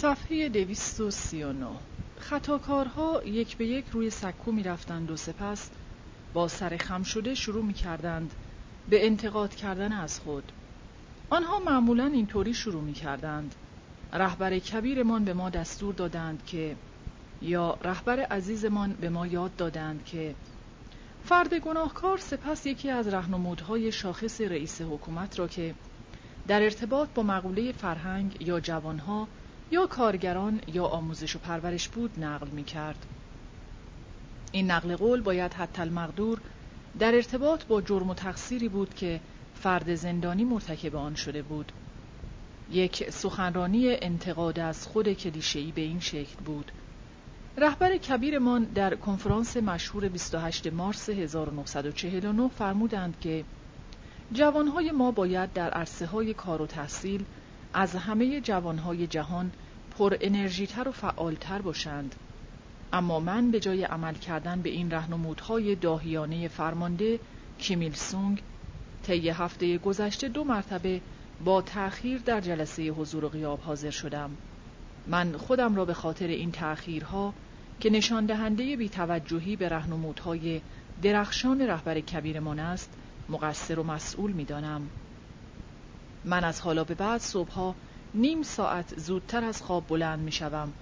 صفحه 239 خطاکارها یک به یک روی سکو می رفتند و سپس با سر خم شده شروع می کردند به انتقاد کردن از خود. آنها معمولا اینطوری شروع می کردند رهبر کبیرمان به ما دستور دادند که یا رهبر عزیزمان به ما یاد دادند که فرد گناهکار سپس یکی از رهنمودهای شاخص رئیس حکومت را که در ارتباط با مقوله فرهنگ یا جوانها یا کارگران یا آموزش و پرورش بود نقل می کرد. این نقل قول باید حتی المقدور در ارتباط با جرم و تقصیری بود که فرد زندانی مرتکب آن شده بود. یک سخنرانی انتقاد از خود کلیشه‌ای به این شکل بود. رهبر کبیرمان در کنفرانس مشهور 28 مارس 1949 فرمودند که جوانهای ما باید در عرصه های کار و تحصیل از همه جوانهای جهان پر انرژیتر و فعالتر باشند. اما من به جای عمل کردن به این رهنمودهای داهیانه فرمانده کیمیل سونگ طی هفته گذشته دو مرتبه با تأخیر در جلسه حضور و غیاب حاضر شدم. من خودم را به خاطر این تأخیرها که نشان دهنده بیتوجهی به رهنمودهای درخشان رهبر کبیرمان است مقصر و مسئول می‌دانم. من از حالا به بعد صبحها نیم ساعت زودتر از خواب بلند می شوم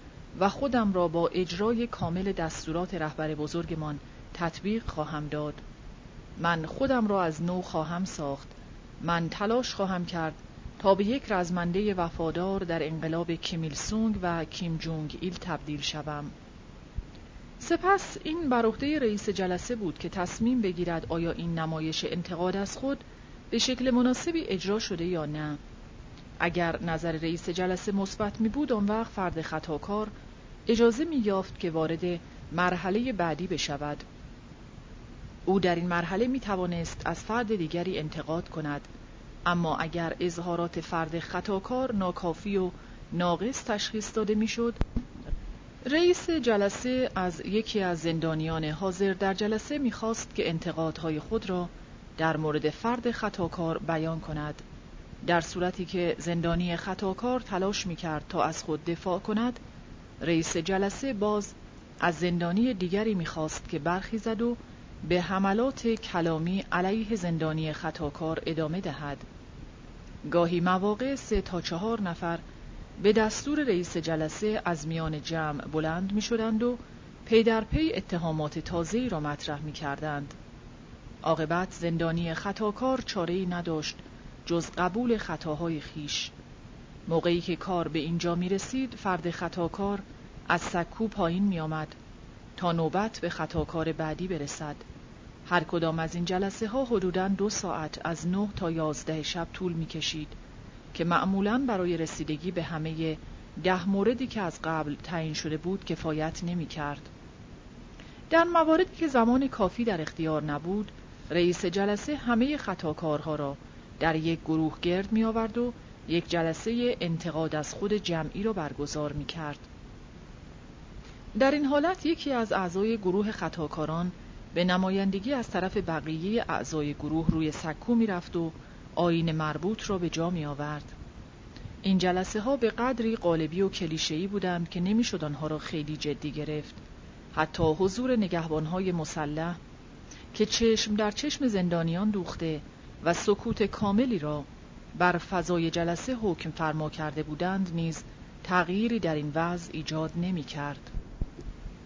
و خودم را با اجرای کامل دستورات رهبر بزرگمان تطبیق خواهم داد. من خودم را از نو خواهم ساخت. من تلاش خواهم کرد تا به یک رزمنده وفادار در انقلاب کیمیل سونگ و کیم جونگ ایل تبدیل شوم. سپس این بر رئیس جلسه بود که تصمیم بگیرد آیا این نمایش انتقاد از خود به شکل مناسبی اجرا شده یا نه. اگر نظر رئیس جلسه مثبت می بود آن وقت فرد خطاکار اجازه می یافت که وارد مرحله بعدی بشود. او در این مرحله می توانست از فرد دیگری انتقاد کند. اما اگر اظهارات فرد خطاکار ناکافی و ناقص تشخیص داده می‌شد رئیس جلسه از یکی از زندانیان حاضر در جلسه می‌خواست که انتقادهای خود را در مورد فرد خطاکار بیان کند. در صورتی که زندانی خطاکار تلاش می‌کرد تا از خود دفاع کند رئیس جلسه باز از زندانی دیگری می‌خواست که برخیزد و به حملات کلامی علیه زندانی خطاکار ادامه دهد گاهی مواقع سه تا چهار نفر به دستور رئیس جلسه از میان جمع بلند می شدند و پی در پی اتهامات تازه‌ای را مطرح می کردند. عاقبت زندانی خطاکار چاره‌ای نداشت جز قبول خطاهای خیش. موقعی که کار به اینجا می رسید فرد خطاکار از سکو پایین می آمد تا نوبت به خطاکار بعدی برسد. هر کدام از این جلسه ها حدوداً دو ساعت از نه تا یازده شب طول می کشید که معمولا برای رسیدگی به همه ده موردی که از قبل تعیین شده بود کفایت نمی کرد. در مواردی که زمان کافی در اختیار نبود رئیس جلسه همه خطاکارها را در یک گروه گرد می آورد و یک جلسه انتقاد از خود جمعی را برگزار می کرد. در این حالت یکی از اعضای گروه خطاکاران به نمایندگی از طرف بقیه اعضای گروه روی سکو می رفت و آین مربوط را به جا می آورد. این جلسه ها به قدری قالبی و کلیشه‌ای بودند که نمی‌شد آنها را خیلی جدی گرفت. حتی حضور نگهبانهای مسلح که چشم در چشم زندانیان دوخته و سکوت کاملی را بر فضای جلسه حکم فرما کرده بودند نیز تغییری در این وضع ایجاد نمی کرد.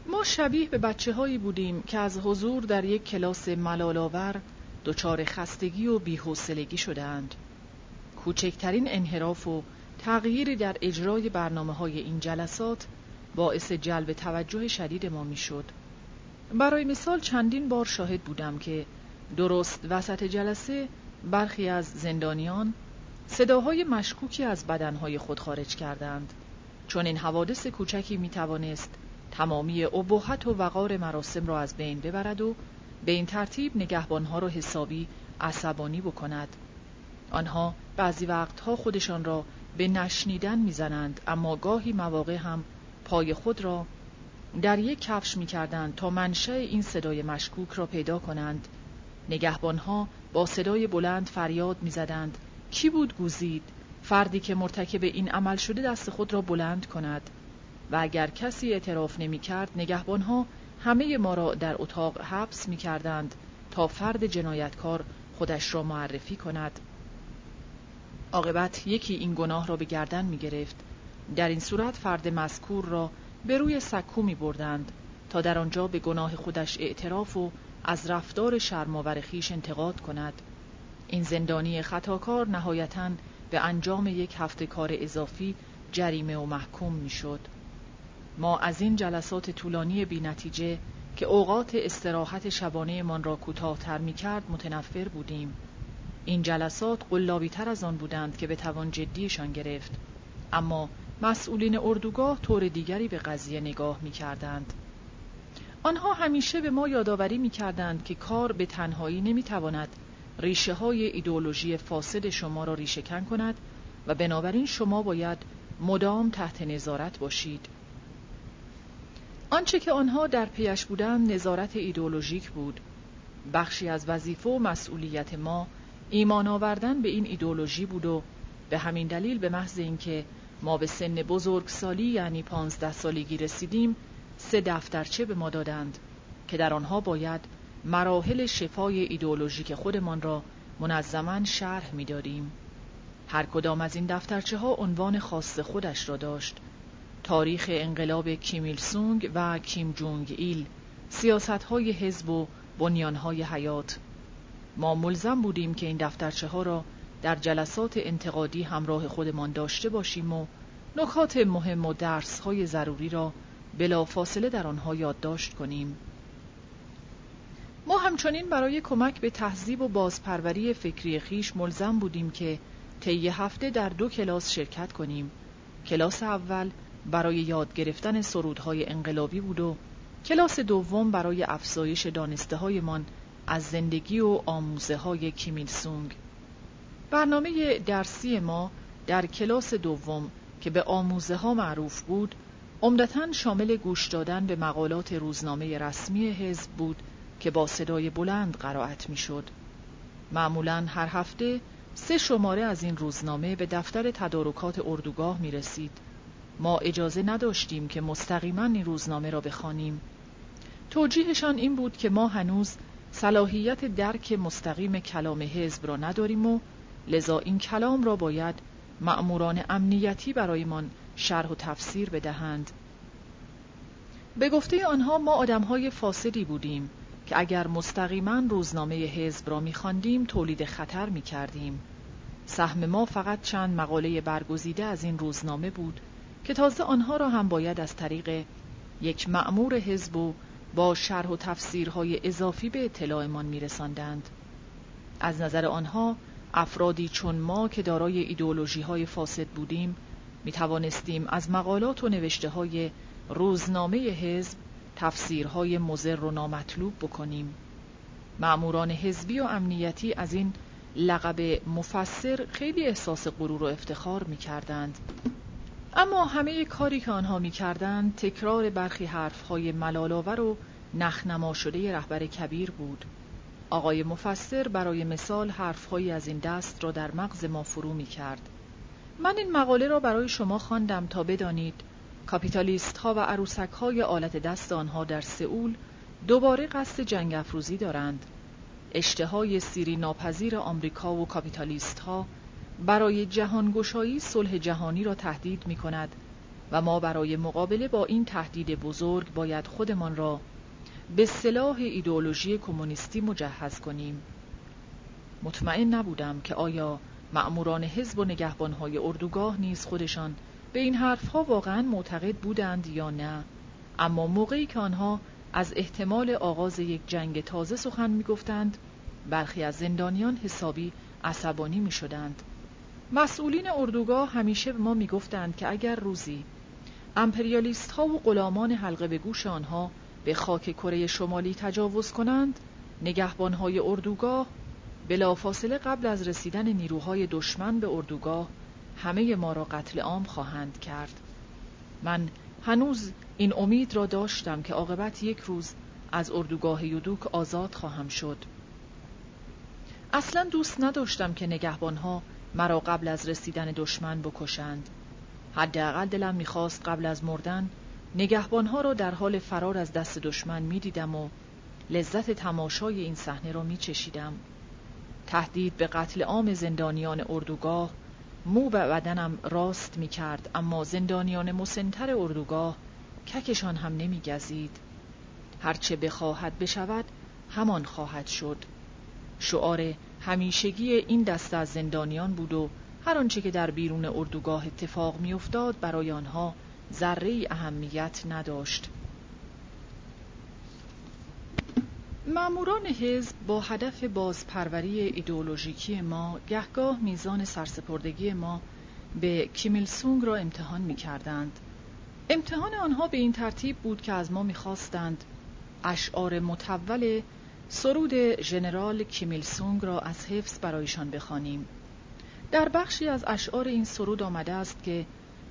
ما شبیه به بچه هایی بودیم که از حضور در یک کلاس ملالاور دچار خستگی و بیحوصلگی شدهاند. کوچکترین انحراف و تغییری در اجرای برنامه های این جلسات باعث جلب توجه شدید ما می‌شد. برای مثال چندین بار شاهد بودم که درست وسط جلسه برخی از زندانیان صداهای مشکوکی از بدنهای خود خارج کردند. چون این حوادث کوچکی می توانست تمامی ابهت و وقار مراسم را از بین ببرد و به این ترتیب نگهبانها را حسابی عصبانی بکند. آنها بعضی وقتها خودشان را به نشنیدن می‌زنند اما گاهی مواقع هم پای خود را در یک کفش می کردند تا منشأ این صدای مشکوک را پیدا کنند. نگهبانها با صدای بلند فریاد می‌زدند. کی بود گوزید؟ فردی که مرتکب این عمل شده دست خود را بلند کند. و اگر کسی اعتراف نمی کرد نگهبانها همه ما را در اتاق حبس می کردند تا فرد جنایتکار خودش را معرفی کند. عاقبت یکی این گناه را به گردن می گرفت در این صورت فرد مذکور را به روی سکو می بردند تا در آنجا به گناه خودش اعتراف و از رفتار شرماور خیش انتقاد کند این زندانی خطاکار نهایتا به انجام یک هفته کار اضافی جریمه و محکوم می شد. ما از این جلسات طولانی بی نتیجه که اوقات استراحت شبانه من را کوتاهتر می کرد متنفر بودیم. این جلسات قلابی تر از آن بودند که به توان جدیشان گرفت. اما مسئولین اردوگاه طور دیگری به قضیه نگاه می کردند. آنها همیشه به ما یادآوری می کردند که کار به تنهایی نمی تواند ریشه های ایدئولوژی فاسد شما را ریشه کن کند و بنابراین شما باید مدام تحت نظارت باشید. آنچه که آنها در پیش بودند نظارت ایدئولوژیک بود. بخشی از وظیفه و مسئولیت ما ایمان آوردن به این ایدئولوژی بود و به همین دلیل به محض اینکه ما به سن بزرگسالی یعنی پانزده سالگی رسیدیم سه دفترچه به ما دادند که در آنها باید مراحل شفای ایدئولوژیک خودمان را منظما شرح می‌دادیم. هر کدام از این دفترچه ها عنوان خاص خودش را داشت. تاریخ انقلاب کیمیل سونگ و کیم جونگ ایل، سیاست های حزب و بنیان های حیات. ما ملزم بودیم که این دفترچه ها را در جلسات انتقادی همراه خودمان داشته باشیم و نکات مهم و درس های ضروری را بلا فاصله در آنها یادداشت کنیم. ما همچنین برای کمک به تهذیب و بازپروری فکری خیش ملزم بودیم که طی هفته در دو کلاس شرکت کنیم. کلاس اول برای یاد گرفتن سرودهای انقلابی بود و کلاس دوم برای افزایش دانسته هایمان از زندگی و آموزه های کیمیل سونگ. برنامه درسی ما در کلاس دوم که به آموزه ها معروف بود عمدتا شامل گوش دادن به مقالات روزنامه رسمی حزب بود که با صدای بلند قرائت می‌شد. معمولا هر هفته سه شماره از این روزنامه به دفتر تدارکات اردوگاه می رسید. ما اجازه نداشتیم که مستقیما این روزنامه را بخوانیم. توجیهشان این بود که ما هنوز صلاحیت درک مستقیم کلام حزب را نداریم و لذا این کلام را باید مأموران امنیتی برایمان شرح و تفسیر بدهند. به گفته آنها ما آدمهای فاسدی بودیم که اگر مستقیما روزنامه حزب را میخواندیم تولید خطر می‌کردیم. سهم ما فقط چند مقاله برگزیده از این روزنامه بود که تازه آنها را هم باید از طریق یک مأمور حزب و با شرح و تفسیرهای اضافی به اطلاعمان میرساندند. از نظر آنها افرادی چون ما که دارای ایدئولوژی های فاسد بودیم می توانستیم از مقالات و نوشته های روزنامه حزب تفسیرهای مزر و نامطلوب بکنیم معموران حزبی و امنیتی از این لقب مفسر خیلی احساس غرور و افتخار می کردند. اما همه کاری که آنها می کردند تکرار برخی حرفهای ملالاور و نخنما شده رهبر کبیر بود آقای مفسر برای مثال حرفهایی از این دست را در مغز ما فرو می کرد. من این مقاله را برای شما خواندم تا بدانید کاپیتالیست ها و عروسک های آلت دست آنها در سئول دوباره قصد جنگ افروزی دارند. اشتهای سیری ناپذیر آمریکا و کاپیتالیست ها برای جهانگشایی صلح جهانی را تهدید می کند و ما برای مقابله با این تهدید بزرگ باید خودمان را به صلاح ایدئولوژی کمونیستی مجهز کنیم. مطمئن نبودم که آیا مأموران حزب و نگهبانهای اردوگاه نیز خودشان به این حرفها واقعا معتقد بودند یا نه اما موقعی که آنها از احتمال آغاز یک جنگ تازه سخن می‌گفتند برخی از زندانیان حسابی عصبانی می شدند. مسئولین اردوگاه همیشه به ما می‌گفتند که اگر روزی امپریالیست ها و غلامان حلقه به گوش آنها به خاک کره شمالی تجاوز کنند نگهبان های اردوگاه بلافاصله قبل از رسیدن نیروهای دشمن به اردوگاه همه ما را قتل عام خواهند کرد. من هنوز این امید را داشتم که عاقبت یک روز از اردوگاه یودوک آزاد خواهم شد. اصلا دوست نداشتم که نگهبانها مرا قبل از رسیدن دشمن بکشند. حداقل دلم می‌خواست قبل از مردن نگهبانها را در حال فرار از دست دشمن می‌دیدم و لذت تماشای این صحنه را میچشیدم. تهدید به قتل عام زندانیان اردوگاه مو به بدنم راست می کرد اما زندانیان مسنتر اردوگاه ککشان هم نمی گزید. هرچه بخواهد بشود همان خواهد شد شعار همیشگی این دست از زندانیان بود و هر آنچه که در بیرون اردوگاه اتفاق میافتاد برای آنها ذره اهمیت نداشت ماموران حزب با هدف بازپروری ایدئولوژیکی ما گهگاه میزان سرسپردگی ما به کیمیلسونگ را امتحان می کردند. امتحان آنها به این ترتیب بود که از ما می‌خواستند اشعار متول سرود ژنرال کیمیلسونگ را از حفظ برایشان بخوانیم. در بخشی از اشعار این سرود آمده است که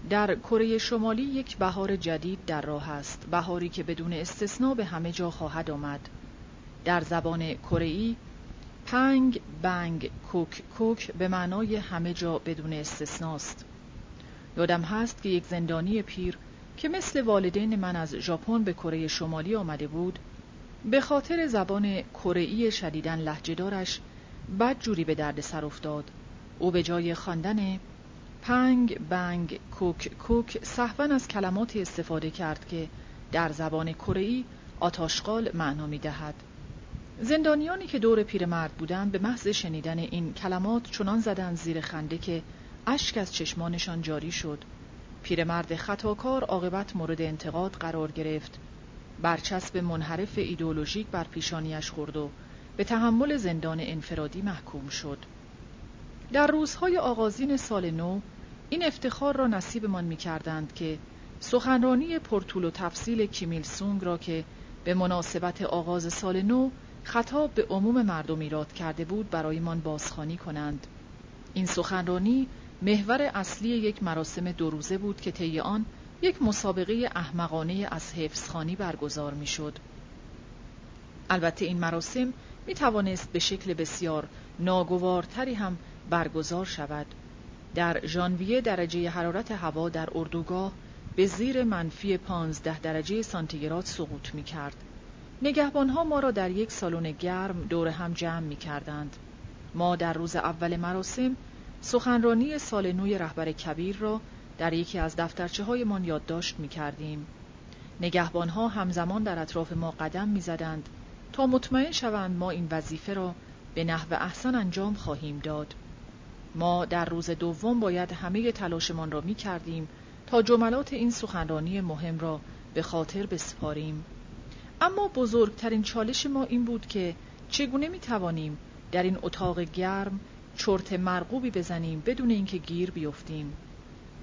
در کره شمالی یک بهار جدید در راه است بهاری که بدون استثنا به همه جا خواهد آمد در زبان کره پنگ بنگ کوک کوک به معنای همه جا بدون استثناست یادم هست که یک زندانی پیر که مثل والدین من از ژاپن به کره شمالی آمده بود به خاطر زبان کره شدیدن لهجهدارش بد جوری به درد سر افتاد او به جای خواندن پنگ بنگ کوک کوک صحبا از کلماتی استفاده کرد که در زبان کره آتاشقال معنا می دهد. زندانیانی که دور پیرمرد بودند به محض شنیدن این کلمات چنان زدند زیر خنده که اشک از چشمانشان جاری شد. پیرمرد خطاکار عاقبت مورد انتقاد قرار گرفت. برچسب منحرف ایدولوژیک بر پیشانیش خورد و به تحمل زندان انفرادی محکوم شد. در روزهای آغازین سال نو این افتخار را نصیبمان می کردند که سخنرانی پرطول و تفصیل کیمیل سونگ را که به مناسبت آغاز سال نو خطاب به عموم مردم ایراد کرده بود برایمان بازخوانی کنند این سخنرانی محور اصلی یک مراسم دو روزه بود که طی آن یک مسابقه احمقانه از حفظخانی برگزار می‌شد. البته این مراسم می توانست به شکل بسیار ناگوارتری هم برگزار شود. در ژانویه درجه حرارت هوا در اردوگاه به زیر منفی 15 درجه سانتیگراد سقوط می کرد. نگهبانها ما را در یک سالن گرم دور هم جمع می کردند. ما در روز اول مراسم سخنرانی سال نوی رهبر کبیر را در یکی از دفترچه های من یادداشت می کردیم. نگهبانها همزمان در اطراف ما قدم می زدند تا مطمئن شوند ما این وظیفه را به نحو احسن انجام خواهیم داد. ما در روز دوم باید همه تلاشمان را می کردیم تا جملات این سخنرانی مهم را به خاطر بسپاریم. اما بزرگترین چالش ما این بود که چگونه می توانیم در این اتاق گرم چرت مرغوبی بزنیم بدون اینکه گیر بیفتیم.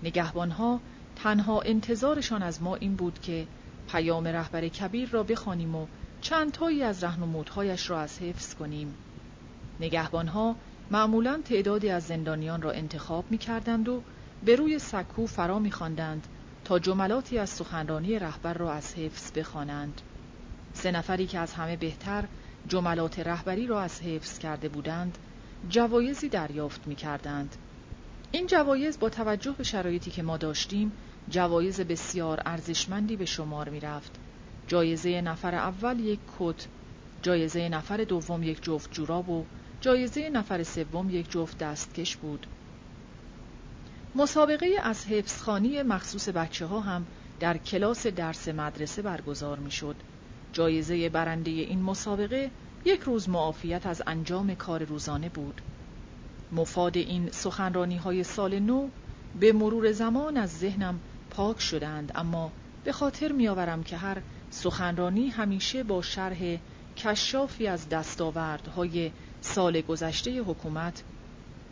نگهبانها تنها انتظارشان از ما این بود که پیام رهبر کبیر را بخوانیم و چند تایی از رهنمودهایش را از حفظ کنیم. نگهبانها معمولا تعدادی از زندانیان را انتخاب می کردند و به روی سکو فرا می خواندند تا جملاتی از سخنرانی رهبر را از حفظ بخوانند. سه نفری که از همه بهتر جملات رهبری را از حفظ کرده بودند جوایزی دریافت می کردند. این جوایز با توجه به شرایطی که ما داشتیم جوایز بسیار ارزشمندی به شمار می رفت. جایزه نفر اول یک کت، جایزه نفر دوم یک جفت جوراب و جایزه نفر سوم یک جفت دستکش بود. مسابقه از حفظخانی مخصوص بچه ها هم در کلاس درس مدرسه برگزار می شد. جایزه برنده این مسابقه یک روز معافیت از انجام کار روزانه بود. مفاد این سخنرانی های سال نو به مرور زمان از ذهنم پاک شدند اما به خاطر میآورم که هر سخنرانی همیشه با شرح کشافی از دستاوردهای سال گذشته حکومت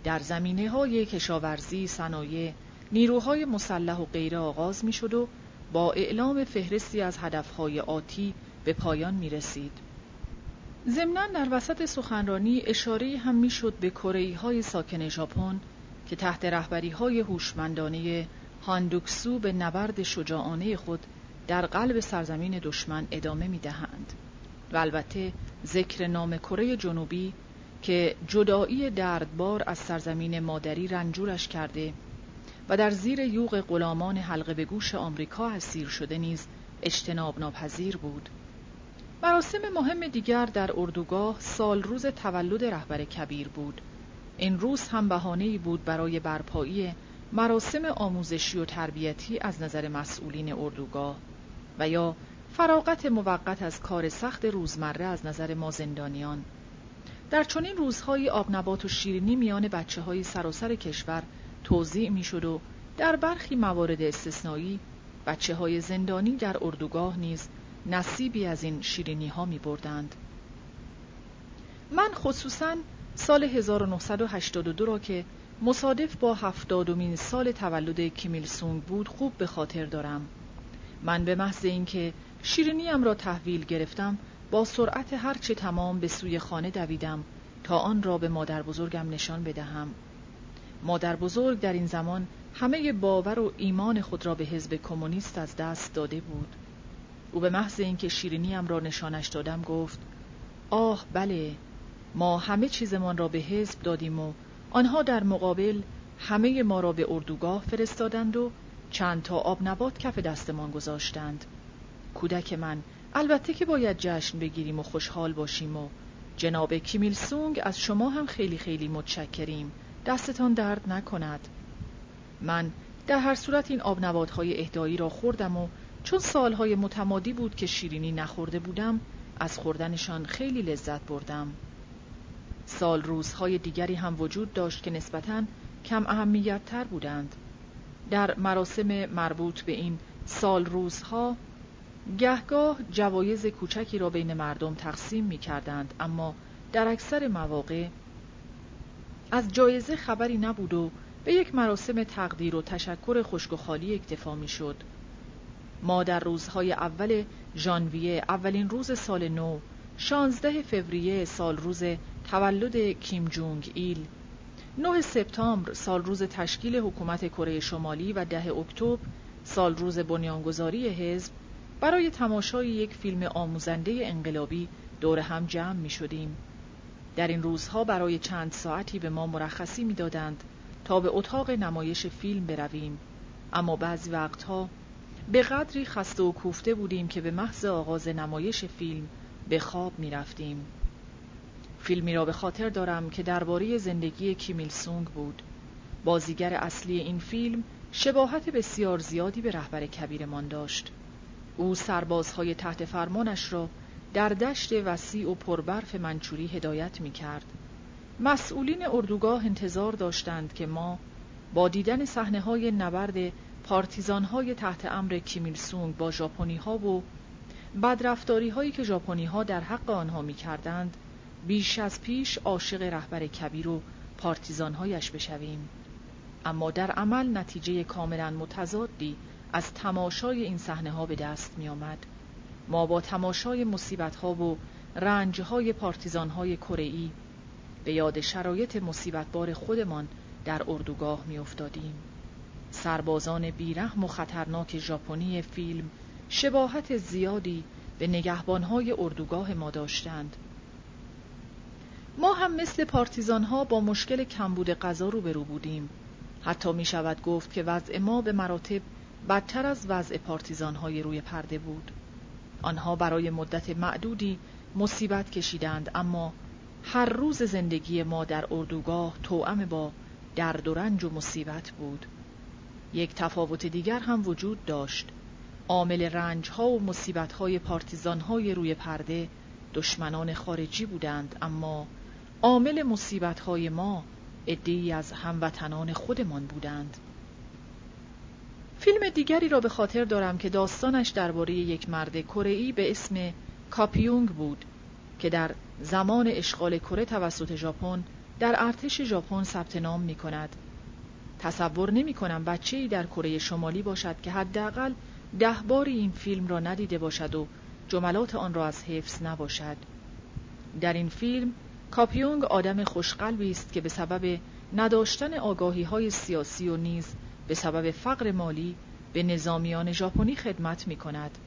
در زمینه های کشاورزی، صنایع، نیروهای مسلح و غیره آغاز می شد و با اعلام فهرستی از هدفهای آتی به پایان می رسید. ضمنا در وسط سخنرانی اشاره هم می‌شد به کره های ساکن ژاپن که تحت رهبری های هوشمندانه هاندوکسو به نبرد شجاعانه خود در قلب سرزمین دشمن ادامه می دهند. و البته ذکر نام کره جنوبی که جدایی دردبار از سرزمین مادری رنجورش کرده و در زیر یوغ غلامان حلقه به گوش آمریکا اسیر شده نیز اجتناب ناپذیر بود مراسم مهم دیگر در اردوگاه سال روز تولد رهبر کبیر بود. این روز هم بهانه‌ای بود برای برپایی مراسم آموزشی و تربیتی از نظر مسئولین اردوگاه و یا فراغت موقت از کار سخت روزمره از نظر ما زندانیان. در چنین روزهایی آبنبات و شیرینی میان بچه های سراسر کشور توضیع می‌شد و در برخی موارد استثنایی بچه های زندانی در اردوگاه نیز نصیبی از این شیرینی ها می بردند. من خصوصا سال 1982 را که مصادف با هفتادمین سال تولد کیمیل سونگ بود خوب به خاطر دارم. من به محض اینکه شیرینیم را تحویل گرفتم با سرعت هرچه تمام به سوی خانه دویدم تا آن را به مادر بزرگم نشان بدهم. مادر بزرگ در این زمان همه باور و ایمان خود را به حزب کمونیست از دست داده بود. او به محض اینکه شیرینیم را نشانش دادم گفت آه بله ما همه چیزمان را به حزب دادیم و آنها در مقابل همه ما را به اردوگاه فرستادند و چند تا آب نبات کف دستمان گذاشتند. کودک من البته که باید جشن بگیریم و خوشحال باشیم و جناب کیمیل سونگ از شما هم خیلی خیلی متشکریم دستتان درد نکند. من در هر صورت این آب های اهدایی را خوردم و چون سالهای متمادی بود که شیرینی نخورده بودم از خوردنشان خیلی لذت بردم سال روزهای دیگری هم وجود داشت که نسبتاً کم اهمیت تر بودند در مراسم مربوط به این سال روزها گهگاه جوایز کوچکی را بین مردم تقسیم می کردند اما در اکثر مواقع از جایزه خبری نبود و به یک مراسم تقدیر و تشکر خشک و خالی اکتفا می شد. ما در روزهای اول ژانویه اولین روز سال نو شانزده فوریه سال روز تولد کیم جونگ ایل. 9 سپتامبر سال روز تشکیل حکومت کره شمالی و ده اکتبر سال روز بنیانگذاری حزب. برای تماشای یک فیلم آموزنده انقلابی دور هم جمع می شدیم. در این روزها برای چند ساعتی به ما مرخصی می‌دادند تا به اتاق نمایش فیلم برویم. اما بعضی وقتها به قدری خسته و کوفته بودیم که به محض آغاز نمایش فیلم به خواب می رفتیم. فیلمی را به خاطر دارم که درباره زندگی کیمیل سونگ بود. بازیگر اصلی این فیلم شباهت بسیار زیادی به رهبر کبیرمان داشت. او سربازهای تحت فرمانش را در دشت وسیع و پربرف منچوری هدایت می کرد. مسئولین اردوگاه انتظار داشتند که ما با دیدن صحنه های نبرد پارتیزان های تحت امر کیمیل سونگ با ژاپنی ها و بدرفتاری هایی که ژاپنی ها در حق آنها می کردند بیش از پیش عاشق رهبر کبیر و پارتیزانهایش بشویم اما در عمل نتیجه کاملا متضادی از تماشای این صحنه ها به دست می آمد. ما با تماشای مصیبت ها و رنج های پارتیزان های کره‌ای به یاد شرایط مصیبتبار خودمان در اردوگاه می افتادیم. سربازان بیرحم و خطرناک ژاپنی فیلم شباهت زیادی به نگهبانهای اردوگاه ما داشتند. ما هم مثل پارتیزان ها با مشکل کمبود غذا روبرو بودیم. حتی می شود گفت که وضع ما به مراتب بدتر از وضع پارتیزان های روی پرده بود. آنها برای مدت معدودی مصیبت کشیدند اما هر روز زندگی ما در اردوگاه توأم با درد و رنج و مصیبت بود. یک تفاوت دیگر هم وجود داشت عامل رنج ها و مصیبت های پارتیزان های روی پرده دشمنان خارجی بودند اما عامل مصیبت های ما ادهی از هموطنان خودمان بودند فیلم دیگری را به خاطر دارم که داستانش درباره یک مرد کره به اسم کاپیونگ بود که در زمان اشغال کره توسط ژاپن در ارتش ژاپن ثبت نام می کند. تصور نمی کنم بچه در کره شمالی باشد که حداقل ده باری این فیلم را ندیده باشد و جملات آن را از حفظ نباشد. در این فیلم کاپیونگ آدم خوشقلبی است که به سبب نداشتن آگاهی های سیاسی و نیز به سبب فقر مالی به نظامیان ژاپنی خدمت می کند.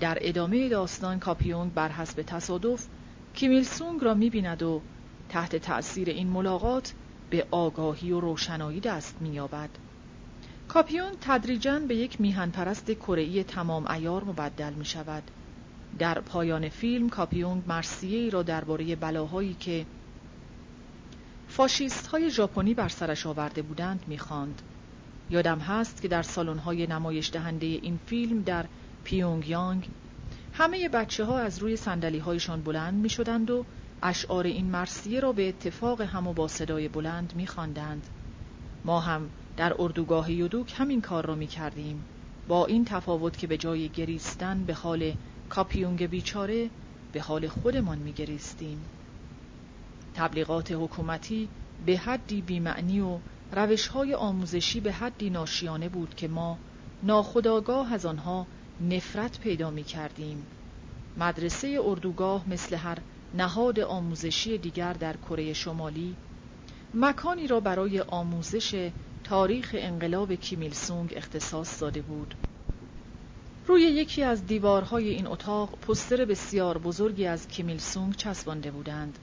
در ادامه داستان کاپیونگ بر حسب تصادف کیمیل سونگ را می بیند و تحت تأثیر این ملاقات به آگاهی و روشنایی دست می‌یابد. کاپیون تدریجاً به یک میهن پرست کره‌ای تمام ایار مبدل می شود. در پایان فیلم کاپیونگ مرسیه را درباره بلاهایی که فاشیست های ژاپنی بر سرش آورده بودند می‌خواند. یادم هست که در سالن های نمایش دهنده این فیلم در پیونگ یانگ همه بچه ها از روی سندلی هایشان بلند می شدند و اشعار این مرسیه را به اتفاق هم و با صدای بلند می خواندند. ما هم در اردوگاه یودوک همین کار را می کردیم. با این تفاوت که به جای گریستن به حال کاپیونگ بیچاره به حال خودمان می گریستیم. تبلیغات حکومتی به حدی بیمعنی و روش های آموزشی به حدی ناشیانه بود که ما ناخداگاه از آنها نفرت پیدا می کردیم. مدرسه اردوگاه مثل هر نهاد آموزشی دیگر در کره شمالی مکانی را برای آموزش تاریخ انقلاب کیمیلسونگ اختصاص داده بود. روی یکی از دیوارهای این اتاق پستر بسیار بزرگی از کیمیلسونگ چسبانده بودند.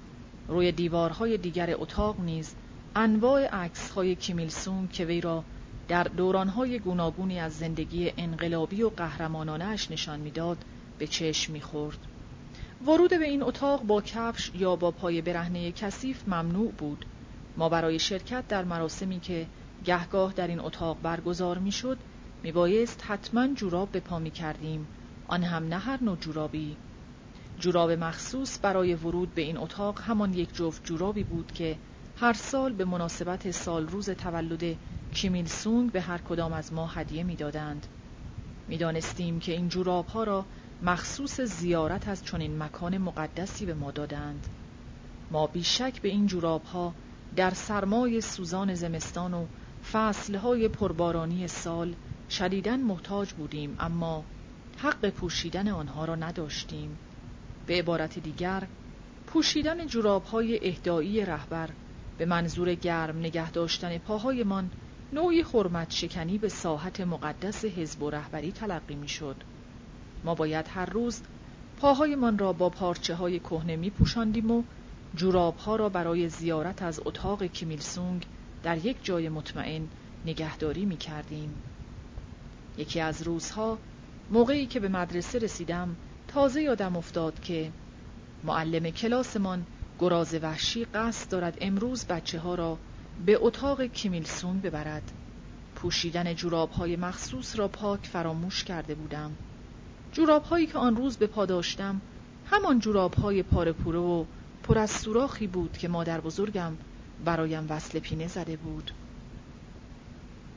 روی دیوارهای دیگر اتاق نیز انواع عکسهای کیمیلسونگ که وی را در دورانهای گوناگونی از زندگی انقلابی و قهرمانانش نشان می‌داد به چشم می‌خورد. ورود به این اتاق با کفش یا با پای برهنه کثیف ممنوع بود. ما برای شرکت در مراسمی که گهگاه در این اتاق برگزار می‌شد میبایست حتما جوراب به پا می کردیم آن هم نه هر نوع جورابی جوراب مخصوص برای ورود به این اتاق همان یک جفت جورابی بود که هر سال به مناسبت سال روز تولد کیمیل سونگ به هر کدام از ما هدیه می‌دادند. می‌دانستیم که این جوراب ها را مخصوص زیارت از چنین مکان مقدسی به ما دادند. ما بیشک به این جوراب ها در سرمای سوزان زمستان و فصلهای پربارانی سال شدیدن محتاج بودیم اما حق پوشیدن آنها را نداشتیم به عبارت دیگر پوشیدن جورابهای اهدایی رهبر به منظور گرم نگه داشتن پاهایمان نوعی حرمت شکنی به ساحت مقدس حزب و رهبری تلقی می‌شد. ما باید هر روز پاهایمان را با پارچه های کهنه می پوشاندیم و جوراب ها را برای زیارت از اتاق کیمیلسونگ در یک جای مطمئن نگهداری می کردیم. یکی از روزها موقعی که به مدرسه رسیدم تازه یادم افتاد که معلم کلاسمان گراز وحشی قصد دارد امروز بچه ها را به اتاق کیمیلسون ببرد پوشیدن جوراب های مخصوص را پاک فراموش کرده بودم جوراب هایی که آن روز به پا داشتم همان جوراب های پاره و پر از سوراخی بود که مادر بزرگم برایم وصل پینه زده بود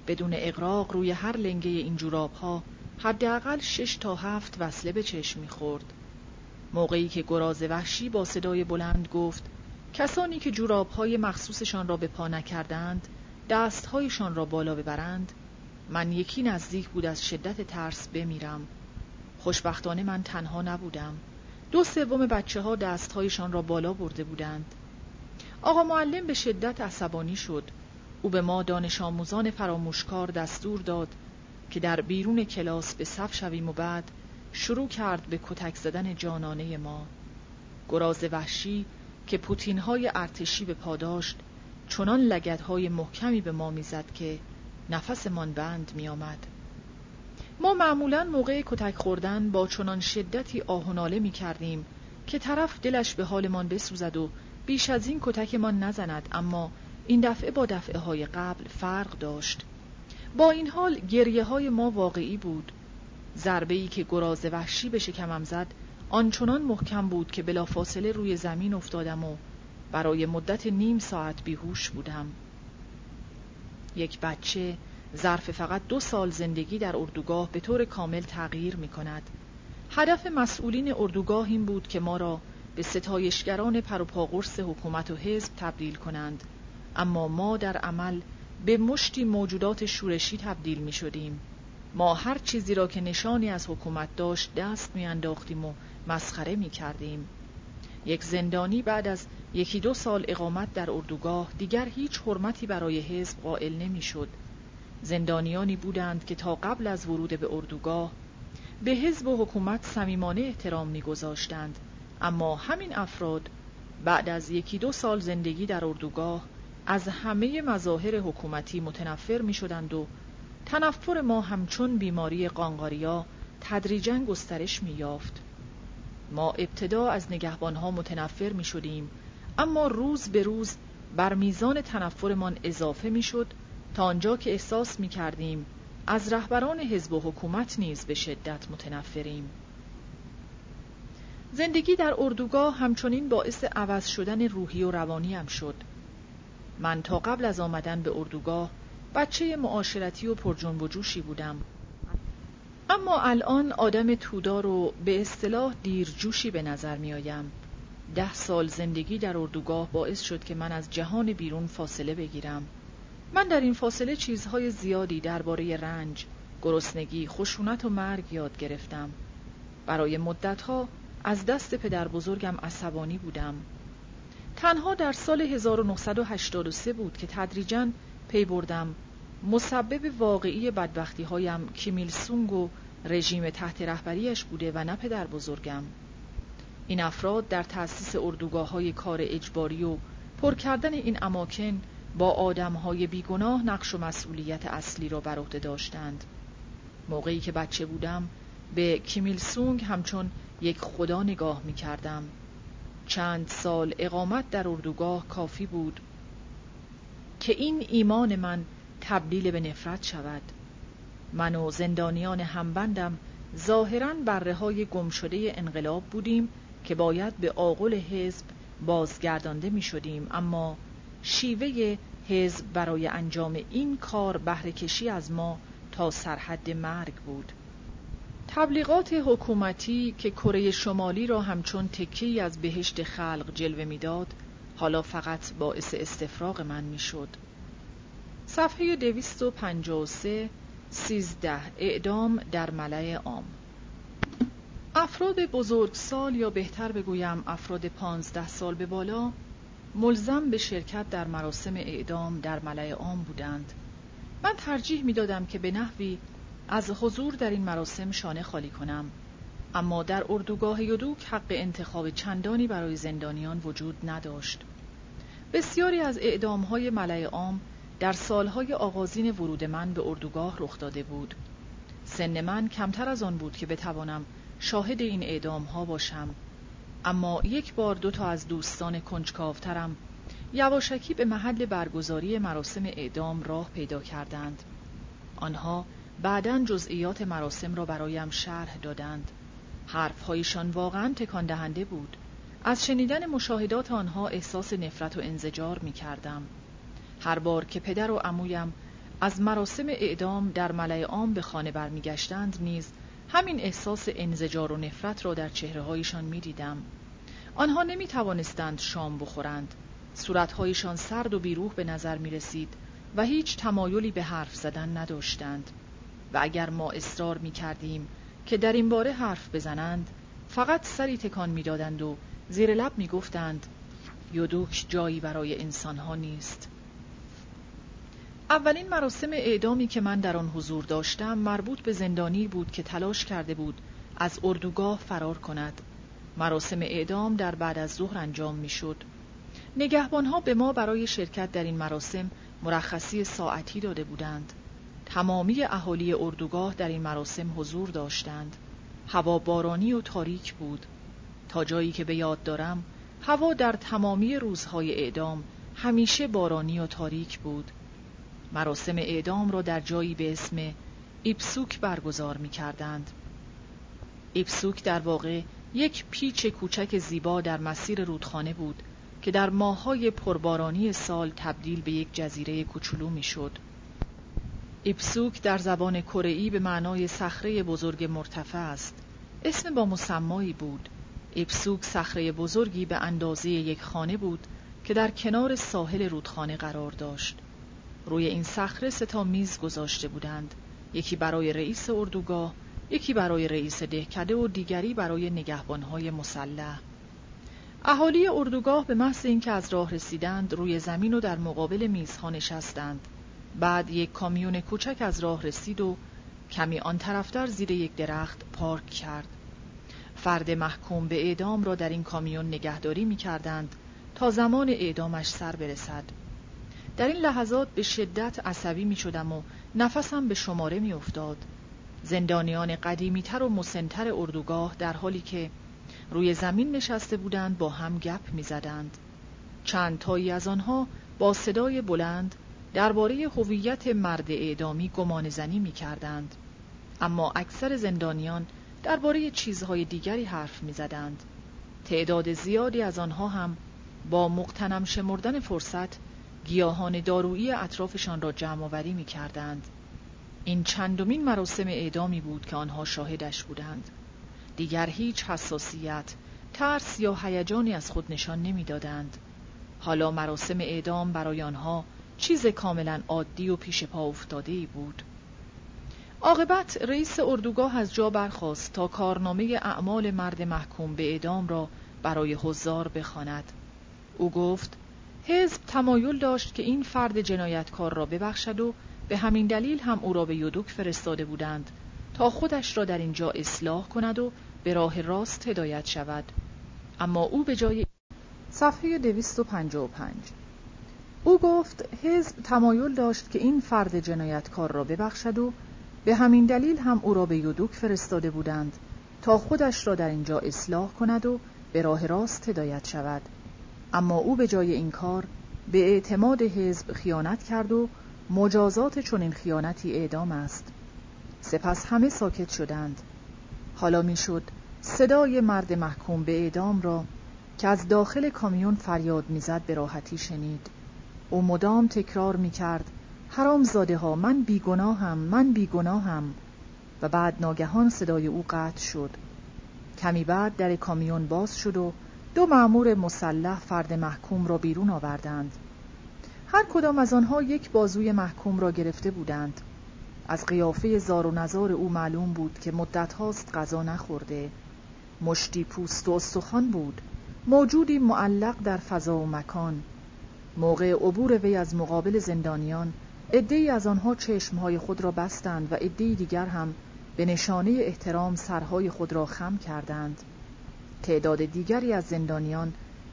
بدون اقراق روی هر لنگه این جوراب ها حداقل شش تا هفت وصله به چشم می‌خورد. موقعی که گراز وحشی با صدای بلند گفت کسانی که جوراب های مخصوصشان را به پا نکردند دستهایشان را بالا ببرند من یکی نزدیک بود از شدت ترس بمیرم خوشبختانه من تنها نبودم. دو سوم بچه ها دستهایشان را بالا برده بودند. آقا معلم به شدت عصبانی شد. او به ما دانش آموزان فراموشکار دستور داد که در بیرون کلاس به صف شویم و بعد شروع کرد به کتک زدن جانانه ما. گراز وحشی که پوتین های ارتشی به پاداشت چنان لگت های محکمی به ما می‌زد که نفسمان بند می آمد. ما معمولا موقع کتک خوردن با چنان شدتی آهناله می کردیم که طرف دلش به حالمان بسوزد و بیش از این کتکمان نزند اما این دفعه با دفعه های قبل فرق داشت. با این حال گریه های ما واقعی بود. ضربه ای که گراز وحشی به شکمم زد آنچنان محکم بود که بلافاصله روی زمین افتادم و برای مدت نیم ساعت بیهوش بودم. یک بچه ظرف فقط دو سال زندگی در اردوگاه به طور کامل تغییر می کند هدف مسئولین اردوگاه این بود که ما را به ستایشگران پروپاگرس حکومت و حزب تبدیل کنند. اما ما در عمل به مشتی موجودات شورشی تبدیل می شدیم ما هر چیزی را که نشانی از حکومت داشت دست می انداختیم و مسخره می کردیم یک زندانی بعد از یکی دو سال اقامت در اردوگاه دیگر هیچ حرمتی برای حزب قائل نمی شد زندانیانی بودند که تا قبل از ورود به اردوگاه به حزب و حکومت صمیمانه احترام میگذاشتند اما همین افراد بعد از یکی دو سال زندگی در اردوگاه از همه مظاهر حکومتی متنفر می شدند و تنفر ما همچون بیماری قانقاریا تدریجا گسترش می یافت. ما ابتدا از نگهبانها متنفر می شدیم اما روز به روز بر میزان تنفرمان اضافه می شد تا آنجا که احساس می کردیم از رهبران حزب و حکومت نیز به شدت متنفریم. زندگی در اردوگاه همچنین باعث عوض شدن روحی و روانی هم شد. من تا قبل از آمدن به اردوگاه بچه معاشرتی و پرجنب و جوشی بودم. اما الان آدم تودار و به اصطلاح دیرجوشی به نظر می آیم. ده سال زندگی در اردوگاه باعث شد که من از جهان بیرون فاصله بگیرم. من در این فاصله چیزهای زیادی درباره رنج، گرسنگی، خشونت و مرگ یاد گرفتم. برای مدتها از دست پدر بزرگم عصبانی بودم. تنها در سال 1983 بود که تدریجا پی بردم مسبب واقعی بدبختی هایم کیمیل سونگ و رژیم تحت رهبریش بوده و نه پدر بزرگم این افراد در تأسیس اردوگاه های کار اجباری و پر کردن این اماکن با آدم های بیگناه نقش و مسئولیت اصلی را بر عهده داشتند. موقعی که بچه بودم به کیمیل سونگ همچون یک خدا نگاه می کردم چند سال اقامت در اردوگاه کافی بود که این ایمان من تبدیل به نفرت شود. من و زندانیان همبندم ظاهرا بره های گم شده انقلاب بودیم که باید به آقل حزب بازگردانده می شدیم اما شیوه حزب برای انجام این کار بهره کشی از ما تا سرحد مرگ بود تبلیغات حکومتی که کره شمالی را همچون تکی از بهشت خلق جلوه می‌داد حالا فقط باعث استفراغ من می‌شد. صفحه 253 سیزده اعدام در ملع عام افراد بزرگسال یا بهتر بگویم افراد پانزده سال به بالا ملزم به شرکت در مراسم اعدام در ملع عام بودند. من ترجیح می دادم که به نحوی از حضور در این مراسم شانه خالی کنم. اما در اردوگاه یدوک حق انتخاب چندانی برای زندانیان وجود نداشت. بسیاری از اعدامهای ملع عام در سالهای آغازین ورود من به اردوگاه رخ داده بود. سن من کمتر از آن بود که بتوانم شاهد این اعدام ها باشم. اما یک بار دو تا از دوستان کنجکاوترم یواشکی به محل برگزاری مراسم اعدام راه پیدا کردند. آنها بعدا جزئیات مراسم را برایم شرح دادند. حرفهایشان واقعا تکان دهنده بود. از شنیدن مشاهدات آنها احساس نفرت و انزجار می کردم هر بار که پدر و عمویم از مراسم اعدام در ملع عام به خانه برمیگشتند نیز همین احساس انزجار و نفرت را در چهره هایشان می دیدم. آنها نمی توانستند شام بخورند. صورتهایشان سرد و بیروح به نظر می رسید و هیچ تمایلی به حرف زدن نداشتند. و اگر ما اصرار می کردیم که در این باره حرف بزنند فقط سری تکان می دادند و زیر لب می گفتند یودوک جایی برای انسانها نیست. اولین مراسم اعدامی که من در آن حضور داشتم مربوط به زندانی بود که تلاش کرده بود از اردوگاه فرار کند. مراسم اعدام در بعد از ظهر انجام می‌شد. نگهبانها به ما برای شرکت در این مراسم مرخصی ساعتی داده بودند. تمامی اهالی اردوگاه در این مراسم حضور داشتند. هوا بارانی و تاریک بود. تا جایی که به یاد دارم هوا در تمامی روزهای اعدام همیشه بارانی و تاریک بود. مراسم اعدام را در جایی به اسم ایپسوک برگزار می کردند. ایپسوک در واقع یک پیچ کوچک زیبا در مسیر رودخانه بود که در ماههای پربارانی سال تبدیل به یک جزیره کوچولو می‌شد. ایپسوک در زبان کره‌ای به معنای صخره بزرگ مرتفع است. اسم با مسمایی بود. ایپسوک صخره بزرگی به اندازه یک خانه بود که در کنار ساحل رودخانه قرار داشت. روی این صخره سه تا میز گذاشته بودند. یکی برای رئیس اردوگاه یکی برای رئیس دهکده و دیگری برای نگهبانهای مسلح. اهالی اردوگاه به محض اینکه از راه رسیدند روی زمین و در مقابل میزها نشستند. بعد یک کامیون کوچک از راه رسید و کمی آن طرفتر زیر یک درخت پارک کرد. فرد محکوم به اعدام را در این کامیون نگهداری می کردند تا زمان اعدامش سر برسد. در این لحظات به شدت عصبی می شدم و نفسم به شماره می افتاد زندانیان قدیمیتر و مسنتر اردوگاه در حالی که روی زمین نشسته بودند با هم گپ می زدند. چند تایی از آنها با صدای بلند درباره هویت مرد اعدامی گمان زنی می کردند. اما اکثر زندانیان درباره چیزهای دیگری حرف می زدند. تعداد زیادی از آنها هم با مقتنم شمردن فرصت گیاهان دارویی اطرافشان را جمع آوری می کردند. این چندمین مراسم اعدامی بود که آنها شاهدش بودند. دیگر هیچ حساسیت، ترس یا هیجانی از خود نشان نمی‌دادند. حالا مراسم اعدام برای آنها چیز کاملا عادی و پیش پا افتاده ای بود. عاقبت رئیس اردوگاه از جا برخاست تا کارنامه اعمال مرد محکوم به اعدام را برای حضار بخواند. او گفت حزب تمایل داشت که این فرد جنایتکار را ببخشد و به همین دلیل هم او را به یودوک فرستاده بودند تا خودش را در اینجا اصلاح کند و به راه راست هدایت شود. اما او به جای صفحه 255 او گفت حزب تمایل داشت که این فرد جنایتکار را ببخشد و به همین دلیل هم او را به یودوک فرستاده بودند تا خودش را در اینجا اصلاح کند و به راه راست هدایت شود. اما او به جای این کار به اعتماد حزب خیانت کرد و مجازات چنین خیانتی اعدام است. سپس همه ساکت شدند. حالا می‌شد صدای مرد محکوم به اعدام را که از داخل کامیون فریاد می‌زد به راحتی شنید. او مدام تکرار می‌کرد حرام زاده ها من بیگناهم من بیگناهم. و بعد ناگهان صدای او قطع شد. کمی بعد در کامیون باز شد و دو معمور مسلح فرد محکوم را بیرون آوردند. هر کدام از آنها یک بازوی محکوم را گرفته بودند. از قیافه زار و نزار او معلوم بود که مدت هاست غذا نخورده. مشتی پوست و استخوان بود. موجودی معلق در فضا و مکان. موقع عبور وی از مقابل زندانیان عدهای از آنها چشمهای خود را بستند و عدهای دیگر هم به نشانه احترام سرهای خود را خم کردند. تعداد دیگری از زندانیان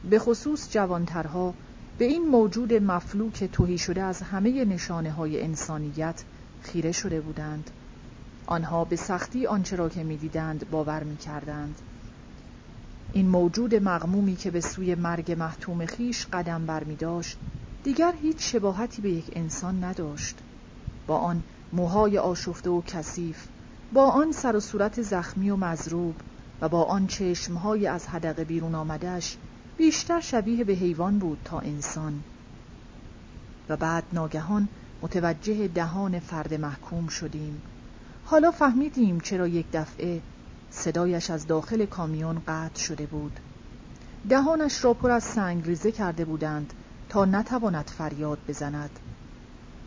به خصوص جوانترها به این موجود مفلوک توهی شده از همه نشانه های انسانیت خیره شده بودند. آنها به سختی آنچه را که می‌دیدند باور می‌کردند. این موجود مغمومی که به سوی مرگ محتوم خیش قدم بر می داشت دیگر هیچ شباهتی به یک انسان نداشت. با آن موهای آشفته و کثیف با آن سر و صورت زخمی و مضروب و با آن چشمهای از حدقه بیرون آمدش بیشتر شبیه به حیوان بود تا انسان. و بعد ناگهان متوجه دهان فرد محکوم شدیم. حالا فهمیدیم چرا یک دفعه صدایش از داخل کامیون قطع شده بود. دهانش را پر از سنگ ریزه کرده بودند تا نتواند فریاد بزند.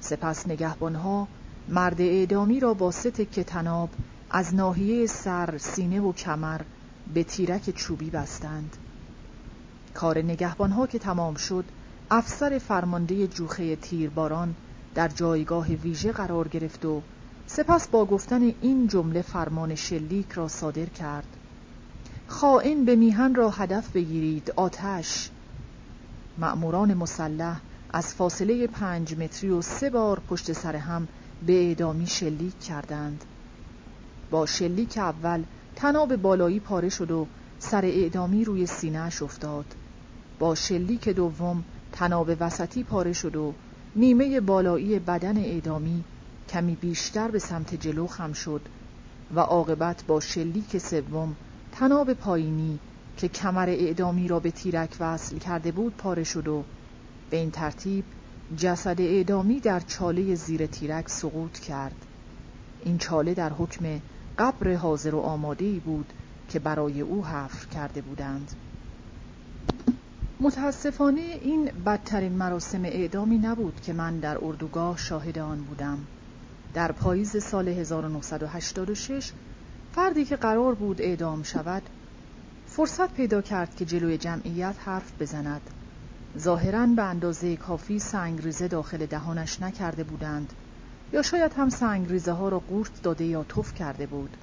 سپس نگهبانها مرد اعدامی را با تکه تناب از ناحیه سر، سینه و کمر به تیرک چوبی بستند. کار نگهبانها که تمام شد افسر فرمانده جوخه تیرباران در جایگاه ویژه قرار گرفت و سپس با گفتن این جمله فرمان شلیک را صادر کرد. خائن به میهن را هدف بگیرید آتش. مأموران مسلح از فاصله پنج متری و سه بار پشت سر هم به اعدامی شلیک کردند. با شلیک اول تناب بالایی پاره شد و سر اعدامی روی سینهش افتاد. با شلیک دوم تناب وسطی پاره شد و نیمه بالایی بدن اعدامی کمی بیشتر به سمت جلو خم شد و عاقبت با شلیک سوم تناب پایینی که کمر اعدامی را به تیرک وصل کرده بود پاره شد و به این ترتیب جسد اعدامی در چاله زیر تیرک سقوط کرد. این چاله در حکم قبر حاضر و آماده بود که برای او حفر کرده بودند. متاسفانه این بدترین مراسم اعدامی نبود که من در اردوگاه شاهد آن بودم. در پاییز سال 1986 فردی که قرار بود اعدام شود فرصت پیدا کرد که جلوی جمعیت حرف بزند. ظاهرا به اندازه کافی سنگریزه داخل دهانش نکرده بودند. یا شاید هم سنگریزه ها را قورت داده یا تف کرده بود.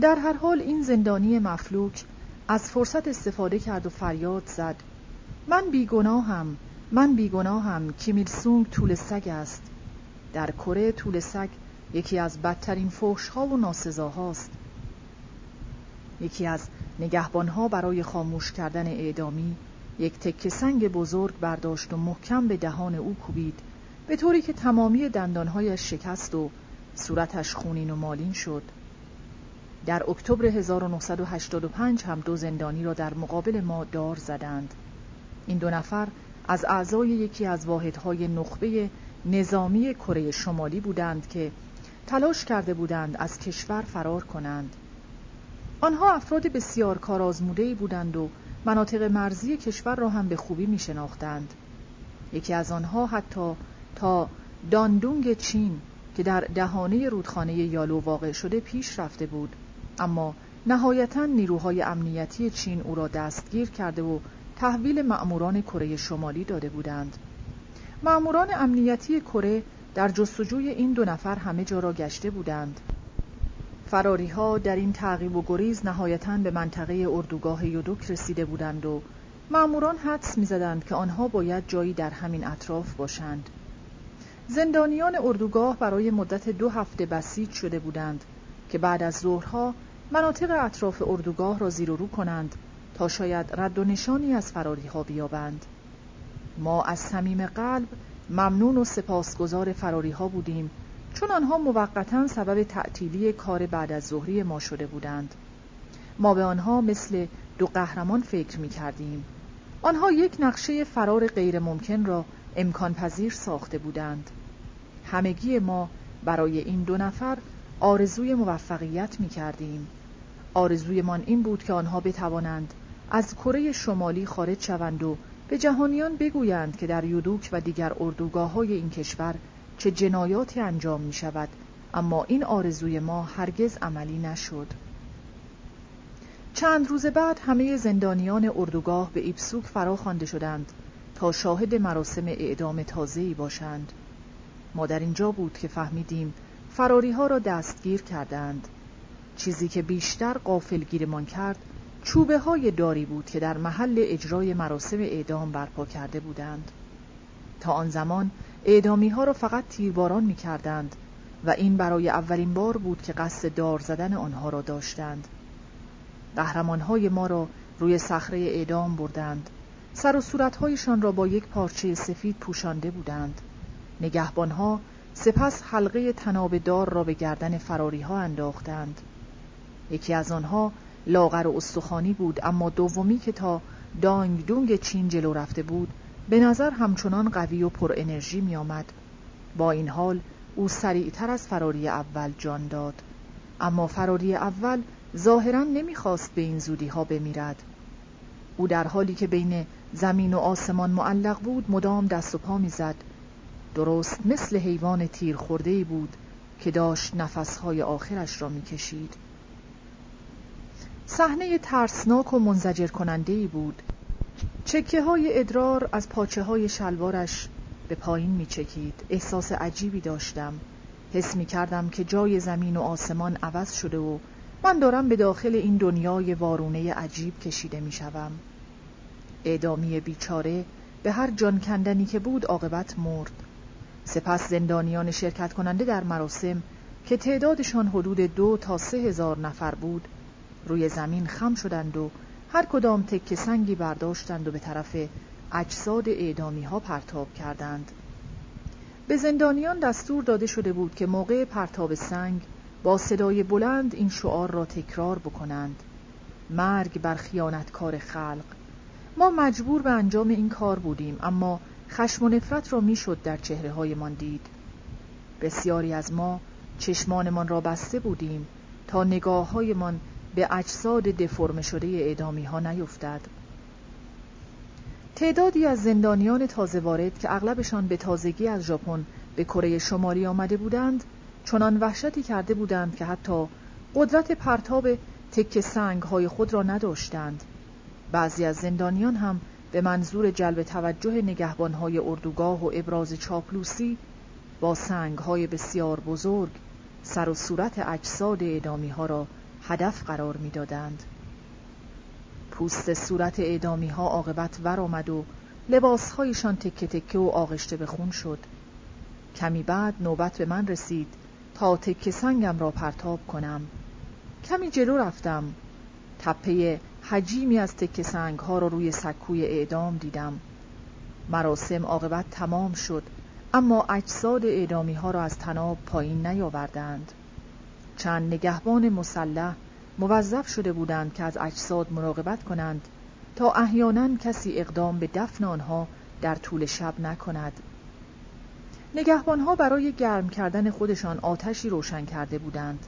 در هر حال این زندانی مفلوک از فرصت استفاده کرد و فریاد زد. من بیگناهم من بیگناهم کیمیل سونگ طول سگ است. در کره طول سگ یکی از بدترین فحشها و ناسزاهاست. یکی از نگهبانها برای خاموش کردن اعدامی یک تکه سنگ بزرگ برداشت و محکم به دهان او کوبید. به طوری که تمامی دندانهایش شکست و صورتش خونین و مالین شد. در اکتبر 1985 هم دو زندانی را در مقابل ما دار زدند. این دو نفر از اعضای یکی از واحدهای نخبه نظامی کره شمالی بودند که تلاش کرده بودند از کشور فرار کنند. آنها افراد بسیار کارآزموده بودند و مناطق مرزی کشور را هم به خوبی می شناختند. یکی از آنها حتی تا داندونگ چین که در دهانه رودخانه یالو واقع شده پیش رفته بود. اما نهایتا نیروهای امنیتی چین او را دستگیر کرده و تحویل مأموران کره شمالی داده بودند. مأموران امنیتی کره در جستجوی این دو نفر همه جا را گشته بودند. فراری ها در این تعقیب و گریز نهایتا به منطقه اردوگاه یودوک رسیده بودند و مأموران حدس می‌زدند که آنها باید جایی در همین اطراف باشند. زندانیان اردوگاه برای مدت دو هفته بسیج شده بودند که بعد از ظهرها مناطق اطراف اردوگاه را زیر و رو کنند تا شاید رد و نشانی از فراری ها بیابند. ما از صمیم قلب ممنون و سپاسگزار فراری ها بودیم چون آنها موقتا سبب تعطیلی کار بعد از ظهری ما شده بودند. ما به آنها مثل دو قهرمان فکر می کردیم آنها یک نقشه فرار غیر ممکن را امکان پذیر ساخته بودند. همگی ما برای این دو نفر آرزوی موفقیت می کردیم آرزویمان این بود که آنها بتوانند از کره شمالی خارج شوند و به جهانیان بگویند که در یودوک و دیگر اردوگاه های این کشور چه جنایاتی انجام می شود اما این آرزوی ما هرگز عملی نشد. چند روز بعد همه زندانیان اردوگاه به ایپسوک فرا خوانده شدند تا شاهد مراسم اعدام تازه‌ای باشند. ما در اینجا بود که فهمیدیم فراری ها را دستگیر کردند. چیزی که بیشتر قافلگیرمان کرد چوبه های داری بود که در محل اجرای مراسم اعدام برپا کرده بودند. تا آن زمان اعدامی ها را فقط تیرباران می کردند و این برای اولین بار بود که قصد دار زدن آنها را داشتند. قهرمان های ما را روی صخره اعدام بردند. سر و صورتهایشان را با یک پارچه سفید پوشانده بودند. نگهبانها سپس حلقه تناب دار را به گردن فراری ها انداختند. یکی از آنها لاغر و استخوانی بود اما دومی که تا دانگ دونگ چین جلو رفته بود به نظر همچنان قوی و پر انرژی می آمد. با این حال او سریعتر از فراری اول جان داد. اما فراری اول ظاهرا نمی‌خواست به این زودی ها بمیرد. او در حالی که بین زمین و آسمان معلق بود مدام دست و پا می‌زد. درست مثل حیوان تیر خورده بود که داشت نفسهای آخرش را می‌کشید. صحنه ترسناک و منزجر کننده بود. چکه های ادرار از پاچه های شلوارش به پایین می چکید احساس عجیبی داشتم. حس می کردم که جای زمین و آسمان عوض شده و من دارم به داخل این دنیای وارونه عجیب کشیده می شوم. اعدامی بیچاره به هر جان کندنی که بود عاقبت مرد. سپس زندانیان شرکت کننده در مراسم که تعدادشان حدود دو تا سه هزار نفر بود روی زمین خم شدند و هر کدام تک سنگی برداشتند و به طرف اجساد اعدامی ها پرتاب کردند. به زندانیان دستور داده شده بود که موقع پرتاب سنگ با صدای بلند این شعار را تکرار بکنند. مرگ بر خیانتکار خلق. ما مجبور به انجام این کار بودیم اما خشم و نفرت را می‌شد در چهره هایمان دید. بسیاری از ما چشمانمان را بسته بودیم تا نگاه هایمان به اجساد دفرم شده اعدامی ها نیفتد. تعدادی از زندانیان تازه وارد که اغلبشان به تازگی از ژاپن به کره شمالی آمده بودند چنان وحشتی کرده بودند که حتی قدرت پرتاب تک سنگ های خود را نداشتند. بعضی از زندانیان هم به منظور جلب توجه نگهبان های اردوگاه و ابراز چاپلوسی با سنگ های بسیار بزرگ سر و صورت اجساد اعدامی ها را هدف قرار می‌دادند. پوست صورت اعدامی ها عاقبت ور آمد و لباسهایشان تکه تکه و آغشته به خون شد. کمی بعد نوبت به من رسید تا تکه سنگم را پرتاب کنم. کمی جلو رفتم. تپه حجیمی از تکه سنگ ها را روی سکوی اعدام دیدم. مراسم عاقبت تمام شد اما اجساد اعدامی ها را از تناب پایین نیاوردند. چند نگهبان مسلح موظف شده بودند که از اجساد مراقبت کنند تا احیانا کسی اقدام به دفن آنها در طول شب نکند. نگهبانها برای گرم کردن خودشان آتشی روشن کرده بودند.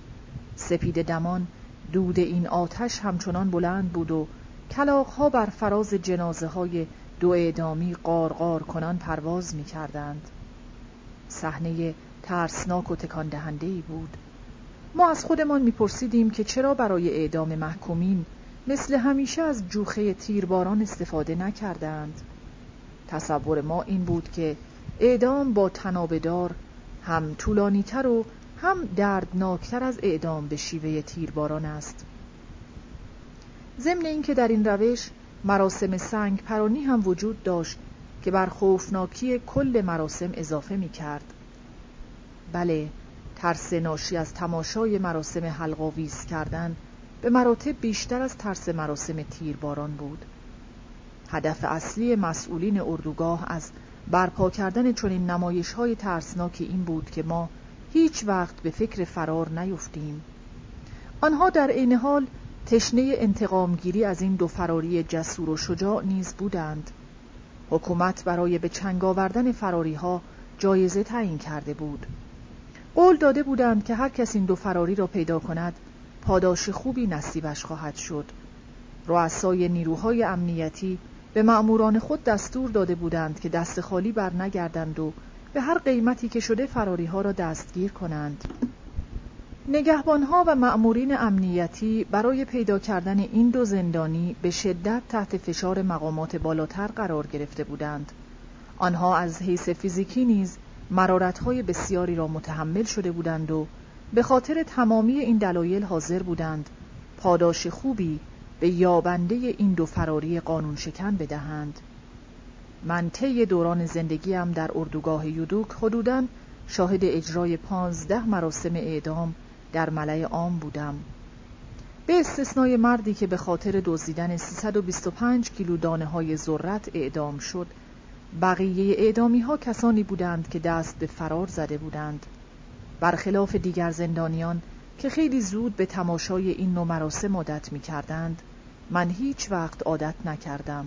سپید دمان دود این آتش همچنان بلند بود و کلاغها بر فراز جنازه های دو اعدامی قارقار کنان پرواز می کردند صحنه ترسناک و تکان بود. ما از خودمان میپرسیدیم که چرا برای اعدام محکومین مثل همیشه از جوخه تیرباران استفاده نکردند. تصور ما این بود که اعدام با تنابدار هم طولانیتر و هم دردناکتر از اعدام به شیوه تیرباران است ضمن اینکه در این روش مراسم سنگ پرانی هم وجود داشت که بر خوفناکی کل مراسم اضافه می کرد. بله ترس ناشی از تماشای مراسم حلقاویز کردن به مراتب بیشتر از ترس مراسم تیرباران بود هدف اصلی مسئولین اردوگاه از برپا کردن چنین نمایش های ترسناک این بود که ما هیچ وقت به فکر فرار نیفتیم. آنها در عین حال تشنه انتقامگیری از این دو فراری جسور و شجاع نیز بودند. حکومت برای به چنگ آوردن فراری ها جایزه تعیین کرده بود. قول داده بودند که هر کس این دو فراری را پیدا کند پاداش خوبی نصیبش خواهد شد. رؤسای نیروهای امنیتی به مأموران خود دستور داده بودند که دست خالی بر نگردند و به هر قیمتی که شده فراری ها را دستگیر کنند. نگهبانها و مأمورین امنیتی برای پیدا کردن این دو زندانی به شدت تحت فشار مقامات بالاتر قرار گرفته بودند. آنها از حیث فیزیکی نیز مرارتهای بسیاری را متحمل شده بودند و به خاطر تمامی این دلایل حاضر بودند پاداش خوبی به یابنده این دو فراری قانون شکن بدهند. من طی دوران زندگیم در اردوگاه یودوک حدوداً شاهد اجرای پانزده مراسم اعدام در ملع عام بودم. به استثنای مردی که به خاطر دزدیدن 325 کیلو دانه های ذرت اعدام شد بقیه اعدامی ها کسانی بودند که دست به فرار زده بودند. برخلاف دیگر زندانیان که خیلی زود به تماشای این نوع مراسم عادت می کردند من هیچ وقت عادت نکردم.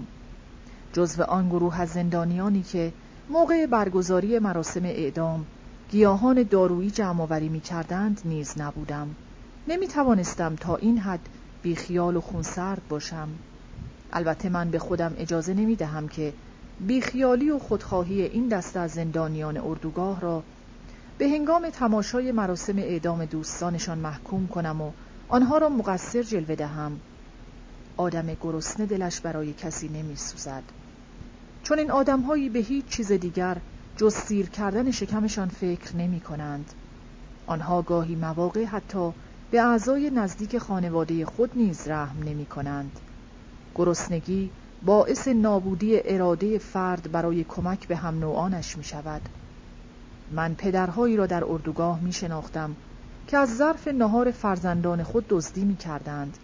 جزو آن گروه از زندانیانی که موقع برگزاری مراسم اعدام گیاهان دارویی جمع آوری می کردند نیز نبودم. نمی توانستم تا این حد بیخیال و خونسرد باشم. البته من به خودم اجازه نمی دهم که بیخیالی و خودخواهی این دسته از زندانیان اردوگاه را به هنگام تماشای مراسم اعدام دوستانشان محکوم کنم و آنها را مقصر جلوه دهم. آدم گرسنه دلش برای کسی نمی سوزد چون این آدمهایی به هیچ چیز دیگر جز سیر کردن شکمشان فکر نمی کنند. آنها گاهی مواقع حتی به اعضای نزدیک خانواده خود نیز رحم نمی کنند. گرسنگی باعث نابودی اراده فرد برای کمک به هم نوعانش می شود. من پدرهایی را در اردوگاه می شناختم که از ظرف نهار فرزندان خود دزدی می کردند.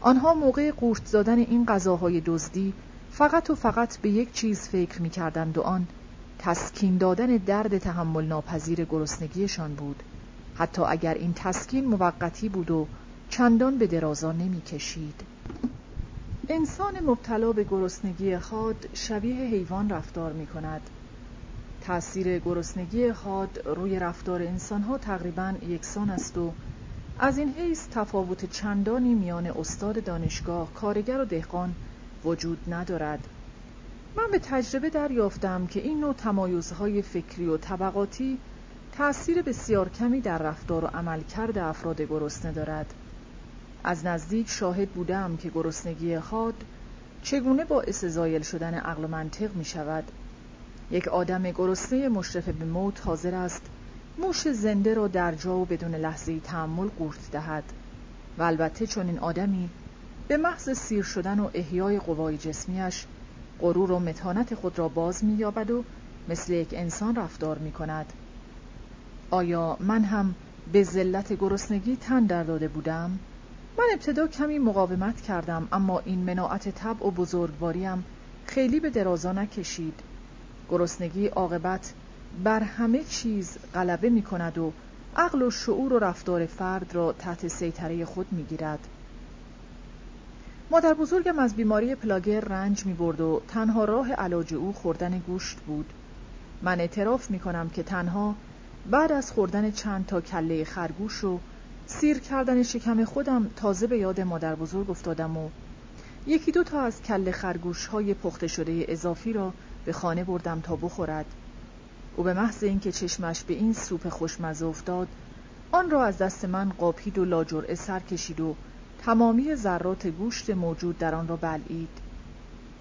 آنها موقع قورت زدن این غذاهای دزدی فقط و فقط به یک چیز فکر می کردند و آن تسکین دادن درد تحمل ناپذیر گرسنگیشان بود حتی اگر این تسکین موقتی بود و چندان به درازا نمی کشید. انسان مبتلا به گرسنگی خاد شبیه حیوان رفتار می کند تأثیر گرسنگی خاد روی رفتار انسانها تقریبا یکسان است و از این حیث تفاوت چندانی میان استاد دانشگاه، کارگر و دهقان وجود ندارد. من به تجربه دریافتم که این نوع تمایزهای فکری و طبقاتی تأثیر بسیار کمی در رفتار و عملکرد افراد گرسنه دارد. از نزدیک شاهد بودم که گرسنگی خاد چگونه باعث زایل شدن عقل و منطق می شود. یک آدم گرسنه مشرف به موت حاضر است موش زنده را در جا و بدون لحظه تحمل قورت دهد. و البته چون این آدمی به محض سیر شدن و احیای قوای جسمیش غرور و متانت خود را باز می‌یابد و مثل یک انسان رفتار می کند. آیا من هم به ذلت گرسنگی تن در داده بودم؟ من ابتدا کمی مقاومت کردم اما این مناعت طبع و بزرگواریم خیلی به درازا نکشید گرسنگی عاقبت بر همه چیز غلبه می کند و عقل و شعور و رفتار فرد را تحت سیطره خود می گیرد. مادر بزرگم از بیماری پلاگر رنج می برد و تنها راه علاج او خوردن گوشت بود. من اعتراف می کنم که تنها بعد از خوردن چند تا کله خرگوش و سیر کردن شکم خودم تازه به یاد مادر بزرگ افتادم و یکی دو تا از کله خرگوش های پخته شده اضافی را به خانه بردم تا بخورد او به محض اینکه چشمش به این سوپ خوشمزه افتاد آن را از دست من قاپید و لاجرعه سر کشید و تمامی ذرات گوشت موجود در آن را بلعید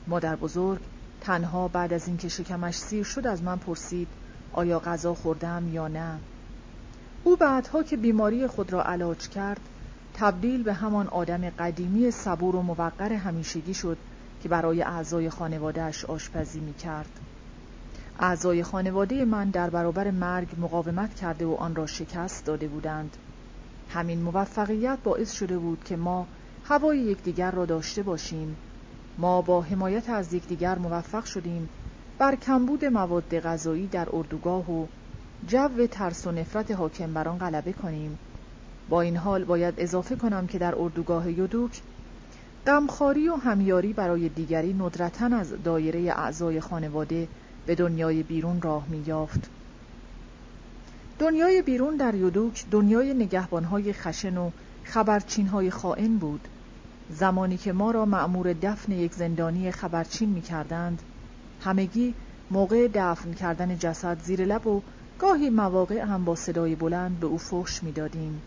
مادر بزرگ تنها بعد از اینکه شکمش سیر شد از من پرسید آیا غذا خوردم یا نه او بعدها که بیماری خود را علاج کرد تبدیل به همان آدم قدیمی صبور و موقر همیشگی شد که برای اعضای خانوادهش آشپزی می کرد. اعضای خانواده من در برابر مرگ مقاومت کرده و آن را شکست داده بودند. همین موفقیت باعث شده بود که ما هوای یکدیگر را داشته باشیم. ما با حمایت از یکدیگر موفق شدیم بر کمبود مواد غذایی در اردوگاه و جو ترس و نفرت حاکم بر آن غلبه کنیم با این حال باید اضافه کنم که در اردوگاه یودوک غمخواری و همیاری برای دیگری ندرتا از دایره اعضای خانواده به دنیای بیرون راه یافت. دنیای بیرون در یودوک دنیای نگهبانهای خشن و خبرچینهای خائن بود. زمانی که ما را مأمور دفن یک زندانی خبرچین می کردند همگی موقع دفن کردن جسد زیر لب و گاهی مواقع هم با صدای بلند به او فحش می‌دادیم.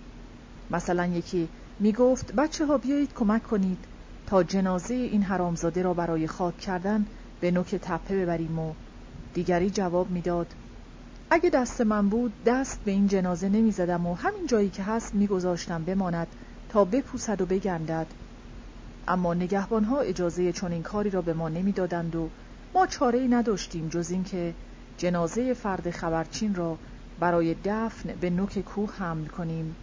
مثلا یکی می گفت بچه ها بیایید کمک کنید تا جنازه این حرامزاده را برای خاک کردن به نوک تپه ببریم. و دیگری جواب می‌داد اگه دست من بود دست به این جنازه نمی زدم و همین جایی که هست میگذاشتم بماند تا بپوسد و بگندد. اما نگهبانها اجازه چنین کاری را به ما نمی‌دادند و ما چاره ای نداشتیم جز اینکه جنازه فرد خبرچین را برای دفن به نوک کوه حمل کنیم.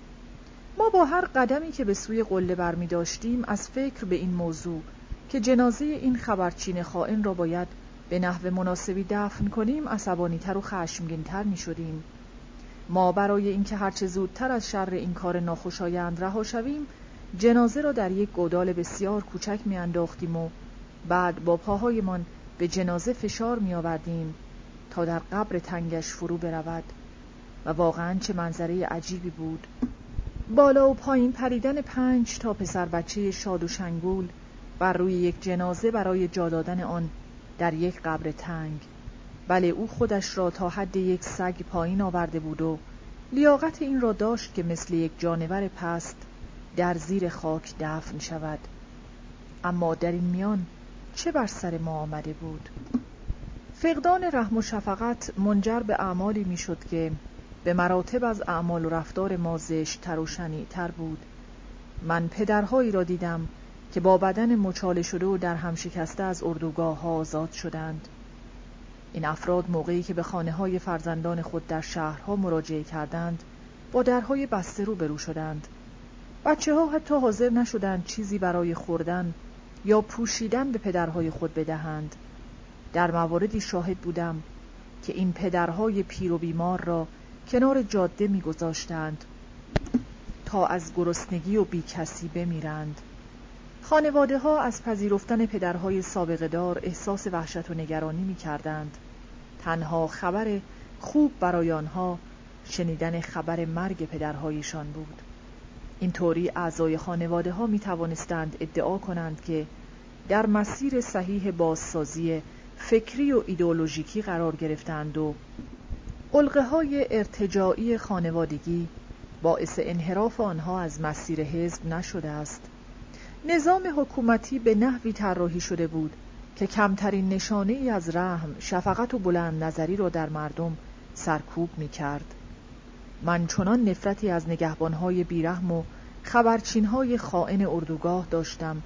ما با هر قدمی که به سوی قله برمی داشتیم از فکر به این موضوع که جنازه این خبرچین خائن را باید به نحو مناسبی دفن کنیم عصبانیتر و خشمگینتر می شدیم. ما برای اینکه هرچه زودتر از شر این کار ناخوشایند رها شویم جنازه را در یک گودال بسیار کوچک می انداختیم و بعد با پاهایمان به جنازه فشار می آوردیم تا در قبر تنگش فرو برود و واقعا چه منظره عجیبی بود بالا و پایین پریدن پنج تا پسر بچه شاد و شنگول بر روی یک جنازه برای جا دادن آن در یک قبر تنگ. بله او خودش را تا حد یک سگ پایین آورده بود و لیاقت این را داشت که مثل یک جانور پست در زیر خاک دفن شود. اما در این میان چه بر سر ما آمده بود؟ فقدان رحم و شفقت منجر به اعمالی می‌شد که به مراتب از اعمال و رفتار ما تر و تر بود. من پدرهایی را دیدم که با بدن مچاله شده و در هم شکسته از اردوگاه ها آزاد شدند. این افراد موقعی که به خانه های فرزندان خود در شهرها مراجعه کردند با درهای بسته رو برو شدند. بچه ها حتی حاضر نشدند چیزی برای خوردن یا پوشیدن به پدرهای خود بدهند. در مواردی شاهد بودم که این پدرهای پیر و بیمار را کنار جاده میگذاشتند تا از گرسنگی و بیکسی بمیرند. خانواده ها از پذیرفتن پدرهای سابقه دار احساس وحشت و نگرانی می کردند. تنها خبر خوب برای آنها شنیدن خبر مرگ پدرهایشان بود اینطوری اعضای خانواده ها می توانستند ادعا کنند که در مسیر صحیح بازسازی فکری و ایدئولوژیکی قرار گرفتند و قلقه های ارتجاعی خانوادگی باعث انحراف آنها از مسیر حزب نشده است نظام حکومتی به نحوی طراحی شده بود که کمترین نشانه ای از رحم، شفقت و بلند نظری را در مردم سرکوب می کرد. من چنان نفرتی از نگهبانهای بیرحم و خبرچینهای خائن اردوگاه داشتم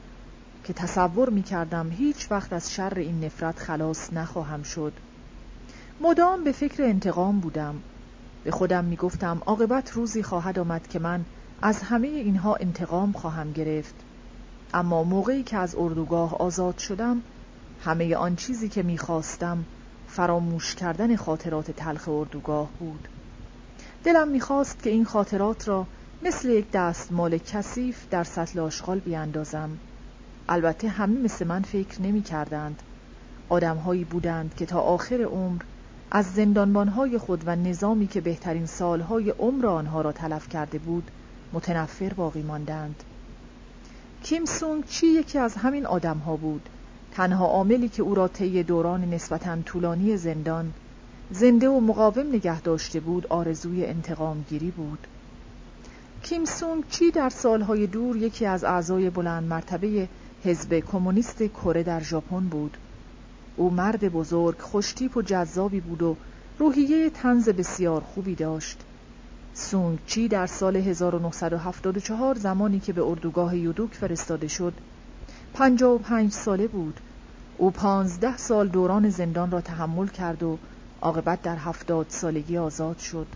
که تصور می کردم هیچ وقت از شر این نفرت خلاص نخواهم شد. مدام به فکر انتقام بودم. به خودم می گفتم عاقبت روزی خواهد آمد که من از همه اینها انتقام خواهم گرفت. اما موقعی که از اردوگاه آزاد شدم همه آن چیزی که می‌خواستم فراموش کردن خاطرات تلخ اردوگاه بود. دلم می‌خواست که این خاطرات را مثل یک دستمال کثیف در سطل آشغال بیاندازم. البته همه مثل من فکر نمی کردند آدمهایی بودند که تا آخر عمر از زندانبانهای خود و نظامی که بهترین سالهای عمر آنها را تلف کرده بود متنفر باقی ماندند. کیم سونگ چی یکی از همین آدمها بود. تنها عاملی که او را طی دوران نسبتا طولانی زندان زنده و مقاوم نگه داشته بود آرزوی انتقامگیری بود. کیم سونگ چی در سالهای دور یکی از اعضای بلند مرتبه حزب کمونیست کره در ژاپن بود. او مرد بزرگ خوشتیپ و جذابی بود و روحیه تنز بسیار خوبی داشت. سونگ چی در سال 1974 زمانی که به اردوگاه یودوک فرستاده شد. 55 ساله بود. او پانزده سال دوران زندان را تحمل کرد و عاقبت در هفتاد سالگی آزاد شد.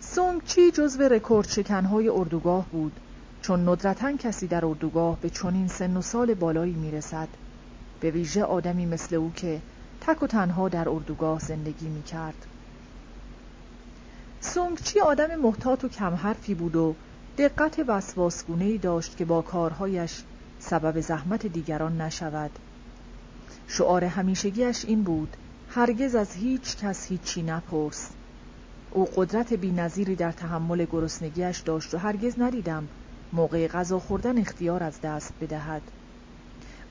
سونگ چی جزو رکورد شکنهای اردوگاه بود چون ندرتا کسی در اردوگاه به چنین سن و سال بالایی می‌رسد. به ویژه آدمی مثل او که تک و تنها در اردوگاه زندگی می کرد. سونگ چی آدم محتاط و کم حرفی بود و دقت وسواسگونه داشت که با کارهایش سبب زحمت دیگران نشود. شعار همیشگیش این بود هرگز از هیچ کس هیچی نپرس. او قدرت بینظیری در تحمل گرسنگیش داشت و هرگز ندیدم موقع غذا خوردن اختیار از دست بدهد.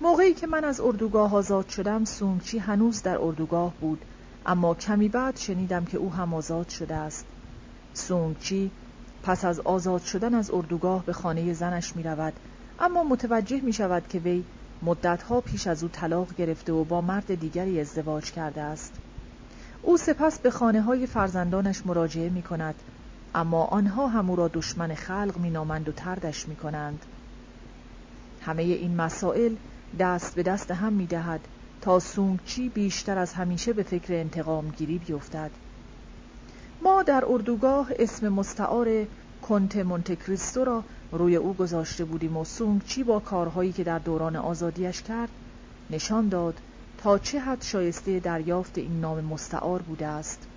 موقعی که من از اردوگاه آزاد شدم سونگچی هنوز در اردوگاه بود اما کمی بعد شنیدم که او هم آزاد شده است. سونگچی پس از آزاد شدن از اردوگاه به خانه زنش می رود اما متوجه می شود که وی مدتها پیش از او طلاق گرفته و با مرد دیگری ازدواج کرده است. او سپس به خانه های فرزندانش مراجعه می کند اما آنها هم او را دشمن خلق می نامند و تردش می کنند همه این مسائل دست به دست هم می دهد تا سونگچی بیشتر از همیشه به فکر انتقام گیری بیفتد. ما در اردوگاه اسم مستعار کنت مونتکریستو را روی او گذاشته بودیم و سونگچی با کارهایی که در دوران آزادیش کرد نشان داد تا چه حد شایسته دریافت این نام مستعار بوده است.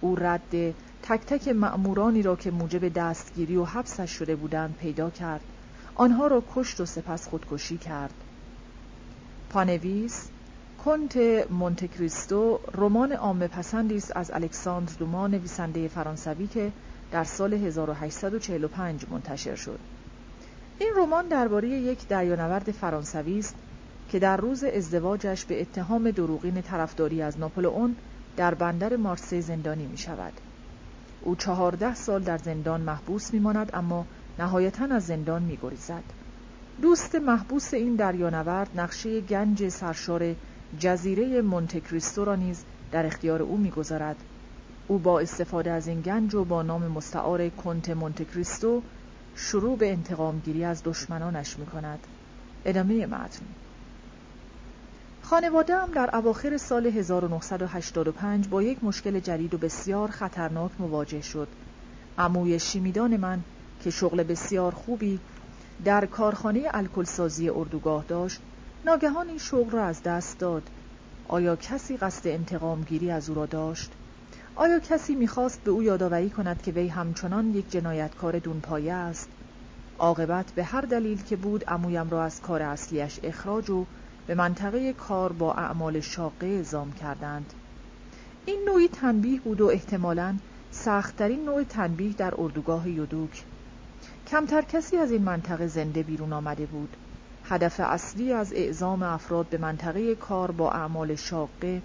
او رد تک تک مأمورانی را که موجب دستگیری و حبسش شده بودند پیدا کرد. آنها را کشت و سپس خودکشی کرد. پانویس کنت مونتکریستو رمان عامه پسندی است از الکساندر دوما نویسنده فرانسوی که در سال 1845 منتشر شد این رمان درباره یک دریانورد فرانسوی است که در روز ازدواجش به اتهام دروغین طرفداری از ناپلئون در بندر مارسی زندانی می شود. او چهارده سال در زندان محبوس می ماند اما نهایتا از زندان می گریزد. دوست محبوس این دریانورد نقشه گنج سرشار جزیره مونتکریستو را نیز در اختیار او می‌گذارد او با استفاده از این گنج و با نام مستعار کنت مونتکریستو شروع به انتقامگیری از دشمنانش می کند. ادامه متن خانواده هم در اواخر سال 1985 با یک مشکل جدید و بسیار خطرناک مواجه شد. عموی شیمیدان من که شغل بسیار خوبی در کارخانه الکلسازی اردوگاه داشت ناگهان این شغل را از دست داد. آیا کسی قصد انتقام گیری از او را داشت؟ آیا کسی می‌خواست به او یادآوری کند که وی همچنان یک جنایتکار دونپایه است؟ عاقبت به هر دلیل که بود عمویم را از کار اصلیش اخراج و به منطقه کار با اعمال شاقه اعزام کردند. این نوعی تنبیه بود و احتمالاً سختترین نوع تنبیه در اردوگاه یودوک. کمتر کسی از این منطقه زنده بیرون آمده بود. هدف اصلی از اعزام افراد به منطقه کار با اعمال شاقه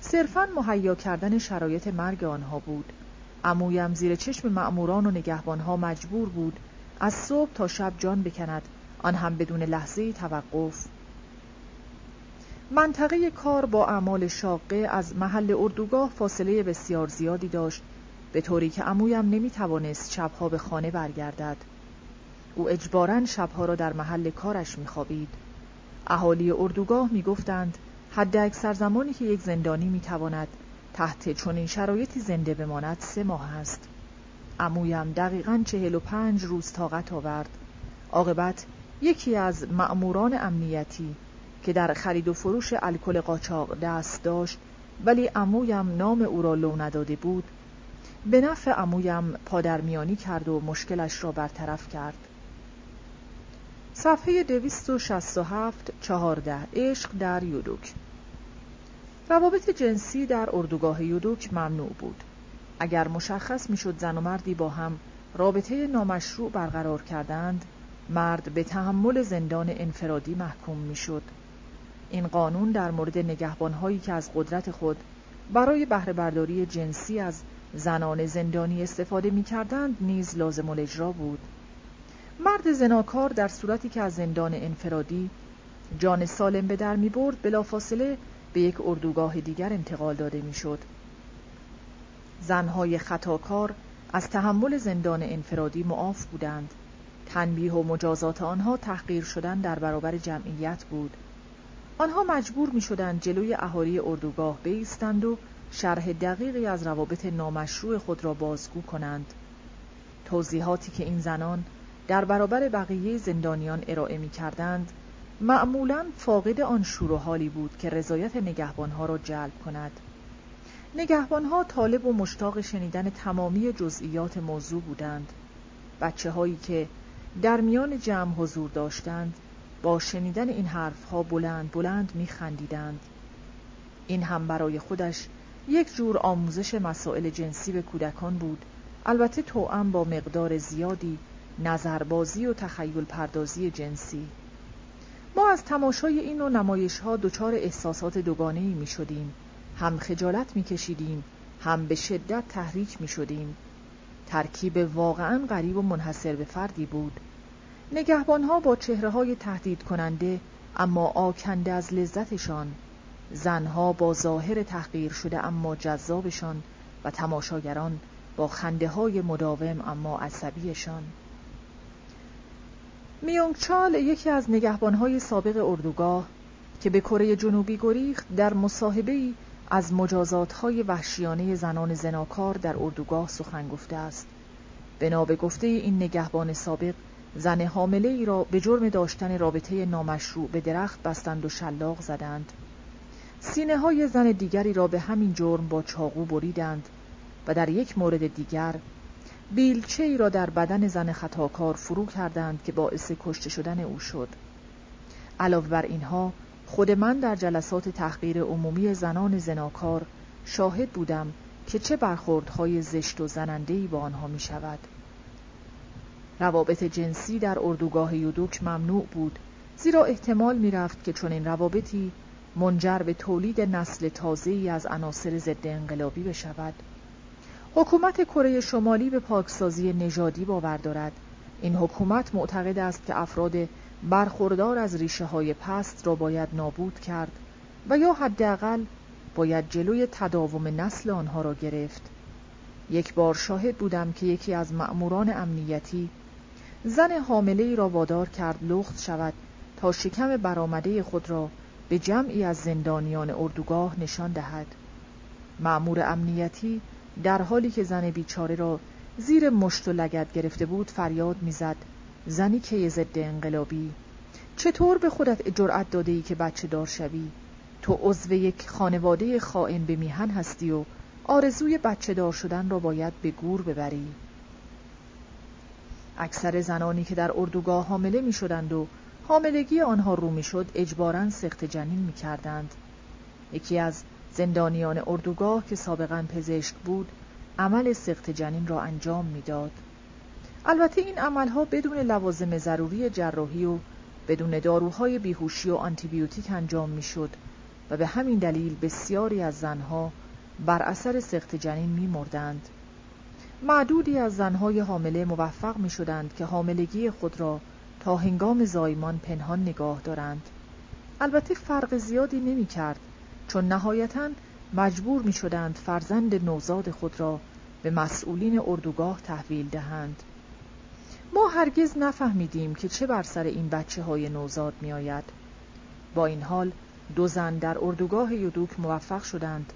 صرفا مهیا کردن شرایط مرگ آنها بود. عمویم زیر چشم مأموران و نگهبانها مجبور بود از صبح تا شب جان بکند آن هم بدون لحظه توقف. منطقه کار با اعمال شاقه از محل اردوگاه فاصله بسیار زیادی داشت به طوری که عمویم نمی توانست شبها به خانه برگردد. او اجبارا شبها را در محل کارش میخوابید. اهالی اردوگاه می‌گفتند حد اکثر زمانی که یک زندانی می‌تواند تحت چنین شرایطی زنده بماند سه ماه است. عمویم دقیقا چهل و پنج روز طاقت آورد. عاقبت یکی از مأموران امنیتی که در خرید و فروش الکل قاچاق دست داشت ولی عمویم نام او را لو نداده بود به نفع عمویم پادرمیانی کرد و مشکلش را برطرف کرد. صفحه 267 چهارده عشق در یودوک. روابط جنسی در اردوگاه یودوک ممنوع بود. اگر مشخص می‌شد زن و مردی با هم رابطه نامشروع برقرار کردند مرد به تحمل زندان انفرادی محکوم می‌شد. این قانون در مورد نگهبانهایی که از قدرت خود برای بهره برداری جنسی از زنان زندانی استفاده می کردند نیز لازم الاجرا بود. مرد زناکار در صورتی که از زندان انفرادی جان سالم به در می برد بلافاصله به یک اردوگاه دیگر انتقال داده می شد. زنهای خطاکار از تحمل زندان انفرادی معاف بودند. تنبیه و مجازات آنها تحقیر شدن در برابر جمعیت بود. آنها مجبور می شدند جلوی اهالی اردوگاه بیستند و شرح دقیقی از روابط نامشروع خود را بازگو کنند. توضیحاتی که این زنان در برابر بقیه زندانیان ارائه می کردند معمولا فاقد آن شور و حالی بود که رضایت نگهبانها را جلب کند. نگهبانها طالب و مشتاق شنیدن تمامی جزئیات موضوع بودند. بچه هایی که در میان جمع حضور داشتند با شنیدن این حرفها بلند بلند می خندیدند. این هم برای خودش یک جور آموزش مسائل جنسی به کودکان بود. البته توأم با مقدار زیادی نظربازی و تخیل پردازی جنسی. ما از تماشای این و نمایش ها دچار احساسات دوگانه می شدیم هم خجالت می کشیدیم هم به شدت تحریک می شدیم ترکیب واقعا غریب و منحصر به فردی بود. نگهبان ها با چهره های تهدید کننده اما آکنده از لذتشان. زنها با ظاهر تحقیر شده اما جذابشان و تماشاگران با خنده های مداوم اما عصبیشان. میونگ چال یکی از نگهبانهای سابق اردوگاه که به کره جنوبی گریخت در مصاحبه از مجازاتهای وحشیانه زنان زناکار در اردوگاه سخن گفته است. بنا به گفته این نگهبان سابق زن حامله ای را به جرم داشتن رابطه نامشروع به درخت بستند و شلاق زدند. سینه های زن دیگری را به همین جرم با چاقو بریدند و در یک مورد دیگر بیلچه ای را در بدن زن خطاکار فرو کردند که باعث کشته شدن او شد علاوه بر اینها خود من در جلسات تحقیر عمومی زنان زناکار شاهد بودم که چه برخوردهای زشت و زنندهی با آنها می شود. روابط جنسی در اردوگاه یودوک ممنوع بود زیرا احتمال می رفت که چنین روابطی منجر به تولید نسل تازه‌ای از عناصر ضد انقلابی بشود. حکومت کره شمالی به پاکسازی نژادی باور دارد. این حکومت معتقد است که افراد برخوردار از ریشه های پست را باید نابود کرد و یا حداقل باید جلوی تداوم نسل آنها را گرفت. یک بار شاهد بودم که یکی از مأموران امنیتی زن حامله را وادار کرد لخت شود تا شکم برآمده خود را به جمعی از زندانیان اردوگاه نشان دهد. مأمور امنیتی در حالی که زن بیچاره را زیر مشت و لگت گرفته بود فریاد می‌زد زنی که ضد انقلابی چطور به خودت جرأت داده ای که بچه دار شوی تو عضو یک خانواده خائن به میهن هستی و آرزوی بچه دار شدن را باید به گور ببری اکثر زنانی که در اردوگاه حامله می شدند و حاملگی آنها رو می شد اجبارا سخت جنین می کردند. یکی از زندانیان اردوگاه که سابقا پزشک بود عمل سخت جنین را انجام می‌داد. البته این عملها بدون لوازم ضروری جراحی و بدون داروهای بیهوشی و آنتیبیوتیک انجام می‌شد و به همین دلیل بسیاری از زنها بر اثر سخت جنین میمردند. معدودی از زنهای حامله موفق می شدند که حاملگی خود را تا هنگام زایمان پنهان نگاه دارند. البته فرق زیادی نمی کرد چون نهایتا مجبور می شدند فرزند نوزاد خود را به مسئولین اردوگاه تحویل دهند. ما هرگز نفهمیدیم که چه بر سر این بچه های نوزاد می آید با این حال دو زن در اردوگاه یودوک موفق شدند.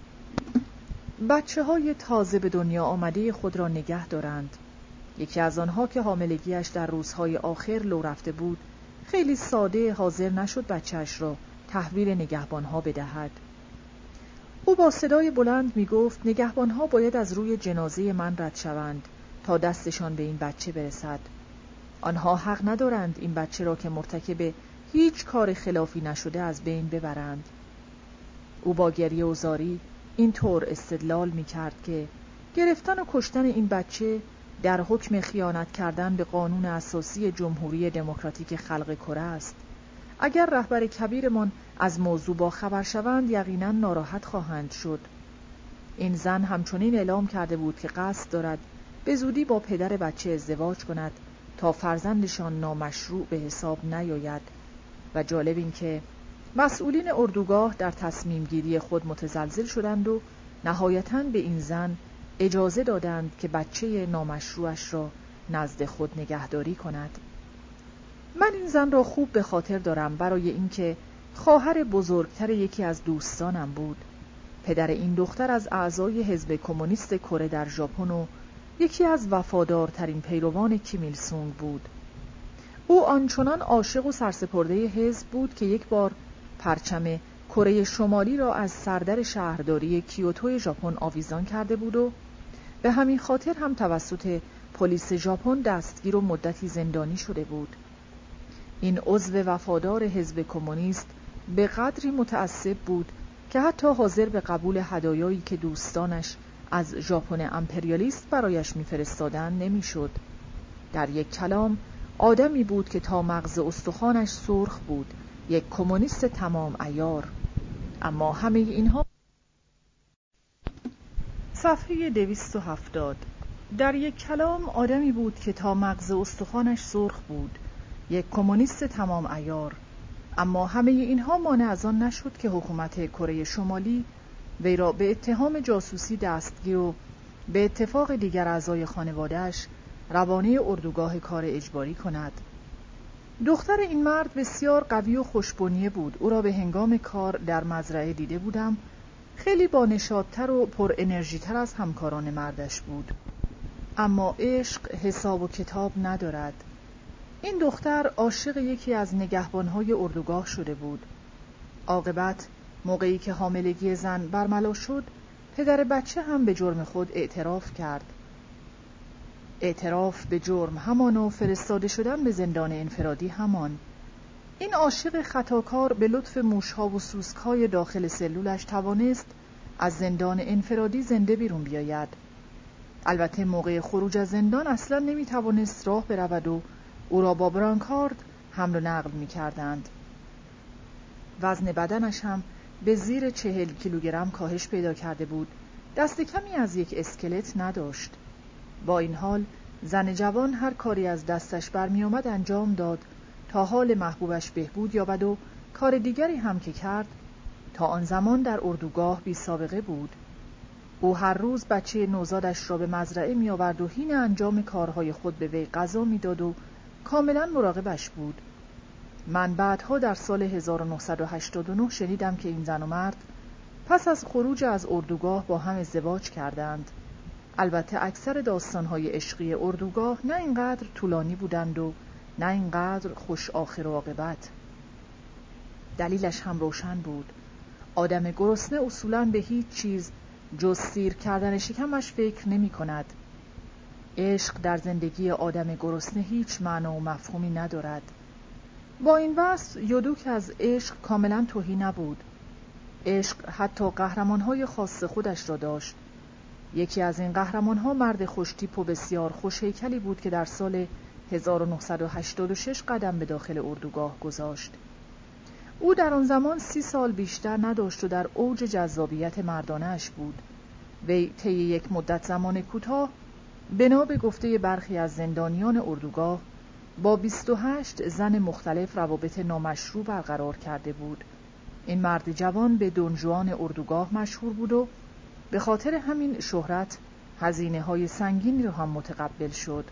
بچه های تازه به دنیا آمده خود را نگه دارند. یکی از آنها که حاملگیش در روزهای آخر لو رفته بود خیلی ساده حاضر نشد بچهش را تحویل نگهبانها بدهد. او با صدای بلند می گفت نگهبانها باید از روی جنازه من رد شوند تا دستشان به این بچه برسد. آنها حق ندارند این بچه را که مرتکب هیچ کار خلافی نشده از بین ببرند. او با گریه و زاری این طور استدلال می کرد که گرفتن و کشتن این بچه در حکم خیانت کردن به قانون اساسی جمهوری دموکراتیک خلق کره است. اگر رهبر کبیرمان از موضوع با خبر شوند یقینا ناراحت خواهند شد. این زن همچنین اعلام کرده بود که قصد دارد به زودی با پدر بچه ازدواج کند تا فرزندشان نامشروع به حساب نیاید. و جالب این که مسئولین اردوگاه در تصمیم گیری خود متزلزل شدند و نهایتا به این زن اجازه دادند که بچه نامشروعش را نزد خود نگهداری کند. من این زن را خوب به خاطر دارم برای اینکه خواهر بزرگتر یکی از دوستانم بود. پدر این دختر از اعضای حزب کمونیست کره در ژاپن و یکی از وفادارترین پیروان کیمیل سونگ بود. او آنچنان عاشق و سرسپرده حزب بود که یک بار پرچم کره شمالی را از سردر شهرداری کیوتو ژاپن آویزان کرده بود و به همین خاطر هم توسط پلیس ژاپن دستگیر و مدتی زندانی شده بود. این عضو وفادار حزب کمونیست به قدری متعصب بود که حتی حاضر به قبول هدایایی که دوستانش از ژاپن امپریالیست برایش میفرستادند نمی‌شد. در یک کلام آدمی بود که تا مغز استخوانش سرخ بود یک کمونیست تمام ایار اما همه اینها صفحه دویست و هفتاد. در یک کلام آدمی بود که تا مغز استخوانش سرخ بود. یک کمونیست تمام ایار. اما همه اینها مانع از آن نشد که حکومت کره شمالی وی را به اتهام جاسوسی دستگیر و به اتفاق دیگر اعضای خانوادهش روانه اردوگاه کار اجباری کند. دختر این مرد بسیار قوی و خوشبنیه بود. او را به هنگام کار در مزرعه دیده بودم. خیلی با نشادتر و پر انرژیتر از همکاران مردش بود. اما عشق حساب و کتاب ندارد. این دختر عاشق یکی از نگهبانهای اردوگاه شده بود. عاقبت موقعی که حاملگی زن برملا شد پدر بچه هم به جرم خود اعتراف کرد. اعتراف به جرم همان و فرستاده شدن به زندان انفرادی همان. این عاشق خطاکار به لطف موشها و سوسکهای داخل سلولش توانست از زندان انفرادی زنده بیرون بیاید. البته موقع خروج از زندان اصلا نمی توانست راه برود و او را با برانکارد حمل و نقل می کردند. وزن بدنش هم به زیر چهل کیلوگرم کاهش پیدا کرده بود. دست کمی از یک اسکلت نداشت. با این حال زن جوان هر کاری از دستش برمی آمد انجام داد تا حال محبوبش بهبود یابد و کار دیگری هم که کرد تا آن زمان در اردوگاه بی سابقه بود. او هر روز بچه نوزادش را به مزرعه می آورد و حین انجام کارهای خود به وی غذا می‌داد و کاملا مراقبش بود. من بعدها در سال 1989 شنیدم که این زن و مرد پس از خروج از اردوگاه با هم ازدواج کردند. البته اکثر داستانهای عشقی اردوگاه نه اینقدر طولانی بودند و نه اینقدر خوش آخر و عاقبت. دلیلش هم روشن بود. آدم گرسنه اصولا به هیچ چیز جز سیر کردن شکمش فکر نمی کند عشق در زندگی آدم گرسنه هیچ معنا و مفهومی ندارد. با این وصف یودوک از عشق کاملا توهی نبود. عشق حتی قهرمانهای خاص خودش را داشت. یکی از این قهرمانها مرد خوشتیپ و بسیار خوشهیکلی بود که در سال 1986 قدم به داخل اردوگاه گذاشت. او در آن زمان سی سال بیشتر نداشت و در اوج جذابیت مردانش بود. وی طی یک مدت زمان کوتاه بنا به گفته برخی از زندانیان اردوگاه با 28 زن مختلف روابط نامشروع برقرار کرده بود. این مرد جوان به دنجوان اردوگاه مشهور بود و به خاطر همین شهرت هزینه های سنگینی را هم متقبل شد.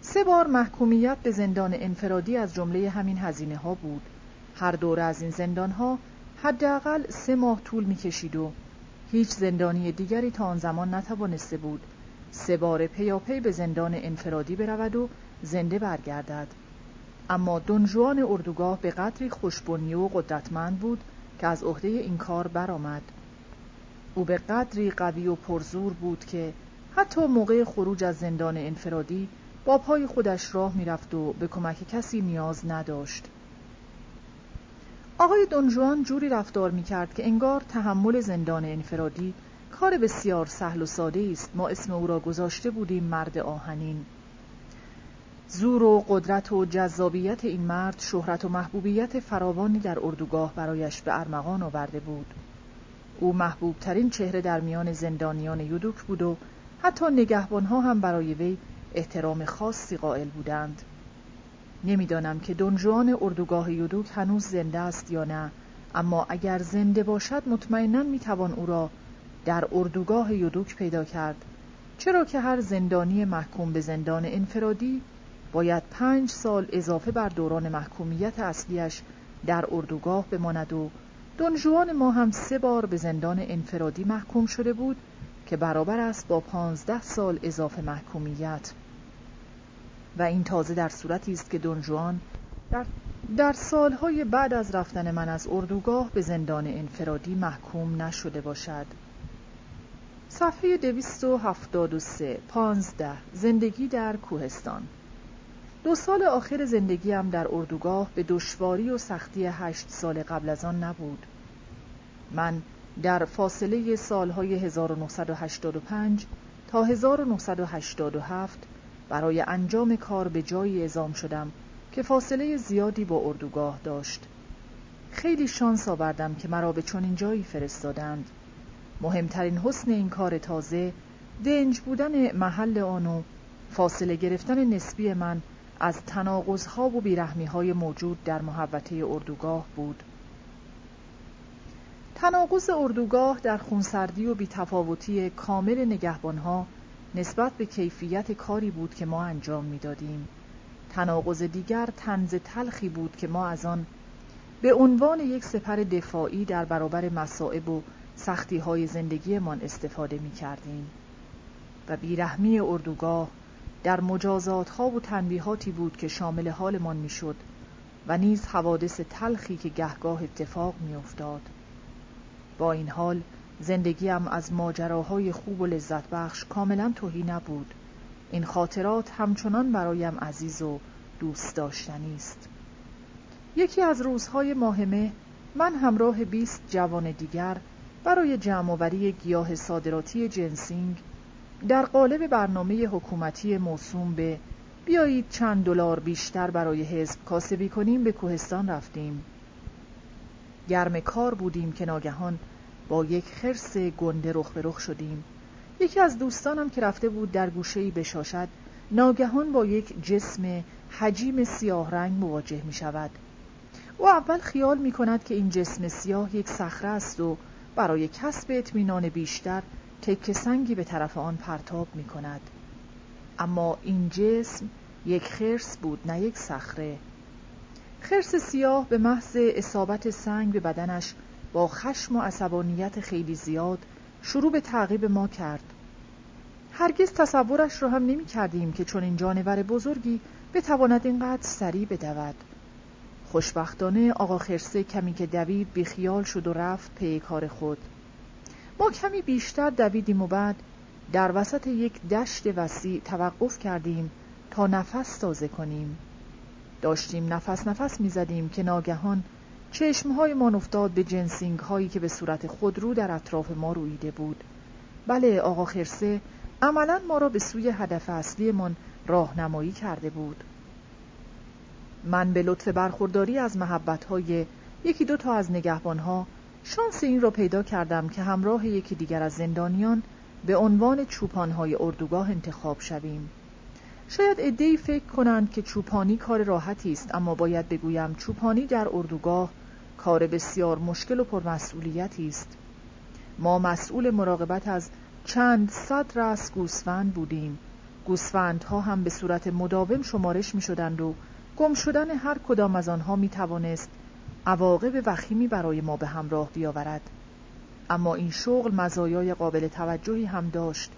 سه بار محکومیت به زندان انفرادی از جمله همین هزینه ها بود. هر دوره از این زندانها حداقل سه ماه طول می‌کشید و هیچ زندانی دیگری تا آن زمان نتوانسته بود. سه بار پیاپی به زندان انفرادی برود و زنده برگردد. اما دنجوان اردوگاه به قدری خوشبنی و قدرتمند بود که از عهده این کار برآمد. او به قدری قوی و پرزور بود که حتی موقع خروج از زندان انفرادی با پای خودش راه می‌رفت و به کمک کسی نیاز نداشت. آقای دونجوان جوری رفتار می کرد که انگار تحمل زندان انفرادی کار بسیار سهل و ساده است. ما اسم او را گذاشته بودیم مرد آهنین. زور و قدرت و جذابیت این مرد شهرت و محبوبیت فراوانی در اردوگاه برایش به ارمغان آورده بود. او محبوب ترین چهره در میان زندانیان یودوک بود و حتی نگهبانها هم برای وی احترام خاصی قائل بودند. نمی‌دانم که دنجوان اردوگاه یودوک هنوز زنده است یا نه. اما اگر زنده باشد مطمئنا می‌توان او را در اردوگاه یودوک پیدا کرد. چرا که هر زندانی محکوم به زندان انفرادی باید پنج سال اضافه بر دوران محکومیت اصلیش در اردوگاه بماند و دونجوان ما هم سه بار به زندان انفرادی محکوم شده بود که برابر است با پانزده سال اضافه محکومیت. و این تازه در صورتی است که دونجوان در, در سالهای بعد از رفتن من از اردوگاه به زندان انفرادی محکوم نشده باشد. صفحه 273 پانزده زندگی در کوهستان. دو سال آخر زندگیم در اردوگاه به دشواری و سختی هشت سال قبل از آن نبود. من در فاصله سالهای 1985 تا 1987 برای انجام کار به جایی اعزام شدم که فاصله زیادی با اردوگاه داشت. خیلی شانس آوردم که مرا به چنین جایی فرستادند. مهمترین حسن این کار تازه دنج بودن محل آن و فاصله گرفتن نسبی من از تناقضها و بیرحمیهای موجود در محوطه اردوگاه بود. تناقض اردوگاه در خونسردی و بیتفاوتی کامل نگهبانها نسبت به کیفیت کاری بود که ما انجام می‌دادیم. تناقض دیگر تنز تلخی بود که ما از آن به عنوان یک سپر دفاعی در برابر مصائب و سختی های زندگیمان استفاده می کردیم و بیرحمی اردوگاه در مجازات ها و تنبیهاتی بود که شامل حالمان می شد و نیز حوادث تلخی که گهگاه اتفاق می افتاد. با این حال زندگیم از ماجراهای خوب و لذت بخش کاملا توهی نبود. این خاطرات همچنان برایم عزیز و دوست داشتنی است. یکی از روزهای ماهمه من همراه بیست جوان دیگر برای جمعآوری گیاه صادراتی جنسینگ در قالب برنامه حکومتی موسوم به بیایید چند دلار بیشتر برای حزب کاسبی کنیم به کوهستان رفتیم. گرم کار بودیم که ناگهان با یک خرس گنده رخ به رخ شدیم. یکی از دوستانم که رفته بود در گوشه‌ای بشاشد ناگهان با یک جسم حجیم سیاه رنگ مواجه می شود او اول خیال می کند که این جسم سیاه یک صخره است و برای کسب اطمینان بیشتر تک سنگی به طرف آن پرتاب می کند اما این جسم یک خرس بود نه یک صخره. خرس سیاه به محض اصابت سنگ به بدنش با خشم و عصبانیت خیلی زیاد شروع به تعقیب ما کرد. هرگز تصورش را هم نمی کردیم که چون این جانور بزرگی بتواند اینقدر سریع بدود. خوشبختانه آقا خرسه کمی که دوید بیخیال شد و رفت پی کار خود. ما کمی بیشتر دویدیم و بعد در وسط یک دشت وسیع توقف کردیم تا نفس تازه کنیم. داشتیم نفس نفس می‌زدیم که ناگهان چشمهای ما افتاد به جنسینگ هایی که به صورت خودرو در اطراف ما رویده بود. بله آقا خرسه عملا ما را به سوی هدف اصلیمان راهنمایی کرده بود. من به لطف برخورداری از محبت های یکی دو تا از نگهبان ها شانس این را پیدا کردم که همراه یکی دیگر از زندانیان به عنوان چوپان های اردوگاه انتخاب شویم. شاید عدهای فکر کنند که چوپانی کار راحتی است اما باید بگویم چوپانی در اردوگاه کار بسیار مشکل و پرمسئولیتی است. ما مسئول مراقبت از چند صد رس گوسفند بودیم. گوسفندها هم به صورت مداوم شمارش می شدند و گم شدن هر کدام از آنها می توانست عواقب وخیمی برای ما به همراه بیاورد. اما این شغل مزایای قابل توجهی هم داشت.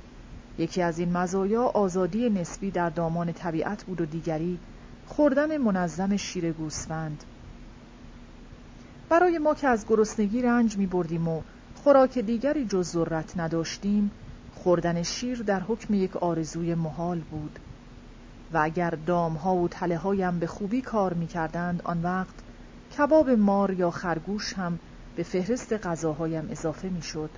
یکی از این مزایا آزادی نسبی در دامان طبیعت بود و دیگری خوردن منظم شیر گوسفند. برای ما که از گرسنگی رنج می بردیم و خوراک دیگری جز ذرت نداشتیم خوردن شیر در حکم یک آرزوی محال بود. و اگر دامها و تله هایم به خوبی کار می کردند آن وقت کباب مار یا خرگوش هم به فهرست غذاهایم اضافه می شد.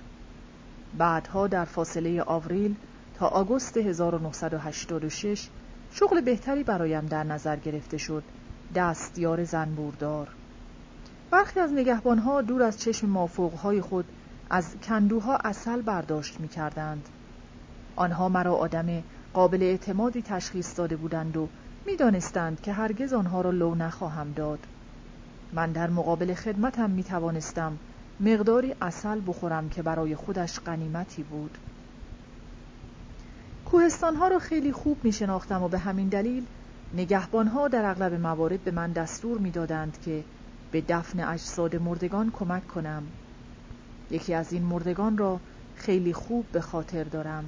بعدها در فاصله آوریل تا آگوست 1986 شغل بهتری برایم در نظر گرفته شد. دستیار زنبوردار. برخی از نگهبانها دور از چشم مافوقهای خود از کندوها اصل برداشت می کردند. آنها مرا آدم قابل اعتمادی تشخیص داده بودند و می دانستند که هرگز آنها را لو نخواهم داد. من در مقابل خدمتم می توانستم مقداری اصل بخورم که برای خودش قنیمتی بود. کوهستانها را خیلی خوب می شناختم و به همین دلیل نگهبانها در اغلب موارد به من دستور می دادند که به دفن اجساد مردگان کمک کنم. یکی از این مردگان را خیلی خوب به خاطر دارم.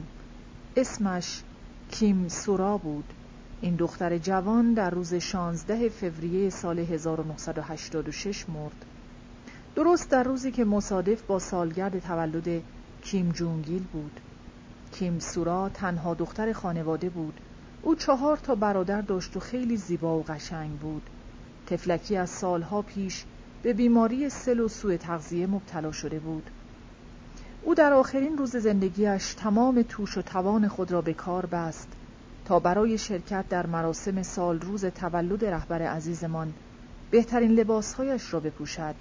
اسمش کیم سورا بود. این دختر جوان در روز 16 فوریه سال 1986 مرد. درست در روزی که مصادف با سالگرد تولد کیم جونگیل بود. کیم سورا تنها دختر خانواده بود. او چهار تا برادر داشت و خیلی زیبا و قشنگ بود. تفلکی از سالها پیش به بیماری سل و سوء تغذیه مبتلا شده بود. او در آخرین روز زندگیش تمام توش و توان خود را به کار بست تا برای شرکت در مراسم سال روز تولد رهبر عزیزمان بهترین لباسهایش را بپوشد.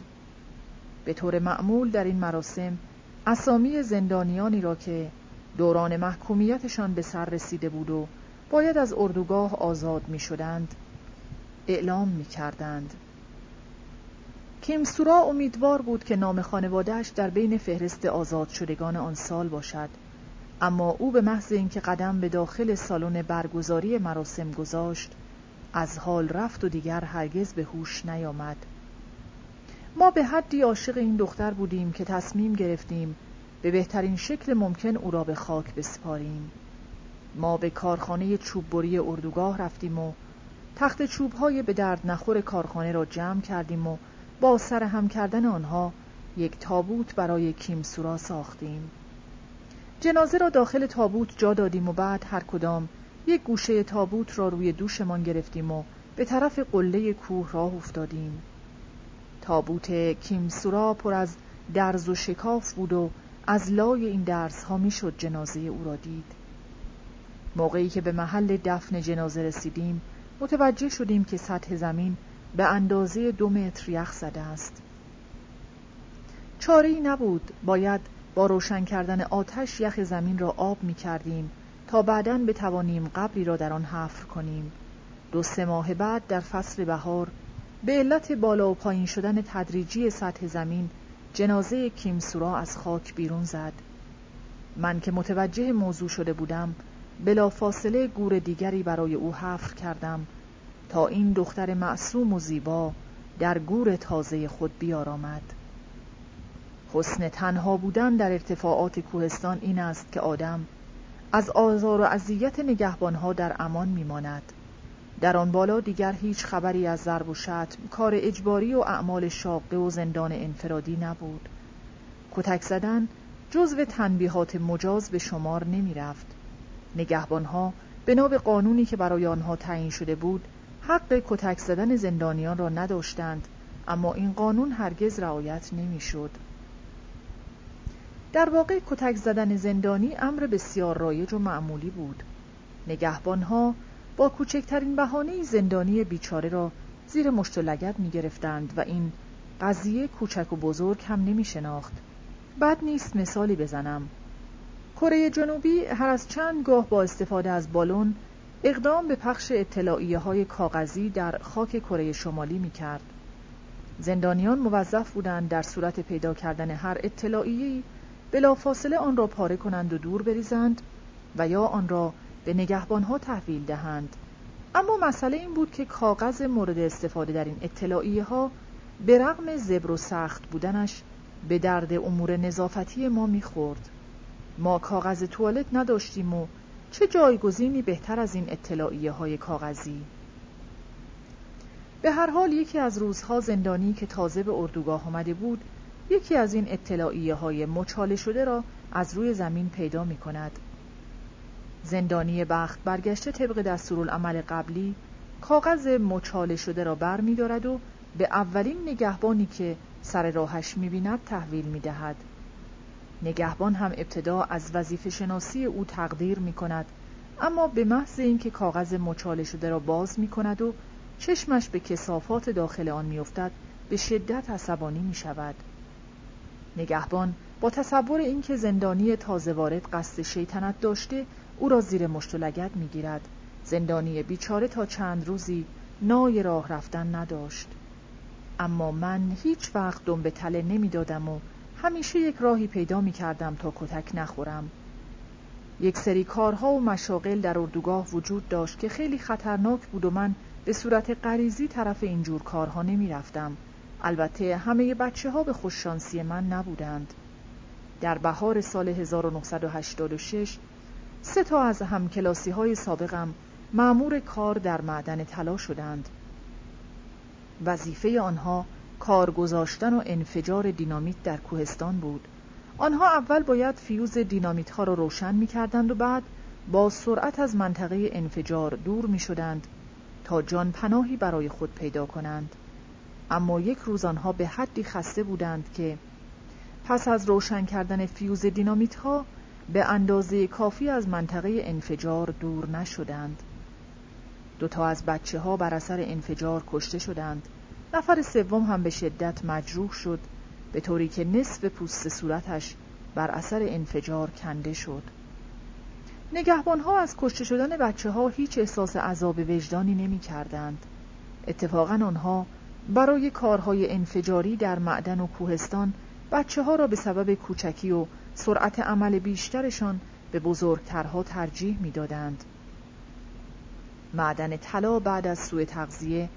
به طور معمول در این مراسم اسامی زندانیانی را که دوران محکومیتشان به سر رسیده بود و باید از اردوگاه آزاد می شدند اعلام می کردند کیمسورا امیدوار بود که نام خانوادهش در بین فهرست آزاد شدگان آن سال باشد. اما او به محض اینکه قدم به داخل سالن برگزاری مراسم گذاشت از حال رفت و دیگر هرگز به هوش نیامد. ما به حدی عاشق این دختر بودیم که تصمیم گرفتیم به بهترین شکل ممکن او را به خاک بسپاریم. ما به کارخانه چوببری اردوگاه رفتیم و تخت چوبهای به درد نخور کارخانه را جمع کردیم و با سرهم کردن آنها یک تابوت برای کیمسورا ساختیم. جنازه را داخل تابوت جا دادیم و بعد هر کدام یک گوشه تابوت را روی دوشمان گرفتیم و به طرف قله کوه راه افتادیم. تابوت کیمسورا پر از درز و شکاف بود و از لای این درس ها می‌شد جنازه او را دید. موقعی که به محل دفن جنازه رسیدیم متوجه شدیم که سطح زمین به اندازه دو متر یخ زده است. چاره ای نبود. باید با روشن کردن آتش یخ زمین را آب می کردیم تا بعدا بتوانیم قبری را در آن حفر کنیم. دو سه ماه بعد در فصل بهار به علت بالا و پایین شدن تدریجی سطح زمین جنازه کیمسورا از خاک بیرون زد. من که متوجه موضوع شده بودم بلا فاصله گور دیگری برای او حفر کردم تا این دختر معصوم و زیبا در گور تازه خود بیارامد. حسن تنها بودن در ارتفاعات کوهستان این است که آدم از آزار و اذیت نگهبانها در امان میماند. در آن بالا دیگر هیچ خبری از ضرب و شتم کار اجباری و اعمال شاقه و زندان انفرادی نبود. کتک زدن جزو تنبیهات مجاز به شمار نمی رفت نگهبانها به نوع قانونی که برای آنها تعیین شده بود حق کتک زدن زندانیان را نداشتند اما این قانون هرگز رعایت نمی‌شد. در واقع کتک زدن زندانی امر بسیار رایج و معمولی بود نگهبانها با کوچکترین بهانه زندانی بیچاره را زیر مشت و لگد می گرفتند و این قضیه کوچک و بزرگ هم نمی شناخت. بد نیست مثالی بزنم. کره جنوبی هر از چند گاه با استفاده از بالون اقدام به پخش اطلاعیه های کاغذی در خاک کره شمالی می کرد. زندانیان موظف بودند در صورت پیدا کردن هر اطلاعیه‌ای بلافاصله آن را پاره کنند و دور بریزند و یا آن را به نگهبانها تحویل دهند اما مسئله این بود که کاغذ مورد استفاده در این اطلاعیه ها به رغم زبر و سخت بودنش به درد امور نظافتی ما می‌خورد ما کاغذ توالت نداشتیم و چه جایگزینی بهتر از این اطلاعیه های کاغذی به هر حال یکی از روزها زندانی که تازه به اردوگاه آمده بود یکی از این اطلاعیه های مچاله شده را از روی زمین پیدا می کند زندانی بخت برگشته طبق دستورالعمل قبلی کاغذ مچاله شده را بر می دارد و به اولین نگهبانی که سر راهش می بیند تحویل می دهد. نگهبان هم ابتدا از وظیفه شناسی او تقدیر می کند اما به محض اینکه کاغذ مچاله شده را باز می کند و چشمش به کسافات داخل آن می افتد به شدت عصبانی می شود. نگهبان با تصور اینکه زندانی تازه وارد قصد شیطنت داشته او را زیر مشت و لگد می گیرد. زندانی بیچاره تا چند روزی نای راه رفتن نداشت. اما من هیچ وقت دم به تله نمی دادم و همیشه یک راهی پیدا می کردم تا کتک نخورم. یک سری کارها و مشاغل در اردوگاه وجود داشت که خیلی خطرناک بود و من به صورت غریزی طرف اینجور کارها نمی رفتم. البته همه بچه ها به خوششانسی من نبودند. در بهار سال 1986 سه تا از همکلاسی های سابقم معمور کار در معدن طلا شدند. وظیفه آنها کار گذاشتن و انفجار دینامیت در کوهستان بود. آنها اول باید فیوز دینامیت ها را روشن می کردند و بعد با سرعت از منطقه انفجار دور می شدند تا جان پناهی برای خود پیدا کنند. اما یک روز آنها به حدی خسته بودند که پس از روشن کردن فیوز دینامیت ها به اندازه کافی از منطقه انفجار دور نشدند. دو تا از بچه ها بر اثر انفجار کشته شدند. نفر سوم هم به شدت مجروح شد به طوری که نصف پوست صورتش بر اثر انفجار کنده شد. نگهبان ها از کشته شدن بچه ها هیچ احساس عذاب وجدانی نمی کردند. اتفاقا آنها برای کارهای انفجاری در معدن و کوهستان بچه ها را به سبب کوچکی و سرعت عمل بیشترشان به بزرگترها ترجیح می‌دادند. معدن طلا بعد از سوء تغذیه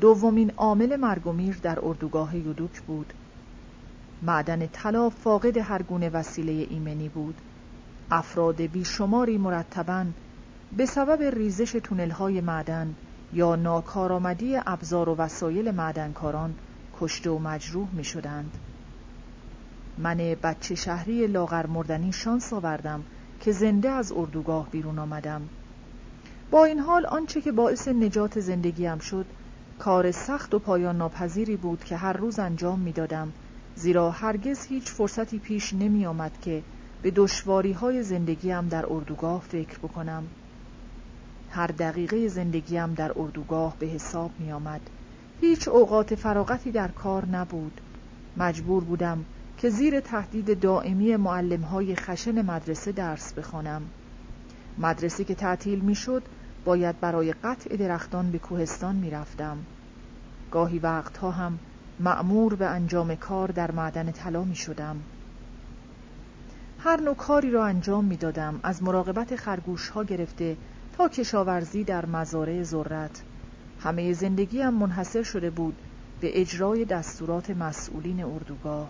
دومین عامل مرگ و میر در اردوگاه یودوک بود. معدن طلا فاقد هر گونه وسیله ایمنی بود. افراد بیشماری مرتبا به سبب ریزش تونل‌های معدن یا ناکارآمدی ابزار و وسایل معدنکاران کشته و مجروح می شدند. من بچه شهری لاغر مردنی شانس آوردم که زنده از اردوگاه بیرون آمدم. با این حال آنچه که باعث نجات زندگیم شد کار سخت و پایان ناپذیری بود که هر روز انجام می دادم زیرا هرگز هیچ فرصتی پیش نمی آمد که به دشواری های زندگیم در اردوگاه فکر بکنم. هر دقیقه زندگیم در اردوگاه به حساب می آمد. هیچ اوقات فراغتی در کار نبود. مجبور بودم که زیر تهدید دائمی معلم های خشن مدرسه درس بخوانم. مدرسه که تعطیل می شد باید برای قطع درختان به کوهستان می رفتم. گاهی وقتها هم مأمور به انجام کار در معدن طلا می شدم. هر نوع کاری را انجام می دادم از مراقبت خرگوش ها گرفته تا کشاورزی در مزارع ذرت همه زندگیم منحصر شده بود به اجرای دستورات مسئولین اردوگاه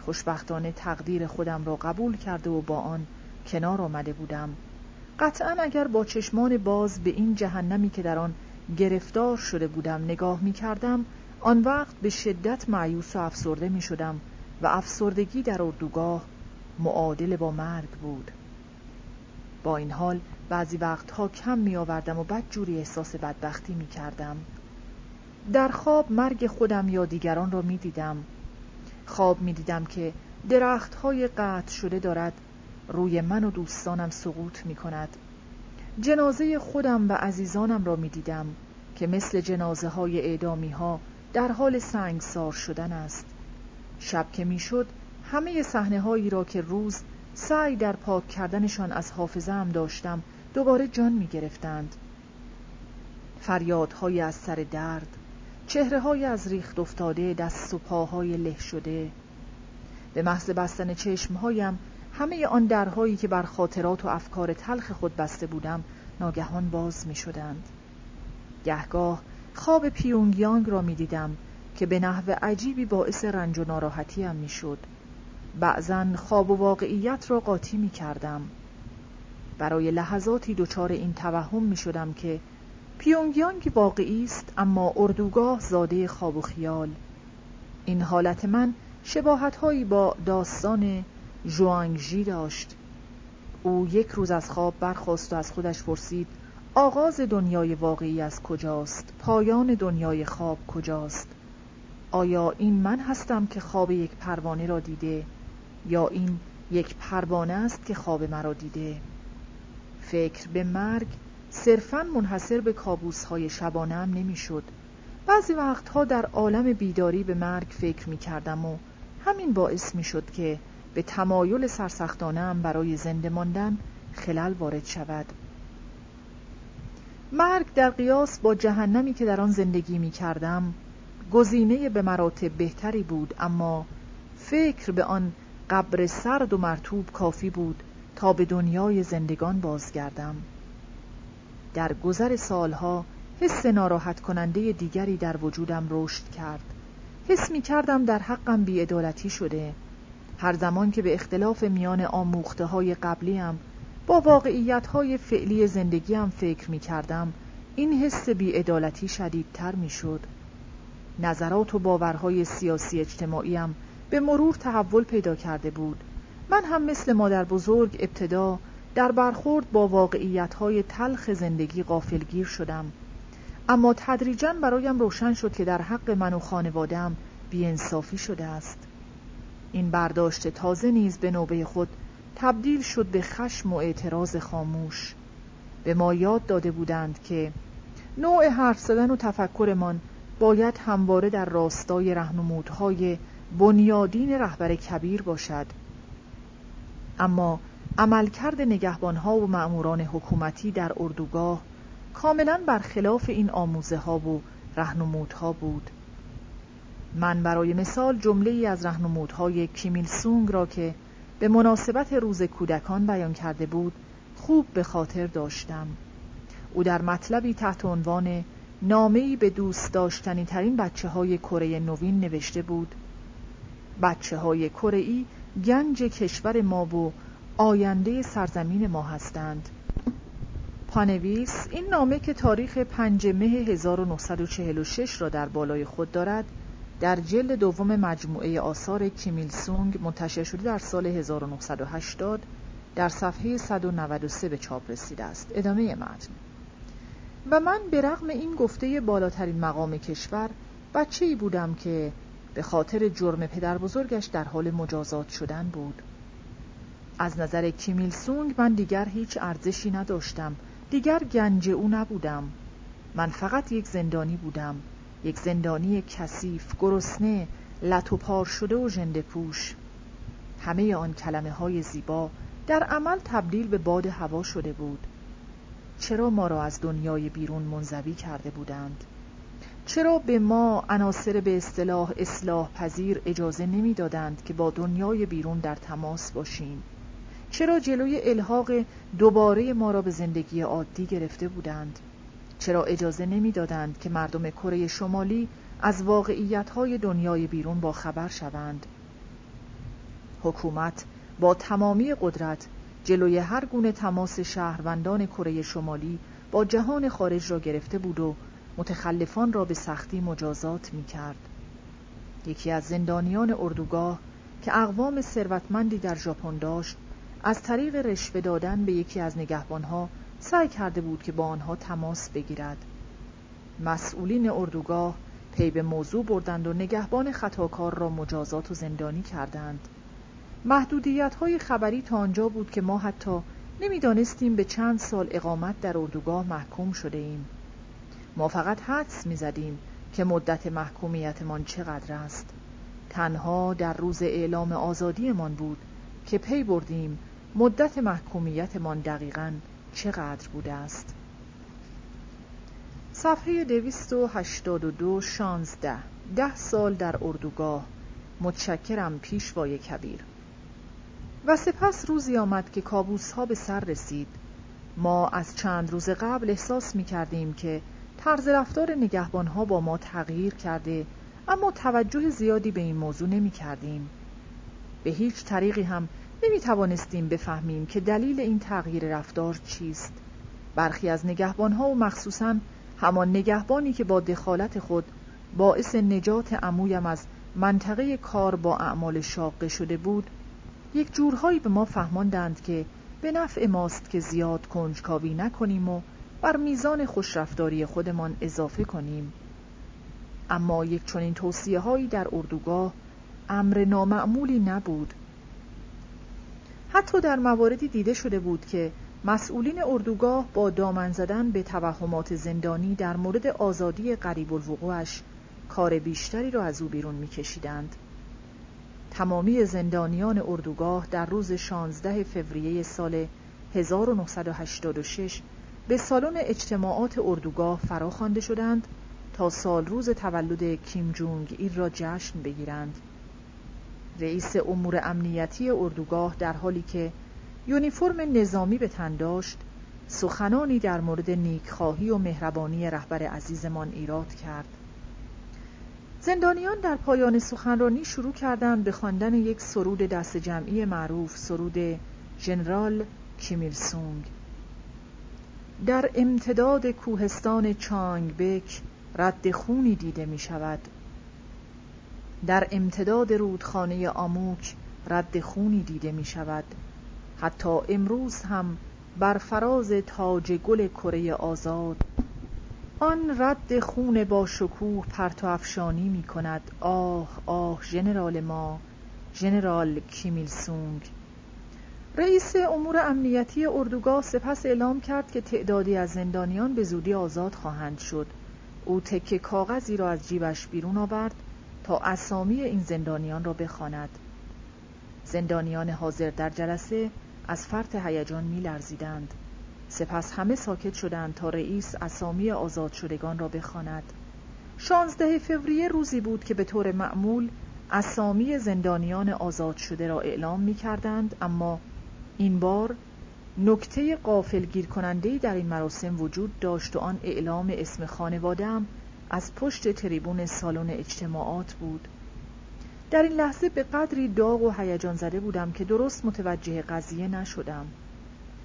خوشبختانه تقدیر خودم را قبول کرده و با آن کنار آمده بودم قطعا اگر با چشمان باز به این جهنمی که در آن گرفتار شده بودم نگاه می کردم آن وقت به شدت معیوس و افسرده می شدم و افسردگی در اردوگاه معادل با مرگ بود با این حال بعضی وقتها کم می آوردم و بد جوری احساس بدبختی می کردم. در خواب مرگ خودم یا دیگران را می دیدم. خواب می دیدم که درخت های قطع شده دارد روی من و دوستانم سقوط می کند. جنازه خودم و عزیزانم را می دیدم که مثل جنازه های اعدامی ها در حال سنگسار شدن است. شب که می شد همه صحنه هایی را که روز سعی در پاک کردنشان از حافظه هم داشتم دوباره جان می گرفتند فریادهای از سر درد چهره های از ریخت افتاده دست و پاهای له شده به محض بستن چشمهایم همه آن درهایی که بر خاطرات و افکار تلخ خود بسته بودم ناگهان باز می شدند گهگاه خواب پیونگیانگ را می دیدم که به نحو عجیبی باعث رنج و ناراحتی هم می شد بعضا خواب و واقعیت را قاطی می کردم برای لحظاتی دچار این توهم می شدم که پیونگیانگ واقعی است اما اردوگاه زاده خواب و خیال. این حالت من شباهت هایی با داستان جوانگژی داشت. او یک روز از خواب برخواست و از خودش پرسید آغاز دنیای واقعی از کجاست؟ پایان دنیای خواب کجاست؟ آیا این من هستم که خواب یک پروانه را دیده یا این یک پروانه است که خواب مرا دیده؟ فکر به مرگ صرفا منحصر به کابوس های شبانه هم نمی‌شد. بعضی وقتها در عالم بیداری به مرگ فکر می کردم و همین باعث می شد که به تمایل سرسختانم برای زنده ماندن خلل وارد شود. مرگ در قیاس با جهنمی که در آن زندگی می کردم گزینه به مراتب بهتری بود اما فکر به آن قبر سرد و مرتوب کافی بود تا به دنیای زندگان بازگردم. در گذر سالها حس ناراحت کننده دیگری در وجودم رشد کرد. حس می کردم در حقم بیعدالتی شده. هر زمان که به اختلاف میان آموخته های قبلیم با واقعیت های فعلی زندگیم فکر می کردم این حس بیعدالتی شدیدتر می شد نظرات و باورهای سیاسی اجتماعیم به مرور تحول پیدا کرده بود. من هم مثل مادر بزرگ ابتدا در برخورد با واقعیت های تلخ زندگی غافلگیر شدم. اما تدریجا برایم روشن شد که در حق من و خانوادم بیانصافی شده است. این برداشت تازه نیز به نوبه خود تبدیل شد به خشم و اعتراض خاموش. به ما یاد داده بودند که نوع حرف زدن و تفکرمان باید همواره در راستای رهنمودهای بنیادین رهبر کبیر باشد. اما عملکرد نگهبانها و مأموران حکومتی در اردوگاه کاملا برخلاف این آموزه ها و رهنمودها بود. من برای مثال جمله ای از رهنمودهای کیمیل سونگ را که به مناسبت روز کودکان بیان کرده بود خوب به خاطر داشتم. او در مطلبی تحت عنوان نامه‌ای به دوست داشتنی ترین بچه های کره نوین نوشته بود. بچه های کره گنج کشور ما و آینده سرزمین ما هستند. پانویس این نامه که تاریخ 5 مه 1946 را در بالای خود دارد در جلد دوم مجموعه آثار کیمیل سونگ منتشر شده در سال 1980 در صفحه 193 به چاپ رسیده است. ادامه متن. و من به رغم این گفته بالاترین مقام کشور بچه ای بودم که به خاطر جرم پدر بزرگش در حال مجازات شدن بود. از نظر کیمیل سونگ من دیگر هیچ ارزشی نداشتم. دیگر گنج او نبودم. من فقط یک زندانی بودم. یک زندانی کثیف گرسنه لط پار شده و ژنده پوش. همه آن کلمه های زیبا در عمل تبدیل به باد هوا شده بود. چرا ما را از دنیای بیرون منزوی کرده بودند؟ چرا به ما عناصر به اصطلاح اصلاح پذیر اجازه نمی‌دادند که با دنیای بیرون در تماس باشیم؟ چرا جلوی الحاق دوباره ما را به زندگی عادی گرفته بودند؟ چرا اجازه نمی‌دادند که مردم کره شمالی از واقعیت‌های دنیای بیرون با خبر شوند حکومت با تمامی قدرت جلوی هر گونه تماس شهروندان کره شمالی با جهان خارج را گرفته بود و متخلفان را به سختی مجازات می کرد. یکی از زندانیان اردوگاه که اقوام ثروتمندی در ژاپن داشت از طریق رشوه دادن به یکی از نگهبانها سعی کرده بود که با آنها تماس بگیرد. مسئولین اردوگاه پی به موضوع بردند و نگهبان خطاکار را مجازات و زندانی کردند. محدودیت های خبری تا آنجا بود که ما حتی نمی‌دانستیم به چند سال اقامت در اردوگاه محکوم شده ایم ما فقط حدس می زدیم که مدت محکومیتمان چقدر است. تنها در روز اعلام آزادیمان بود که پی بردیم. مدت محکومیتمان دقیقا چقدر بوده است؟ صفحه دویست و هشتاد و دو شانزده. ده سال در اردوگاه. متشکرم پیشوای کبیر. و سپس روزی آمد که کابوس ها به سر رسید. ما از چند روز قبل احساس می کردیم که طرز رفتار نگهبان ها با ما تغییر کرده اما توجه زیادی به این موضوع نمی کردیم. به هیچ طریقی هم نمی توانستیم بفهمیم که دلیل این تغییر رفتار چیست. برخی از نگهبانها و مخصوصا همان نگهبانی که با دخالت خود باعث نجات عمویم از منطقه کار با اعمال شاقه شده بود یک جورهایی به ما فهماندند که به نفع ماست که زیاد کنجکاوی نکنیم و بر میزان خوشرفتاری خودمان اضافه کنیم اما یک چنین توصیه هایی در اردوگاه امر نامعمولی نبود حتی در مواردی دیده شده بود که مسئولین اردوگاه با دامن زدن به توهمات زندانی در مورد آزادی قریب الوقوعش کار بیشتری را از او بیرون میکشیدند. تمامی زندانیان اردوگاه در روز 16 فوریه سال 1986 به سالن اجتماعات اردوگاه فرا خوانده شدند تا سال روز تولد کیم جونگ ایل را جشن بگیرند. رئیس امور امنیتی اردوگاه در حالی که یونیفرم نظامی به تن داشت سخنانی در مورد نیکخواهی و مهربانی رهبر عزیزمان ایراد کرد. زندانیان در پایان سخنرانی شروع کردند به خواندن یک سرود دست جمعی معروف سرود ژنرال کیمیل سونگ. در امتداد کوهستان چانگ بک رد خونی دیده می شود در امتداد رودخانه آموک رد خونی دیده می شود حتی امروز هم بر فراز تاج گل کره آزاد. آن رد خون با شکوه پرتو افشانی می کند آه آه ژنرال ما ژنرال کیمیل سونگ. رئیس امور امنیتی اردوگاه سپس اعلام کرد که تعدادی از زندانیان به زودی آزاد خواهند شد. او تکه کاغذی را از جیبش بیرون آورد تا اسامی این زندانیان را بخواند زندانیان حاضر در جلسه از فرط هیجان میلرزیدند سپس همه ساکت شدند تا رئیس اسامی آزاد شدگان را بخواند. شانزده فوریه روزی بود که به طور معمول اسامی زندانیان آزاد شده را اعلام می کردند اما این بار نکته قافل گیر کننده در این مراسم وجود داشت و آن اعلام اسم خانوادم از پشت تریبون سالن اجتماعات بود در این لحظه به قدری داغ و هیجان زده بودم که درست متوجه قضیه نشدم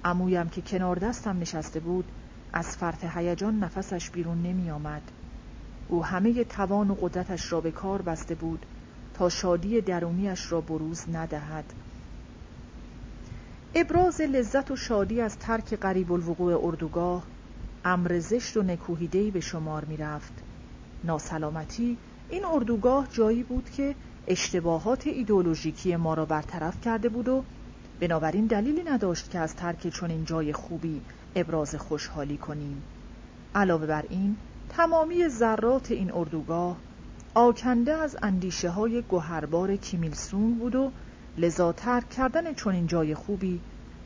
عمویم که کنار دستم نشسته بود از فرط هیجان نفسش بیرون نمی آمد. او همه توان و قدرتش را به کار بسته بود تا شادی درونیش را بروز ندهد ابراز لذت و شادی از ترک قریب الوقوع اردوگاه امر زشت و نکوهیدهی به شمار می رفت. ناسلامتی این اردوگاه جایی بود که اشتباهات ایدولوژیکی ما را برطرف کرده بود و بنابراین دلیلی نداشت که از ترک چنین جای خوبی ابراز خوشحالی کنیم. علاوه بر این تمامی ذرات این اردوگاه آکنده از اندیشه های گوهربار کیمیلسون بود و لذا ترک کردن چنین جای خوبی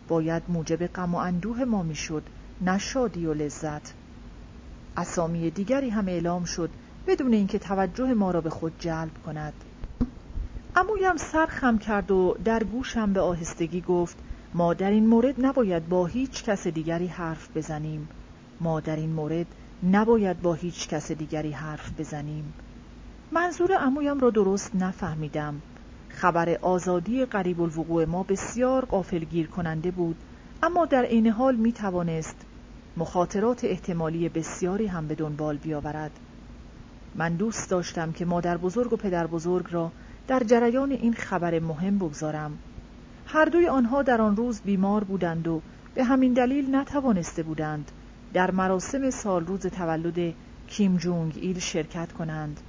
باید موجب غم و اندوه ما می‌شد نه شادی و لذت. اسامی دیگری هم اعلام شد بدون اینکه توجه ما را به خود جلب کند. امویم سر خم کرد و در گوشم به آهستگی گفت ما در این مورد نباید با هیچ کس دیگری حرف بزنیم. ما در این مورد نباید با هیچ کس دیگری حرف بزنیم. منظور امویم را درست نفهمیدم. خبر آزادی قریب الوقوع ما بسیار گیر کننده بود اما در عین حال می توانست مخاطرات احتمالی بسیاری هم به دنبال بیاورد. من دوست داشتم که مادر بزرگ و پدر بزرگ را در جریان این خبر مهم بگذارم. هر دوی آنها در آن روز بیمار بودند و به همین دلیل نتوانسته بودند در مراسم سال روز تولد کیم جونگ ایل شرکت کنند.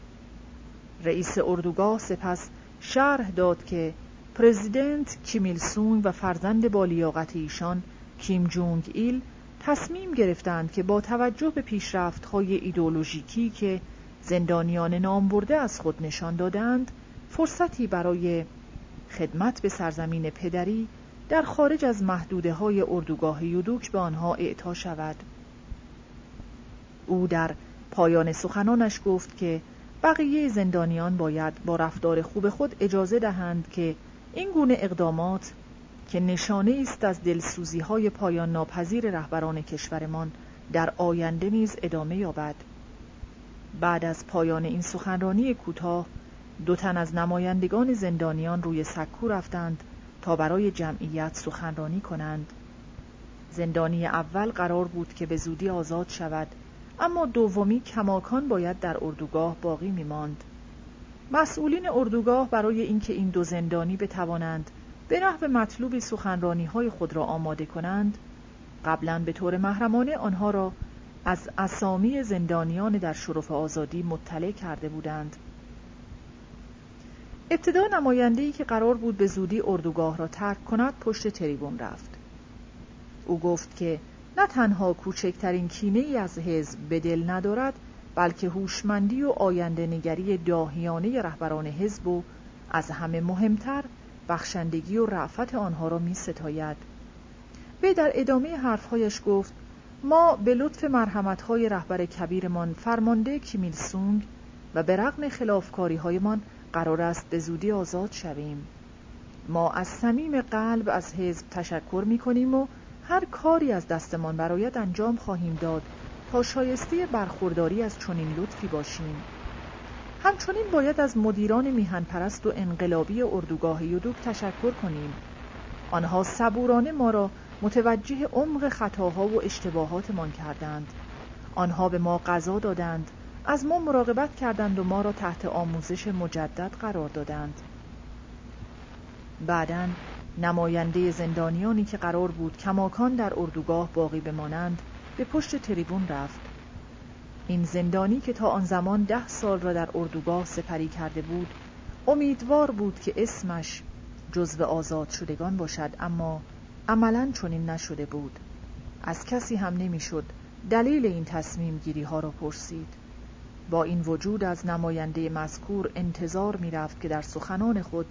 رئیس اردوگاه سپس شرح داد که پرزیدنت کیمیل سونگ و فرزند با لیاقت ایشان کیم جونگ ایل تصمیم گرفتند که با توجه به پیشرفت‌های ایدولوژیکی که زندانیان نامبرده از خود نشان دادند فرصتی برای خدمت به سرزمین پدری در خارج از محدوده های اردوگاه یودوک به آنها اعطا شود. او در پایان سخنانش گفت که بقیه زندانیان باید با رفتار خوب خود اجازه دهند که این گونه اقدامات که نشانه است از دلسوزی های پایان ناپذیر رهبران کشورمان در آینده نیز ادامه یابد بعد از پایان این سخنرانی کوتاه دو تن از نمایندگان زندانیان روی سکو رفتند تا برای جمعیت سخنرانی کنند زندانی اول قرار بود که به زودی آزاد شود اما دومی کماکان باید در اردوگاه باقی می ماند. مسئولین اردوگاه برای اینکه این دو زندانی بتوانند به نحو مطلوبی سخنرانی های خود را آماده کنند قبلا به طور محرمانه آنها را از اسامی زندانیان در شرف آزادی مطلع کرده بودند. ابتدا نماینده‌ای که قرار بود به زودی اردوگاه را ترک کند پشت تریبون رفت. او گفت که نه تنها کوچکترین کینه ای از حزب به دل ندارد بلکه هوشمندی و آینده نگری داهیانه رهبران حزب و از همه مهمتر بخشندگی و رعفت آنها را می ستاید. به در ادامه حرفهایش گفت ما به لطف مرحمتهای رهبر کبیرمان فرمانده کیمیل سونگ و به رغم خلافکاری هایمان قرار است به زودی آزاد شویم ما از صمیم قلب از حزب تشکر می کنیم و هر کاری از دستمان برایت انجام خواهیم داد تا شایسته برخورداری از چنین لطفی باشیم همچنین باید از مدیران میهن پرست و انقلابی اردوگاه یودوک تشکر کنیم. آنها صبورانه ما را متوجه عمق خطاها و اشتباهاتمان کردند. آنها به ما غذا دادند از ما مراقبت کردند و ما را تحت آموزش مجدد قرار دادند. بعدا نماینده زندانیانی که قرار بود کماکان در اردوگاه باقی بمانند به پشت تریبون رفت. این زندانی که تا آن زمان ده سال را در اردوگاه سپری کرده بود امیدوار بود که اسمش جزو آزاد شدگان باشد اما عملا چنین نشده بود. از کسی هم نمی‌شد دلیل این تصمیم گیری ها را پرسید. با این وجود از نماینده مذکور انتظار می رفت که در سخنان خود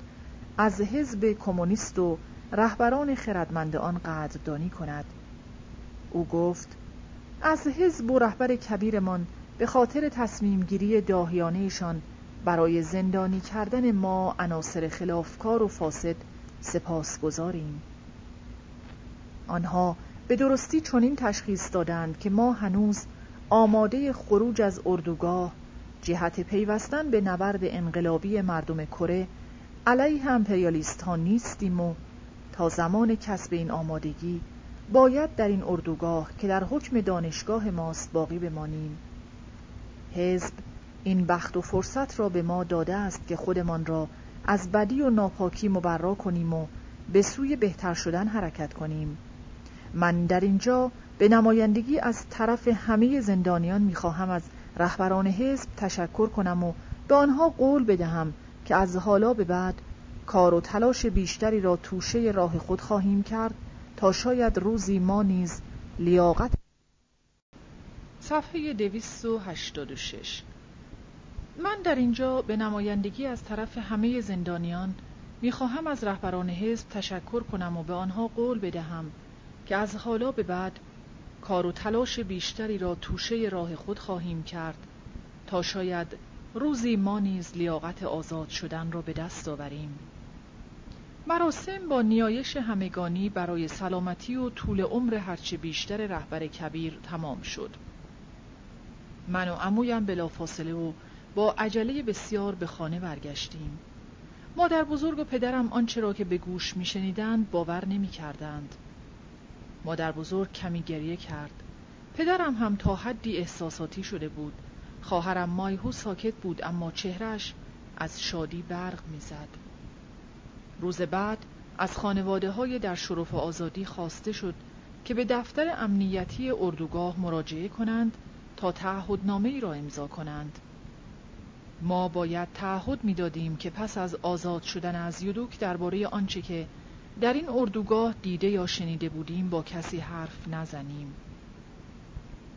از حزب کمونیست و رهبران خردمند آن قدردانی کند. او گفت از حزب و رهبر کبیرمان به خاطر تصمیم گیری داهیانهشان برای زندانی کردن ما عناصر خلافکار و فاسد سپاس گذاریم. آنها به درستی چنین تشخیص دادند که ما هنوز آماده خروج از اردوگاه جهت پیوستن به نبرد انقلابی مردم کره علیه امپریالیست ها نیستیم و تا زمان کسب این آمادگی باید در این اردوگاه که در حکم دانشگاه ماست باقی بمانیم. حزب این بخت و فرصت را به ما داده است که خودمان را از بدی و ناپاکی مبرا کنیم و به سوی بهتر شدن حرکت کنیم. من در اینجا به نمایندگی از طرف همه زندانیان می‌خواهم از رهبران حزب تشکر کنم و به آنها قول بدهم که از حالا به بعد کار و تلاش بیشتری را توشه راه خود خواهیم کرد تا شاید روزی ما نیز لیاقت صفحه 286 من در اینجا به نمایندگی از طرف همه زندانیان می‌خواهم از رهبران حزب تشکر کنم و به آنها قول بدهم که از حالا به بعد کار و تلاش بیشتری را توشه راه خود خواهیم کرد تا شاید روزی ما نیز لیاقت آزاد شدن را به دست آوریم. مراسم با نیایش همگانی برای سلامتی و طول عمر هرچه بیشتر رهبر کبیر تمام شد من و عمویم بلافاصله و با عجله بسیار به خانه برگشتیم مادر بزرگ و پدرم آنچه را که به گوش میشنیدند باور نمی کردند. مادر بزرگ کمی گریه کرد پدرم هم تا حدی احساساتی شده بود خواهرم مایهو ساکت بود اما چهرش از شادی برق می‌زد. روز بعد از خانواده های در شرف آزادی خواسته شد که به دفتر امنیتی اردوگاه مراجعه کنند تا تعهدنامه ای را امضا کنند. ما باید تعهد می‌دادیم که پس از آزاد شدن از یودوک درباره آنچه که در این اردوگاه دیده یا شنیده بودیم با کسی حرف نزنیم.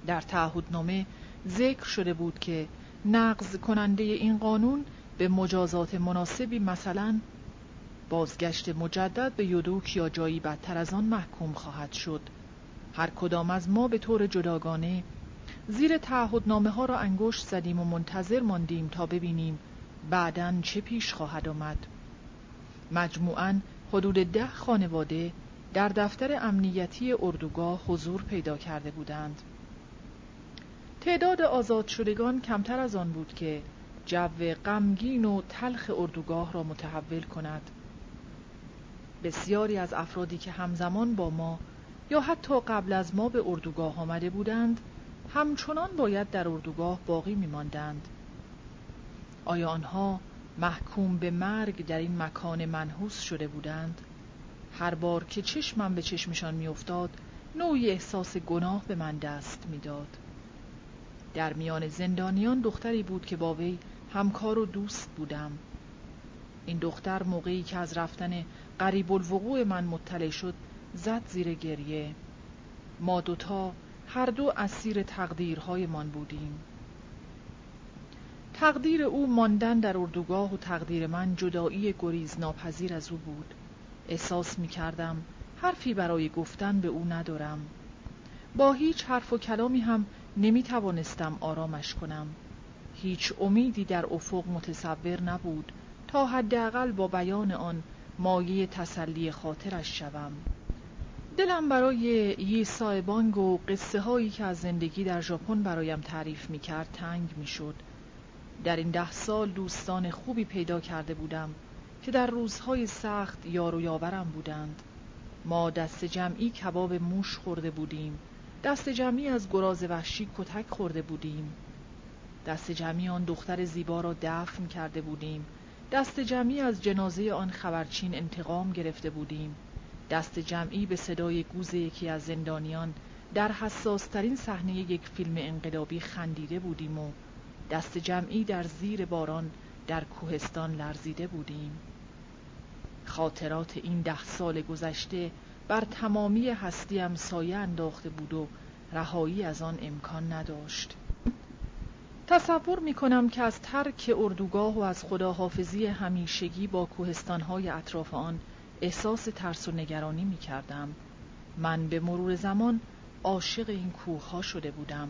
در تعهدنامه ذکر شده بود که نقض کننده این قانون به مجازات مناسبی مثلا بازگشت مجدد به یودوک یا جایی بدتر از آن محکوم خواهد شد. هر کدام از ما به طور جداگانه زیر تعهدنامه ها را انگشت زدیم و منتظر ماندیم تا ببینیم بعدا چه پیش خواهد آمد. مجموعاً حدود ده خانواده در دفتر امنیتی اردوگاه حضور پیدا کرده بودند. تعداد آزاد شدگان کمتر از آن بود که جو غمگین و تلخ اردوگاه را متحول کند. بسیاری از افرادی که همزمان با ما یا حتی قبل از ما به اردوگاه آمده بودند همچنان باید در اردوگاه باقی می ماندند. آیا آنها محکوم به مرگ در این مکان منحوس شده بودند؟ هر بار که چشمم به چشمشان میافتاد نوعی احساس گناه به من دست می‌داد. در میان زندانیان دختری بود که با وی همکار و دوست بودم این دختر موقعی که از رفتن قریب الوقوع من مطلع شد زد زیر گریه. ما دوتا هر دو اسیر تقدیرهایمان بودیم. تقدیر او ماندن در اردوگاه و تقدیر من جدایی گریز ناپذیر از او بود. احساس می کردم حرفی برای گفتن به او ندارم. با هیچ حرف و کلامی هم نمی توانستم آرامش کنم. هیچ امیدی در افق متصور نبود تا حداقل با بیان آن مایه تسلی خاطرش شوم. دلم برای یه سایبانگ و قصه هایی که از زندگی در ژاپن برایم تعریف می کرد تنگ می شد. در این ده سال دوستان خوبی پیدا کرده بودم که در روزهای سخت یار و یاورم بودند. ما دست جمعی کباب موش خورده بودیم. دست جمعی از گراز وحشی کتک خورده بودیم. دست جمعی آن دختر زیبا را دفن کرده بودیم. دست جمعی از جنازه آن خبرچین انتقام گرفته بودیم. دست جمعی به صدای گوز یکی از زندانیان در حساسترین صحنه یک فیلم انقلابی خندیده بودیم و دست جمعی در زیر باران در کوهستان لرزیده بودیم. خاطرات این ده سال گذشته بر تمامی هستیم سایه انداخته بود و رهایی از آن امکان نداشت. تصور می کنم که از ترک اردوگاه و از خداحافظی همیشگی با کوهستانهای اطراف آن احساس ترس و نگرانی می کردم. من به مرور زمان عاشق این کوه ها شده بودم.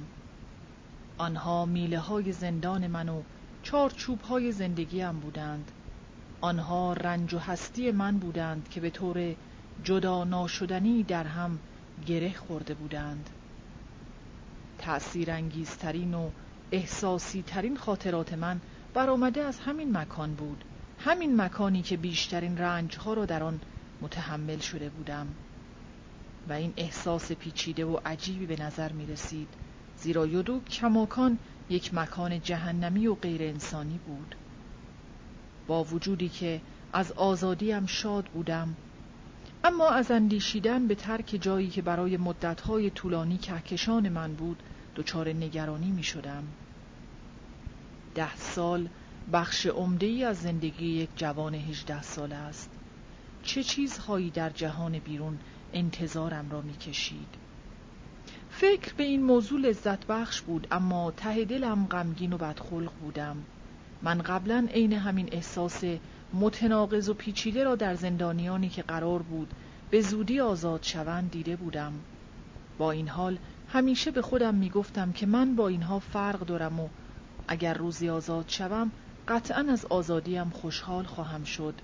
آنها میله های زندان من و چارچوب های زندگیم بودند. آنها رنج و هستی من بودند که به طور جدا ناشدنی در هم گره خورده بودند. تأثیر انگیزترین و احساسی ترین خاطرات من برآمده از همین مکان بود. همین مکانی که بیشترین رنج ها را در آن متحمل شده بودم. و این احساس پیچیده و عجیبی به نظر می رسید زیرا یودو کماکان یک مکان جهنمی و غیر انسانی بود. با وجودی که از آزادیم شاد بودم اما از اندیشیدن به ترک جایی که برای مدتهای طولانی کهکشان من بود دچار نگرانی می شدم. ده سال بخش عمده ای از زندگی یک جوان هجده ساله است. چه چیزهایی در جهان بیرون انتظارم را می کشید؟ فکر به این موضوع لذت بخش بود اما ته دلم غمگین و بدخلق بودم. من قبلا عین همین احساس متناقض و پیچیده را در زندانیانی که قرار بود به زودی آزاد شوند دیده بودم. با این حال همیشه به خودم می‌گفتم که من با اینها فرق دارم و اگر روزی آزاد شوم قطعا از آزادیم خوشحال خواهم شد.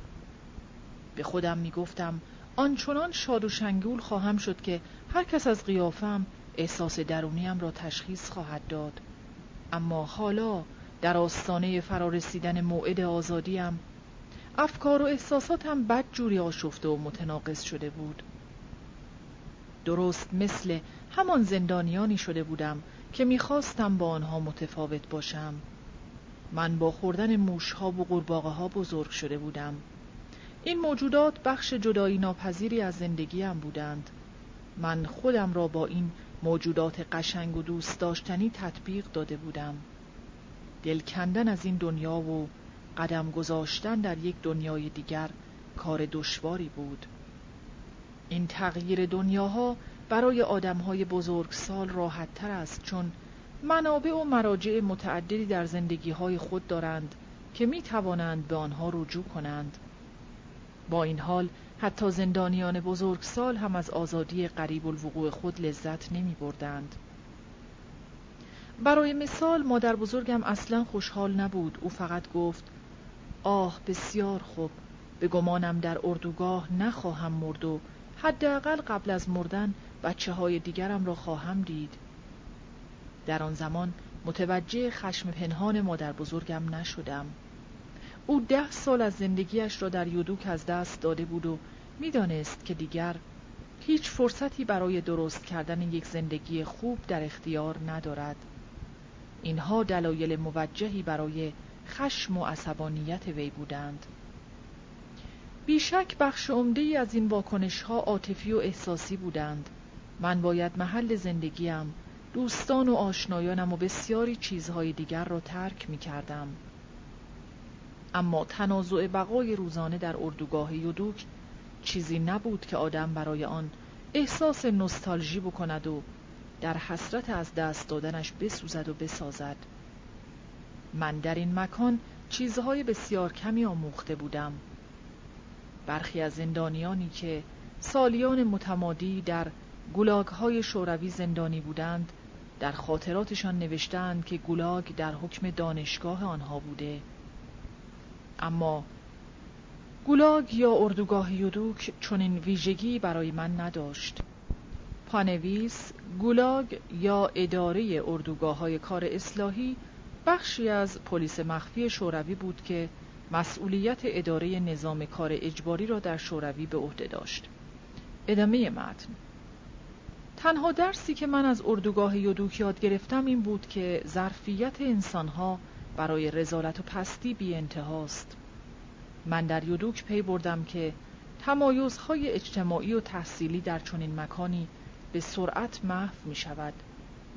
به خودم می‌گفتم آنچنان شاد و شنگول خواهم شد که هر کس از قیافم احساس درونیم را تشخیص خواهد داد. اما حالا در آستانه فرارسیدن موعد آزادیم افکار و احساساتم بد جوری آشفته و متناقض شده بود. درست مثل همان زندانیانی شده بودم که می‌خواستم با آنها متفاوت باشم. من با خوردن موشها و قورباغه ها بزرگ شده بودم. این موجودات بخش جدایی ناپذیری از زندگیم بودند. من خودم را با این موجودات قشنگ و دوست داشتنی تطبیق داده بودم. دل کندن از این دنیا و قدم گذاشتن در یک دنیای دیگر کار دشواری بود. این تغییر دنیاها برای آدمهای بزرگسال راحت تر است چون منابع و مراجع متعددی در زندگی های خود دارند که می توانند به آنها رجوع کنند. با این حال حتی زندانیان بزرگسال هم از آزادی قریب الوقوع خود لذت نمی بردند. برای مثال مادر بزرگم اصلا خوشحال نبود. او فقط گفت آه بسیار خوب. به گمانم در اردوگاه نخواهم مرد و حداقل قبل از مردن بچه های دیگرم را خواهم دید. در آن زمان متوجه خشم پنهان مادر بزرگم نشدم. او ده سال از زندگیش را در یودوک از دست داده بود و می‌دانست که دیگر هیچ فرصتی برای درست کردن یک زندگی خوب در اختیار ندارد. اینها دلایل موجهی برای خشم و عصبانیت وی بودند. بیشک بخش عمده از این واکنش ها عاطفی و احساسی بودند. من باید محل زندگیم دوستان و آشنایانم و بسیاری چیزهای دیگر را ترک می کردم. اما تنازع بقای روزانه در اردوگاه یودوک چیزی نبود که آدم برای آن احساس نستالژی بکند و در حسرت از دست دادنش بسوزد و بسازد. من در این مکان چیزهای بسیار کمی آموخته بودم. برخی از زندانیانی که سالیان متمادی در گولاگ های شوروی زندانی بودند در خاطراتشان نوشتند که گولاگ در حکم دانشگاه آنها بوده. اما گولاگ یا اردوگاه یودوک چنین ویژگی برای من نداشت. پانویس گولاگ یا اداره اردوگاه های کار اصلاحی بخشی از پلیس مخفی شوروی بود که مسئولیت اداره نظام کار اجباری را در شوروی به عهده داشت ادامه متن تنها درسی که من از اردوگاه یودوک یاد گرفتم این بود که ظرفیت انسانها برای رزالت و پستی بی انتهاست. من در یودوک پی بردم که تمایزهای اجتماعی و تحصیلی در چنین مکانی به سرعت محو می شود.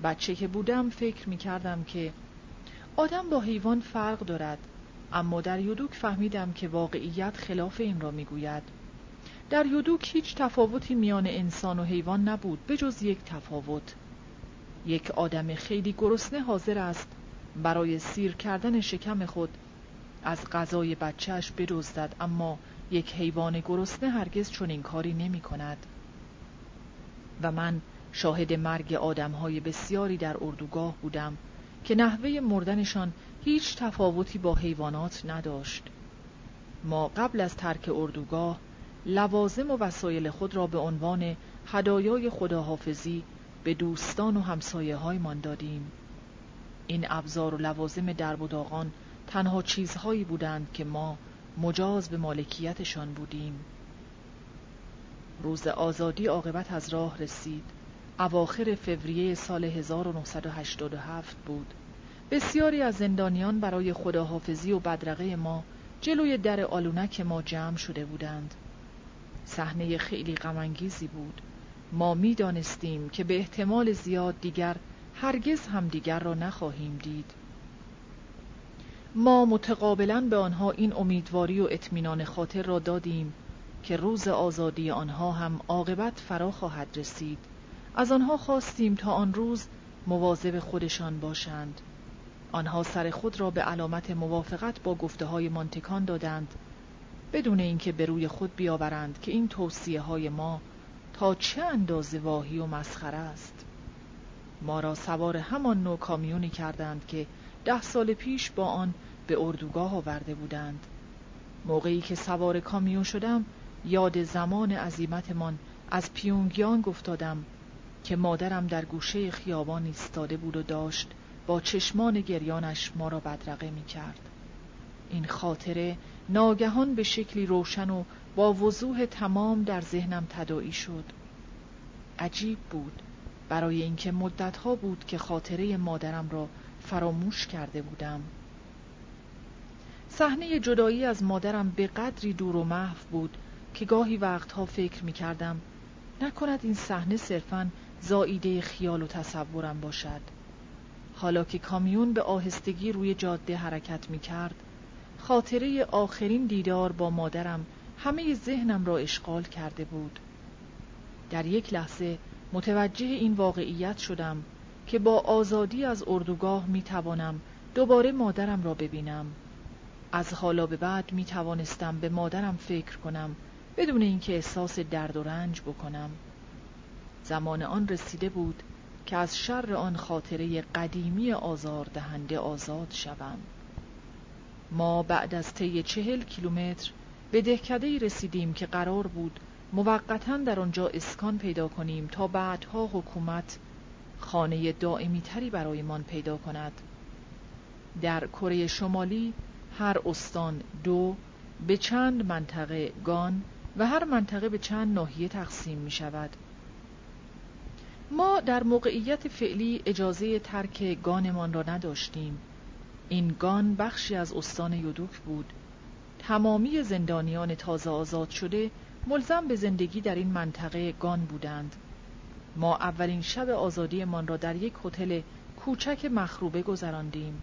بچه که بودم فکر می کردم که آدم با حیوان فرق دارد اما در یودوک فهمیدم که واقعیت خلاف این را می گوید. در یودوک هیچ تفاوتی میان انسان و حیوان نبود به جز یک تفاوت. یک آدم خیلی گرسنه حاضر است برای سیر کردن شکم خود. از غذای بچهش بدزدد اما یک حیوان گرسنه هرگز چنین کاری نمی کند و من شاهد مرگ آدمهای بسیاری در اردوگاه بودم. که نحوه مردنشان هیچ تفاوتی با حیوانات نداشت. ما قبل از ترک اردوگاه لوازم و وسایل خود را به عنوان هدایای خداحافظی به دوستان و همسایه های من دادیم. این ابزار و لوازم درب و داغان تنها چیزهایی بودند که ما مجاز به مالکیتشان بودیم. روز آزادی عاقبت از راه رسید. اواخر فوریه سال 1987 بود. بسیاری از زندانیان برای خداحافظی و بدرقه ما جلوی در آلونک ما جمع شده بودند. صحنه خیلی غمانگیزی بود. ما می‌دانستیم که به احتمال زیاد دیگر هرگز هم دیگر را نخواهیم دید. ما متقابلا به آنها این امیدواری و اطمینان خاطر را دادیم که روز آزادی آنها هم عاقبت فرا خواهد رسید. از آنها خواستیم تا آن روز مواظب خودشان باشند. آنها سر خود را به علامت موافقت با گفته های مانتکان دادند بدون اینکه به روی خود بیاورند که این توصیه های ما تا چه اندازه واهی و مسخره است. ما را سوار همان نوع کامیونی کردند که ده سال پیش با آن به اردوگاه آورده بودند. موقعی که سوار کامیون شدم یاد زمان عظیمتمان از پیونگیانگ افتادم که مادرم در گوشه خیابان ایستاده بود و داشت با چشمان گریانش ما را بدرقه می کرد. این خاطره ناگهان به شکلی روشن و با وضوح تمام در ذهنم تداعی شد. عجیب بود. برای اینکه مدتها بود که خاطره مادرم را فراموش کرده بودم. صحنه جدایی از مادرم به قدری دور و محو بود که گاهی وقتها فکر می کردم نکند این صحنه صرفا زاییده خیال و تصورم باشد. حالا که کامیون به آهستگی روی جاده حرکت می کرد خاطره آخرین دیدار با مادرم همه ذهنم را اشغال کرده بود. در یک لحظه متوجه این واقعیت شدم که با آزادی از اردوگاه می توانم دوباره مادرم را ببینم. از حالا به بعد می توانستم به مادرم فکر کنم بدون اینکه احساس درد و رنج بکنم. زمان آن رسیده بود که از شر آن خاطره قدیمی آزار دهنده آزاد شوم. ما بعد از طی چهل کیلومتر به دهکده رسیدیم که قرار بود موقتا در آنجا اسکان پیدا کنیم تا بعدها حکومت خانه دائمی تری برایمان پیدا کند. در کره شمالی هر استان دو به چند منطقه گان و هر منطقه به چند ناحیه تقسیم می شود ما در موقعیت فعلی اجازه ترک گانمان را نداشتیم. این گان بخشی از استان یودوک بود. تمامی زندانیان تازه آزاد شده ملزم به زندگی در این منطقه گان بودند. ما اولین شب آزادیمان را در یک هتل کوچک مخروبه گذراندیم.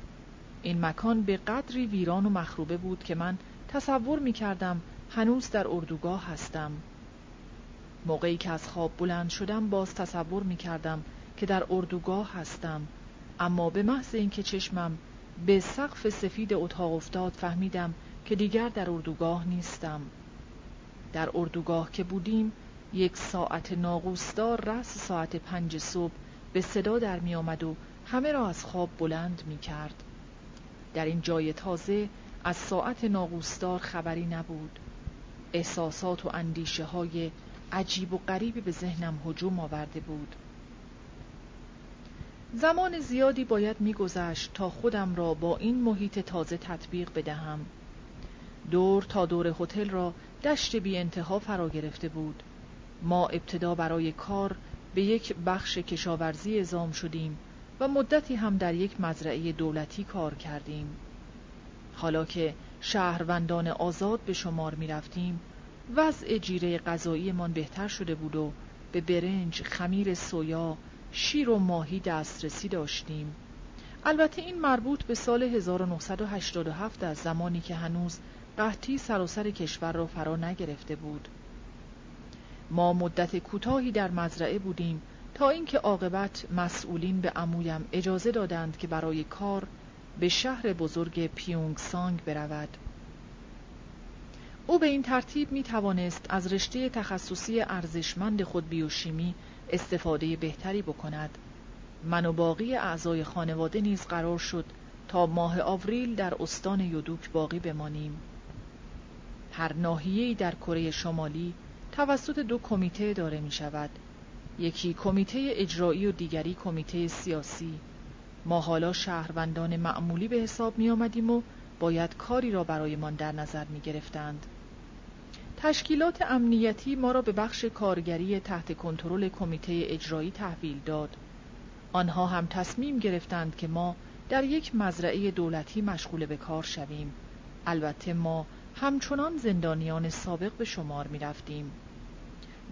این مکان به قدری ویران و مخروبه بود که من تصور می کردم هنوز در اردوگاه هستم. موقعی که از خواب بلند شدم باز تصور می کردم که در اردوگاه هستم. اما به محض اینکه چشمم به سقف سفید اتاق افتاد فهمیدم که دیگر در اردوگاه نیستم. در اردوگاه که بودیم یک ساعت ناقوسدار رس ساعت پنج صبح به صدا در می آمد و همه را از خواب بلند می کرد. در این جای تازه از ساعت ناقوسدار خبری نبود. احساسات و اندیشه های عجیب و غریبی به ذهنم هجوم آورده بود. زمان زیادی باید میگذشت تا خودم را با این محیط تازه تطبیق بدهم. دور تا دور هتل را دشت بی انتها فرا گرفته بود. ما ابتدا برای کار به یک بخش کشاورزی ازام شدیم و مدتی هم در یک مزرعه دولتی کار کردیم. حالا که شهروندان آزاد به شمار می رفتیم وضع جیره غذاییمان بهتر شده بود و به برنج، خمیر سویا، شیر و ماهی دسترسی داشتیم. البته این مربوط به سال 1987 از زمانی که هنوز قحطی سراسر کشور را فرا نگرفته بود. ما مدت کوتاهی در مزرعه بودیم تا اینکه عاقبت مسئولین به عمویم اجازه دادند که برای کار به شهر بزرگ پیونگ سانگ برود. او به این ترتیب می توانست از رشته تخصصی ارزشمند خود بیوشیمی استفاده بهتری بکند. من و باقی اعضای خانواده نیز قرار شد تا ماه آوریل در استان یودوک باقی بمانیم. هر ناحیه‌ای در کره شمالی توسط دو کمیته داره می شود یکی کمیته اجرایی و دیگری کمیته سیاسی. ما حالا شهروندان معمولی به حساب می آمدیم و باید کاری را برایمان در نظر می گرفتند. تشکیلات امنیتی ما را به بخش کارگری تحت کنترل کمیته اجرایی تحویل داد. آنها هم تصمیم گرفتند که ما در یک مزرعه دولتی مشغول به کار شویم. البته ما همچنان زندانیان سابق به شمار می رفتیم.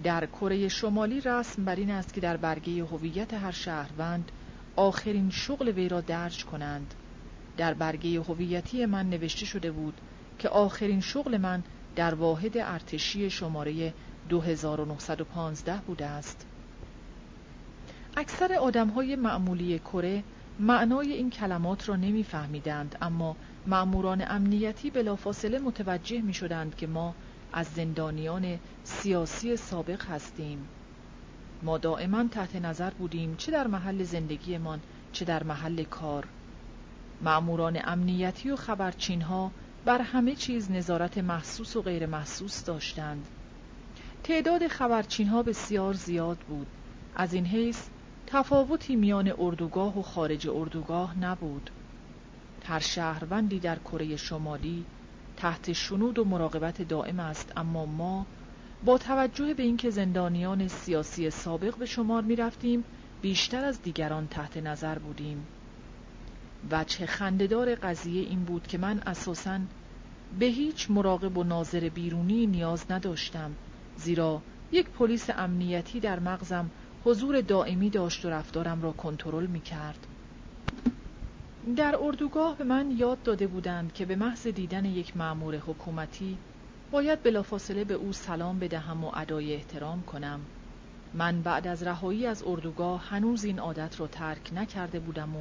در کره شمالی رسم بر این است که در برگه هویت هر شهروند آخرین شغل وی را درج کنند در برگه هویتی من نوشته شده بود که آخرین شغل من در واحد ارتشی شماره 2915 بوده است. اکثر های معمولی کره معنای این کلمات را نمیفهمیدند اما مأموران امنیتی بلافاصله متوجه می شدند که ما از زندانیان سیاسی سابق هستیم. ما دائما تحت نظر بودیم چه در محل زندگیمان چه در محل کار. معموران امنیتی و خبرچین ها بر همه چیز نظارت محسوس و غیر محسوس داشتند. تعداد خبرچین ها بسیار زیاد بود. از این حیث تفاوتی میان اردوگاه و خارج اردوگاه نبود. هر شهروندی در کره شمالی تحت شنود و مراقبت دائم است اما ما با توجه به اینکه زندانیان سیاسی سابق به شمار می رفتیم بیشتر از دیگران تحت نظر بودیم. وجه خندهدار قضیه این بود که من اساساً به هیچ مراقب و ناظر بیرونی نیاز نداشتم زیرا یک پلیس امنیتی در مغزم حضور دائمی داشت و رفتارم را کنترل می کرد. در اردوگاه به من یاد داده بودند که به محض دیدن یک مأمور حکومتی باید بلافاصله به او سلام بدهم و ادای احترام کنم من بعد از رهایی از اردوگاه هنوز این عادت را ترک نکرده بودم و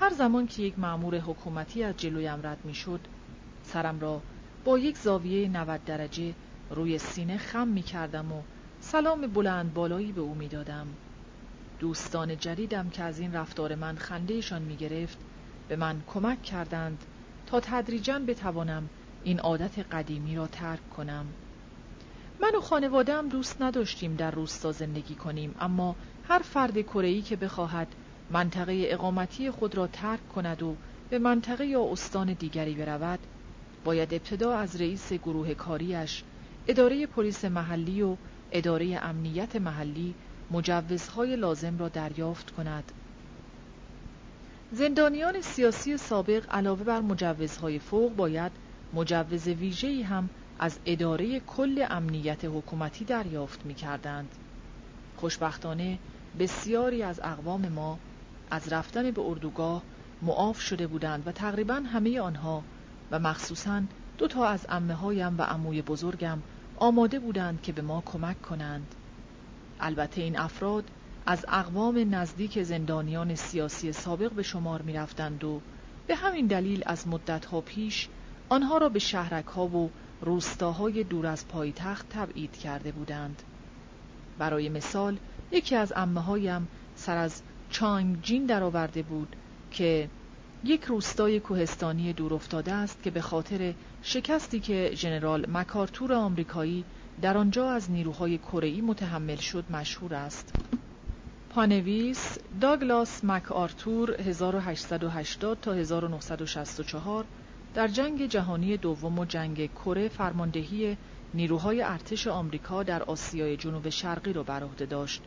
هر زمان که یک مأمور حکومتی از جلویم رد می‌شد سرم را با یک زاویه 90 درجه روی سینه خم می کردم و سلام بلند بالایی به او می دادم. دوستان جدیدم که از این رفتار من خندهشان می گرفت به من کمک کردند تا تدریجا بتوانم این عادت قدیمی را ترک کنم من و خانوادم دوست نداشتیم در روستا زندگی کنیم اما هر فرد کره‌ای که بخواهد منطقه اقامتی خود را ترک کند و به منطقه یا استان دیگری برود باید ابتدا از رئیس گروه کاریش اداره پلیس محلی و اداره امنیت محلی مجوزهای لازم را دریافت کند زندانیان سیاسی سابق علاوه بر مجوزهای فوق باید مجوز ویژه‌ای هم از اداره کل امنیت حکومتی دریافت می کردند. خوشبختانه بسیاری از اقوام ما از رفتن به اردوگاه معاف شده بودند و تقریبا همه آنها و مخصوصا دو تا از امه هایم و عموی بزرگم آماده بودند که به ما کمک کنند. البته این افراد از اقوام نزدیک زندانیان سیاسی سابق به شمار می رفتند و به همین دلیل از مدتها پیش آنها را به شهرک ها و روستاهای دور از پایتخت تبعید کرده بودند. برای مثال یکی از امه هایم سر از چانگ جین درآورده بود که یک روستای کوهستانی دور افتاده است که به خاطر شکستی که ژنرال مکارتور آمریکایی در آنجا از نیروهای کره متحمل شد مشهور است. پانویس داگلاس مک آرتور 1880 تا 1964 در جنگ جهانی دوم و جنگ کره فرماندهی نیروهای ارتش آمریکا در آسیای جنوب شرقی را بر عهده داشت.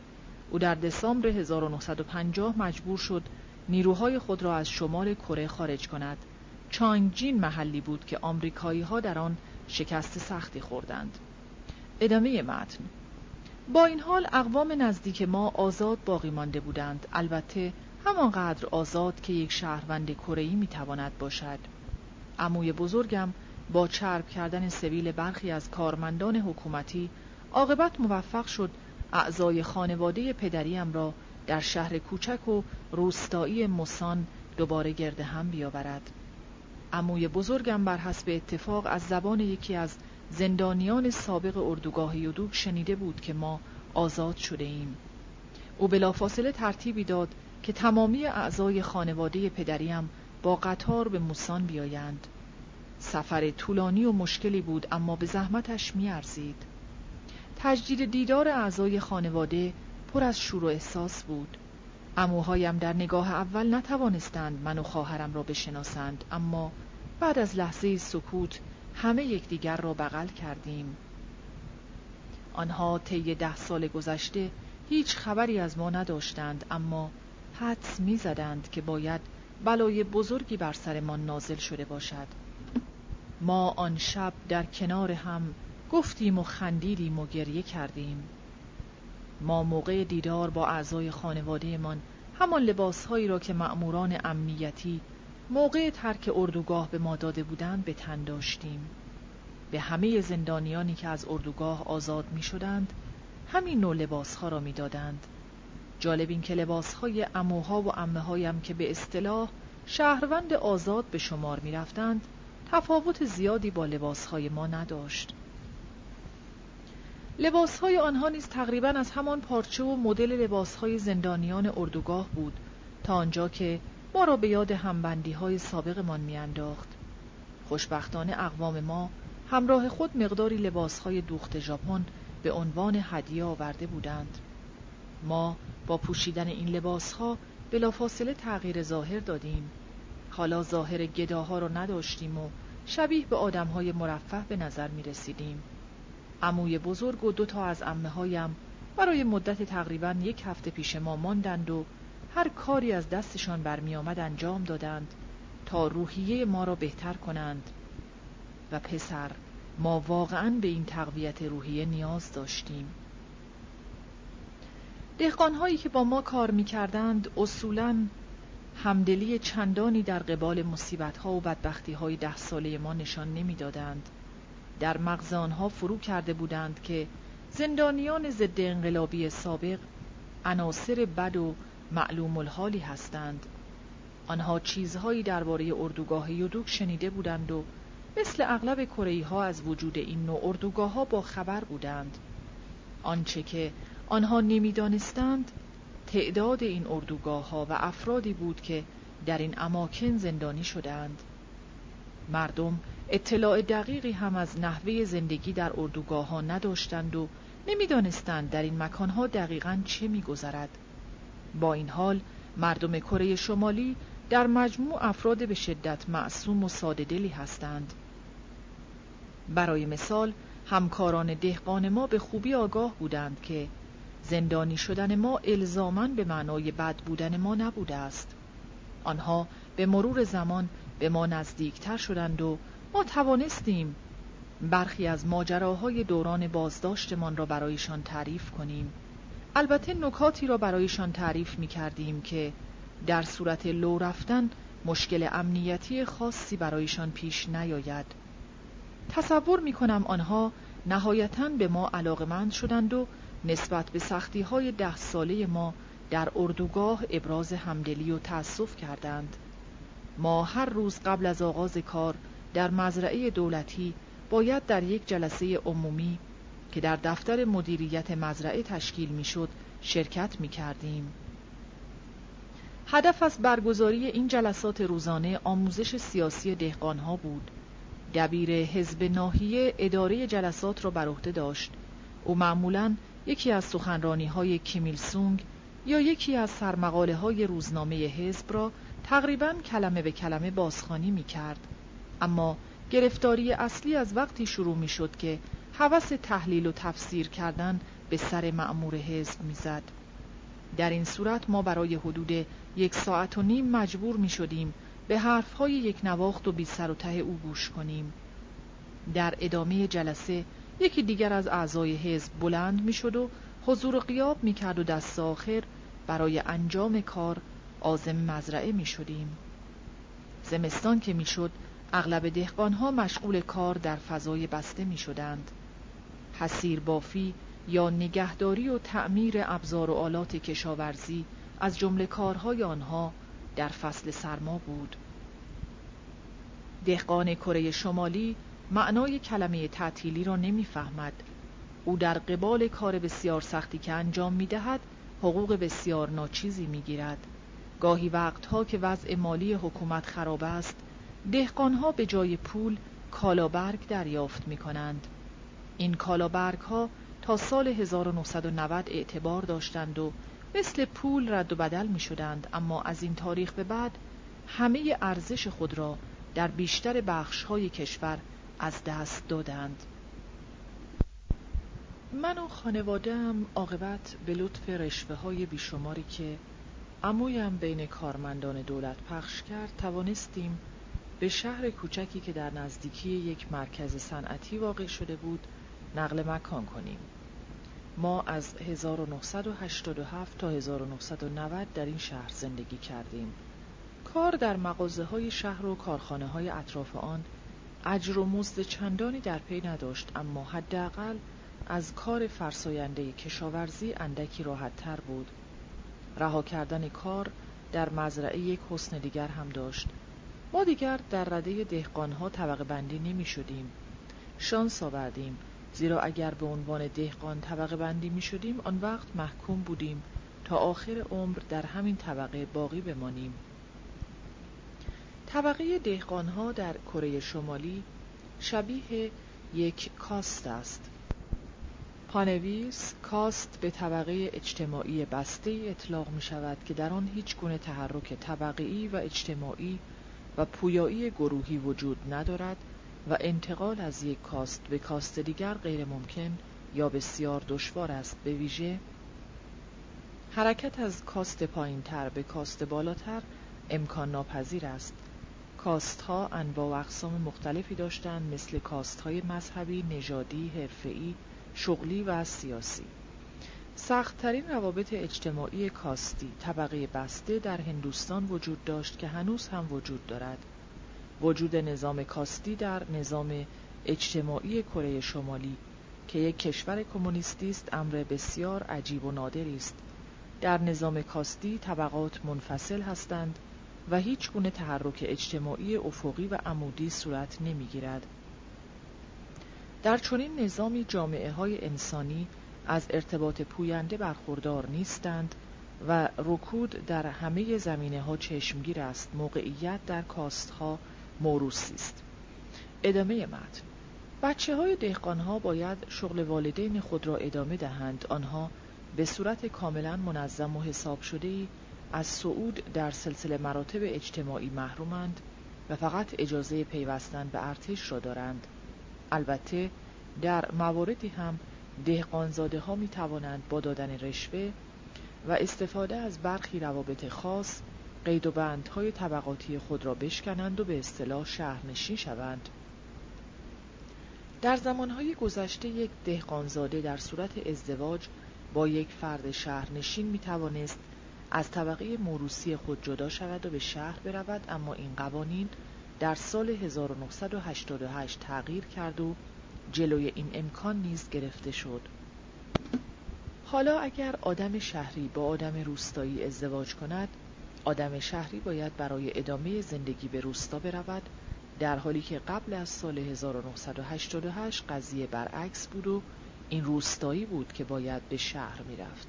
او در دسامبر 1950 مجبور شد نیروهای خود را از شمال کره خارج کند. چانگجین محلی بود که آمریکایی ها در آن شکست سختی خوردند. ادامه متن با این حال اقوام نزدیک ما آزاد باقی مانده بودند البته همانقدر آزاد که یک شهروند کره‌ای می‌تواند باشد عموی بزرگم با چرب کردن سویل برخی از کارمندان حکومتی عاقبت موفق شد اعضای خانواده پدریم را در شهر کوچک و روستایی مسان دوباره گرد هم بیاورد عموی بزرگم بر حسب اتفاق از زبان یکی از زندانیان سابق اردوگاه یودوک شنیده بود که ما آزاد شده ایم. او بلافاصله ترتیبی داد که تمامی اعضای خانواده پدریم با قطار به موسان بیایند. سفر طولانی و مشکلی بود اما به زحمتش میارزید. تجدید دیدار اعضای خانواده پر از شور و احساس بود. اموهایم در نگاه اول نتوانستند من و خواهرم را بشناسند اما بعد از لحظه سکوت همه یکدیگر را بغل کردیم. آنها طی ده سال گذشته هیچ خبری از ما نداشتند اما حدس می‌زدند که باید بلای بزرگی بر سرمان نازل شده باشد. ما آن شب در کنار هم گفتیم و خندیدیم و گریه کردیم. ما موقع دیدار با اعضای خانوادهمان همان لباسهایی را که مأموران امنیتی موقع ترک اردوگاه به ما داده بودند به تن داشتیم به همه زندانیانی که از اردوگاه آزاد می شدند همین نوع لباسها را می دادند. جالب این که لباسهای اموها و امه هایم که به اصطلاح شهروند آزاد به شمار می رفتند تفاوت زیادی با لباسهای ما نداشت. لباسهای آنها نیز تقریبا از همان پارچه و مدل لباسهای زندانیان اردوگاه بود تا آنجا که ما را به یاد همبندی های سابقمان میانداخت. خوشبختانه اقوام ما همراه خود مقداری لباسهای دوخت ژاپن به عنوان هدیه آورده بودند. ما با پوشیدن این لباسها بلافاصله تغییر ظاهر دادیم. حالا ظاهر گداها را نداشتیم و شبیه به آدمهای مرفه به نظر می رسیدیم. عموی بزرگ و دو تا از امه هایم برای مدت تقریبا یک هفته پیش ما ماندند و هر کاری از دستشان برمی آمد انجام دادند تا روحیه ما را بهتر کنند و پسر ما واقعا به این تقویت روحیه نیاز داشتیم دهقانهایی که با ما کار می کردند اصولا همدلی چندانی در قبال مصیبت ها و بدبختی های ده ساله ما نشان نمی‌دادند. در مغز آنها فرو کرده بودند که زندانیان ضد انقلابی سابق عناصر بد و معلوم الحالی هستند. آنها چیزهایی درباره اردوگاه یودوک شنیده بودند و مثل اغلب کره ها از وجود این نوع اردوگاه ها با خبر بودند. آنچه که آنها نمی‌دانستند تعداد این اردوگاه ها و افرادی بود که در این اماکن زندانی شدند مردم اطلاع دقیقی هم از نحوه زندگی در اردوگاه ها نداشتند و نمی‌دانستند در این مکان ها دقیقا چه میگذرد. با این حال مردم کره شمالی در مجموع افراد به شدت معصوم و ساده هستند. برای مثال همکاران دهقان ما به خوبی آگاه بودند که زندانی شدن ما الزامن به معنای بد بودن ما نبوده است. آنها به مرور زمان به ما نزدیکتر شدند و ما توانستیم برخی از ماجراهای دوران بازداشتمان را برایشان تعریف کنیم. البته نکاتی را برایشان تعریف می کردیم که در صورت لو رفتن مشکل امنیتی خاصی برایشان پیش نیاید. تصور می کنم آنها نهایتا به ما علاقمند شدند و نسبت به سختی های ده ساله ما در اردوگاه ابراز همدلی و تأسف کردند. ما هر روز قبل از آغاز کار در مزرعه دولتی باید در یک جلسه عمومی که در دفتر مدیریت مزرعه تشکیل می‌شد شرکت می کردیم. هدف از برگزاری این جلسات روزانه آموزش سیاسی دهقانها بود. دبیر حزب ناحیه اداره جلسات را بر عهده داشت. او معمولا یکی از سخنرانی های کیمیل سونگ یا یکی از سرمقاله های روزنامه حزب را تقریبا کلمه به کلمه بازخانی می کرد. اما گرفتاری اصلی از وقتی شروع می شد که هوس تحلیل و تفسیر کردن به سر معمور حزب می‌زد. در این صورت ما برای حدود یک ساعت و نیم مجبور می شدیم به حرفهای یک نواخت و بی سر و ته او گوش کنیم. در ادامه جلسه یکی دیگر از اعضای حزب بلند می شد و حضور قیاب می کرد و دست آخر برای انجام کار آزم مزرعه می شدیم. زمستان که می شد اغلب دهقانها مشغول کار در فضای بسته می شدند. حسیر بافی یا نگهداری و تعمیر ابزار و آلات کشاورزی از جمله کارهای آنها در فصل سرما بود. دهقان کره شمالی معنای کلمه تعطیلی را نمی‌فهمد. او در قبال کار بسیار سختی که انجام می دهد حقوق بسیار ناچیزی می گیرد. گاهی وقتها که وضع مالی حکومت خراب است دهقانها به جای پول کالابرگ دریافت می کنند. این کالابرگ ها تا سال 1990 اعتبار داشتند و مثل پول رد و بدل می شدند اما از این تاریخ به بعد همه ارزش خود را در بیشتر بخش های کشور از دست دادند من و خانوادم عاقبت به لطف رشوه های بیشماری که امویم بین کارمندان دولت پخش کرد توانستیم به شهر کوچکی که در نزدیکی یک مرکز صنعتی واقع شده بود نقل مکان کنیم. ما از 1987 تا 1990 در این شهر زندگی کردیم. کار در مغازه های شهر و کارخانه های اطراف آن اجر و مزد چندانی در پی نداشت اما حداقل از کار فرساینده کشاورزی اندکی راحت تر بود. رها کردن کار در مزرعه یک حسن دیگر هم داشت. ما دیگر در رده دهقانها طبقه بندی نمی شدیم. شانس آوردیم. زیرا اگر به عنوان دهقان طبقه بندی می شدیم آن وقت محکوم بودیم. تا آخر عمر در همین طبقه باقی بمانیم. طبقه دهقانها در کره شمالی شبیه یک کاست است. پانویس کاست به طبقه اجتماعی بسته اطلاق می شود که در آن هیچ گونه تحرک طبقی و اجتماعی و پویایی گروهی وجود ندارد و انتقال از یک کاست به کاست دیگر غیر ممکن یا بسیار دشوار است به ویژه. حرکت از کاست پایین تر به کاست بالاتر امکان ناپذیر است. کاست ها انواع و اقسام مختلفی داشتند مثل کاست های مذهبی، نژادی، حرفه‌ای، شغلی و سیاسی. سختترین روابط اجتماعی کاستی طبقه بسته در هندوستان وجود داشت که هنوز هم وجود دارد. وجود نظام کاستی در نظام اجتماعی کره شمالی که یک کشور کمونیستی است امر بسیار عجیب و نادری است. در نظام کاستی طبقات منفصل هستند و هیچ گونه تحرک اجتماعی افقی و عمودی صورت نمی‌گیرد. در چنین نظامی جامعه های انسانی از ارتباط پوینده برخوردار نیستند و رکود در همه زمینه ها چشمگیر است. موقعیت در کاست ها موروسی است. ادامه متن. بچه های دهقان ها باید شغل والدین خود را ادامه دهند. آنها به صورت کاملا منظم و حساب شده ای از صعود در سلسله مراتب اجتماعی محرومند و فقط اجازه پیوستن به ارتش را دارند. البته در مواردی هم دهقانزاده ها می توانند با دادن رشوه و استفاده از برخی روابط خاص قید و بندهای طبقاتی خود را بشکنند و به اصطلاح شهرنشین شوند. در زمانهای گذشته یک دهقانزاده در صورت ازدواج با یک فرد شهرنشین می توانست از طبقه موروسی خود جدا شود و به شهر برود اما این قوانین در سال 1988 تغییر کرد و جلوی این امکان نیز گرفته شد حالا اگر آدم شهری با آدم روستایی ازدواج کند آدم شهری باید برای ادامه زندگی به روستا برود در حالی که قبل از سال 1988 قضیه برعکس بود و این روستایی بود که باید به شهر می‌رفت.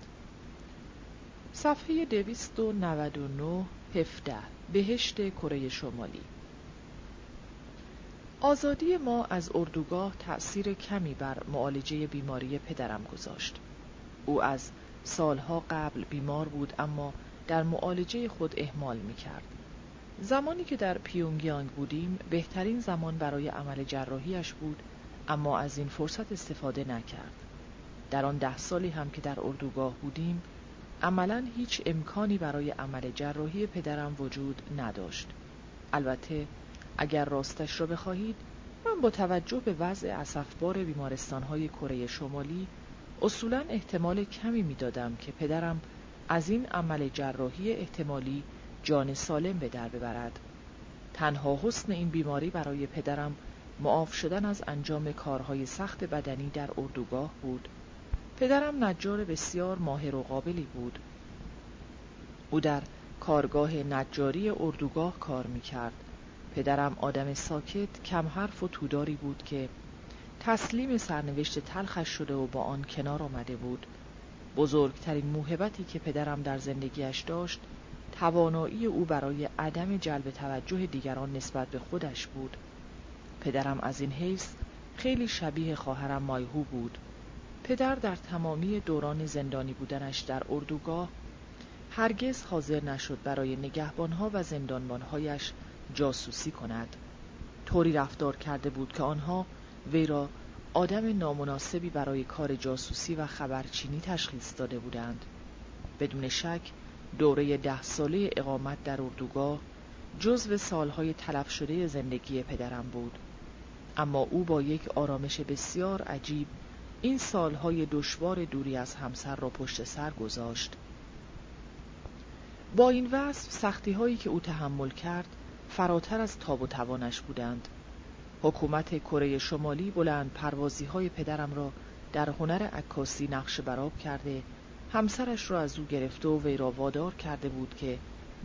صفحه 299 17 بهشت کره شمالی آزادی ما از اردوگاه تأثیر کمی بر معالجه بیماری پدرم گذاشت. او از سالها قبل بیمار بود اما در معالجه خود اهمال می کرد. زمانی که در پیونگیانگ بودیم بهترین زمان برای عمل جراحیش بود اما از این فرصت استفاده نکرد. در آن ده سالی هم که در اردوگاه بودیم عملا هیچ امکانی برای عمل جراحی پدرم وجود نداشت. البته اگر راستش را بخواهید من با توجه به وضع اسفبار بیمارستانهای کره شمالی اصولا احتمال کمی می‌دادم که پدرم از این عمل جراحی احتمالی جان سالم به در ببرد. تنها حسن این بیماری برای پدرم معاف شدن از انجام کارهای سخت بدنی در اردوگاه بود. پدرم نجار بسیار ماهر و قابلی بود. او در کارگاه نجاری اردوگاه کار می کرد پدرم آدم ساکت کم حرف و توداری بود که تسلیم سرنوشت تلخش شده و با آن کنار آمده بود. بزرگترین موهبتی که پدرم در زندگیش داشت توانایی او برای عدم جلب توجه دیگران نسبت به خودش بود. پدرم از این حیث خیلی شبیه خواهرم مایهو بود. پدر در تمامی دوران زندانی بودنش در اردوگاه هرگز حاضر نشد برای نگهبانها و زندانبانهایش جاسوسی کند. طوری رفتار کرده بود که آنها وی را آدم نامناسبی برای کار جاسوسی و خبرچینی تشخیص داده بودند. بدون شک دوره ده ساله اقامت در اردوگاه جزو سالهای تلف شده زندگی پدرم بود. اما او با یک آرامش بسیار عجیب این سالهای دشوار دوری از همسر را پشت سر گذاشت. با این وصف سختی هایی که او تحمل کرد فراتر از تاب و توانش بودند. حکومت کره شمالی بلند پروازی های پدرم را در هنر عکاسی نقش براب کرده همسرش را از او گرفته و وی را وادار کرده بود که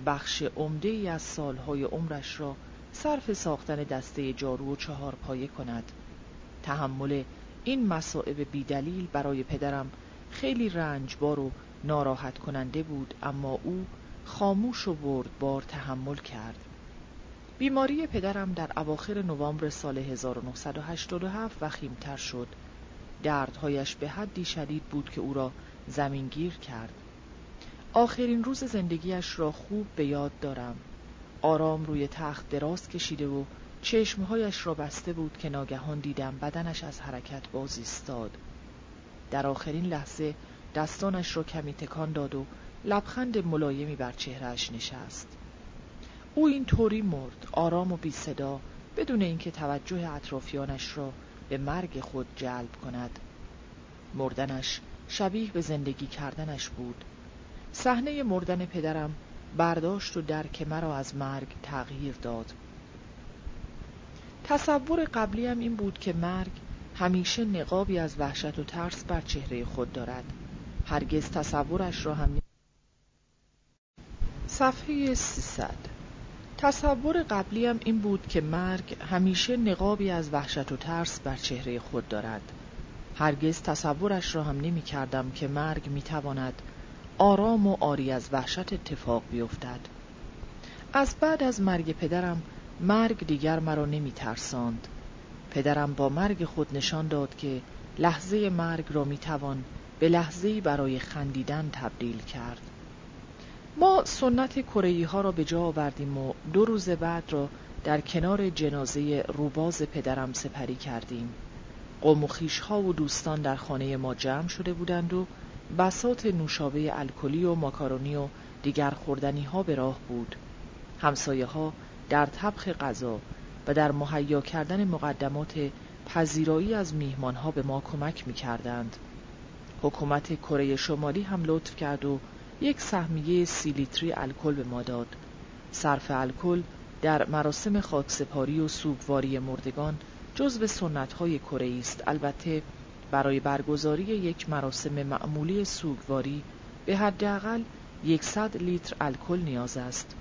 بخش عمده ای از سالهای عمرش را صرف ساختن دسته جارو و چهار پایه کند. تحمل این مسائب بیدلیل برای پدرم خیلی رنجبار و ناراحت کننده بود اما او خاموش و بردبار تحمل کرد. بیماری پدرم در اواخر نوامبر سال 1987 وخیمتر شد. دردهایش به حدی شدید بود که او را زمینگیر کرد. آخرین روز زندگیش را خوب به یاد دارم. آرام روی تخت دراز کشیده و چشمهایش را بسته بود که ناگهان دیدم بدنش از حرکت باز ایستاد. در آخرین لحظه دستانش را کمی تکان داد و لبخند ملایمی بر چهرهش نشست. او این طوری مرد آرام و بی صدا بدون اینکه توجه اطرافیانش را به مرگ خود جلب کند. مردنش شبیه به زندگی کردنش بود. صحنه مردن پدرم برداشت و درک مرا از مرگ تغییر داد. تصور قبلیم این بود که مرگ همیشه نقابی از وحشت و ترس بر چهره خود دارد. هرگز تصورش را هم صفحه 300 تصور قبلیم این بود که مرگ همیشه نقابی از وحشت و ترس بر چهره خود دارد. هرگز تصورش را هم نمی کردم که مرگ می تواند آرام و آری از وحشت اتفاق بیفتد. از بعد از مرگ پدرم مرگ دیگر مرا نمی ترساند. پدرم با مرگ خود نشان داد که لحظه مرگ را می توان به لحظه‌ای برای خندیدن تبدیل کرد. ما سنت کره ها را به جا آوردیم و دو روز بعد را در کنار جنازه روباز پدرم سپری کردیم قوم و ها و دوستان در خانه ما جمع شده بودند و بسات نوشابه الکلی و ماکارونی و دیگر خوردنی ها به راه بود همسایه ها در طبخ غذا و در مهیا کردن مقدمات پذیرایی از میهمان ها به ما کمک می کردند. حکومت کره شمالی هم لطف کرد و یک سهمیه سی لیتری الکل به ما داد. صرف الکل در مراسم خاکسپاری و سوگواری مردگان جزو سنت های کره است البته برای برگزاری یک مراسم معمولی سوگواری به حداقل 100 لیتر الکل نیاز است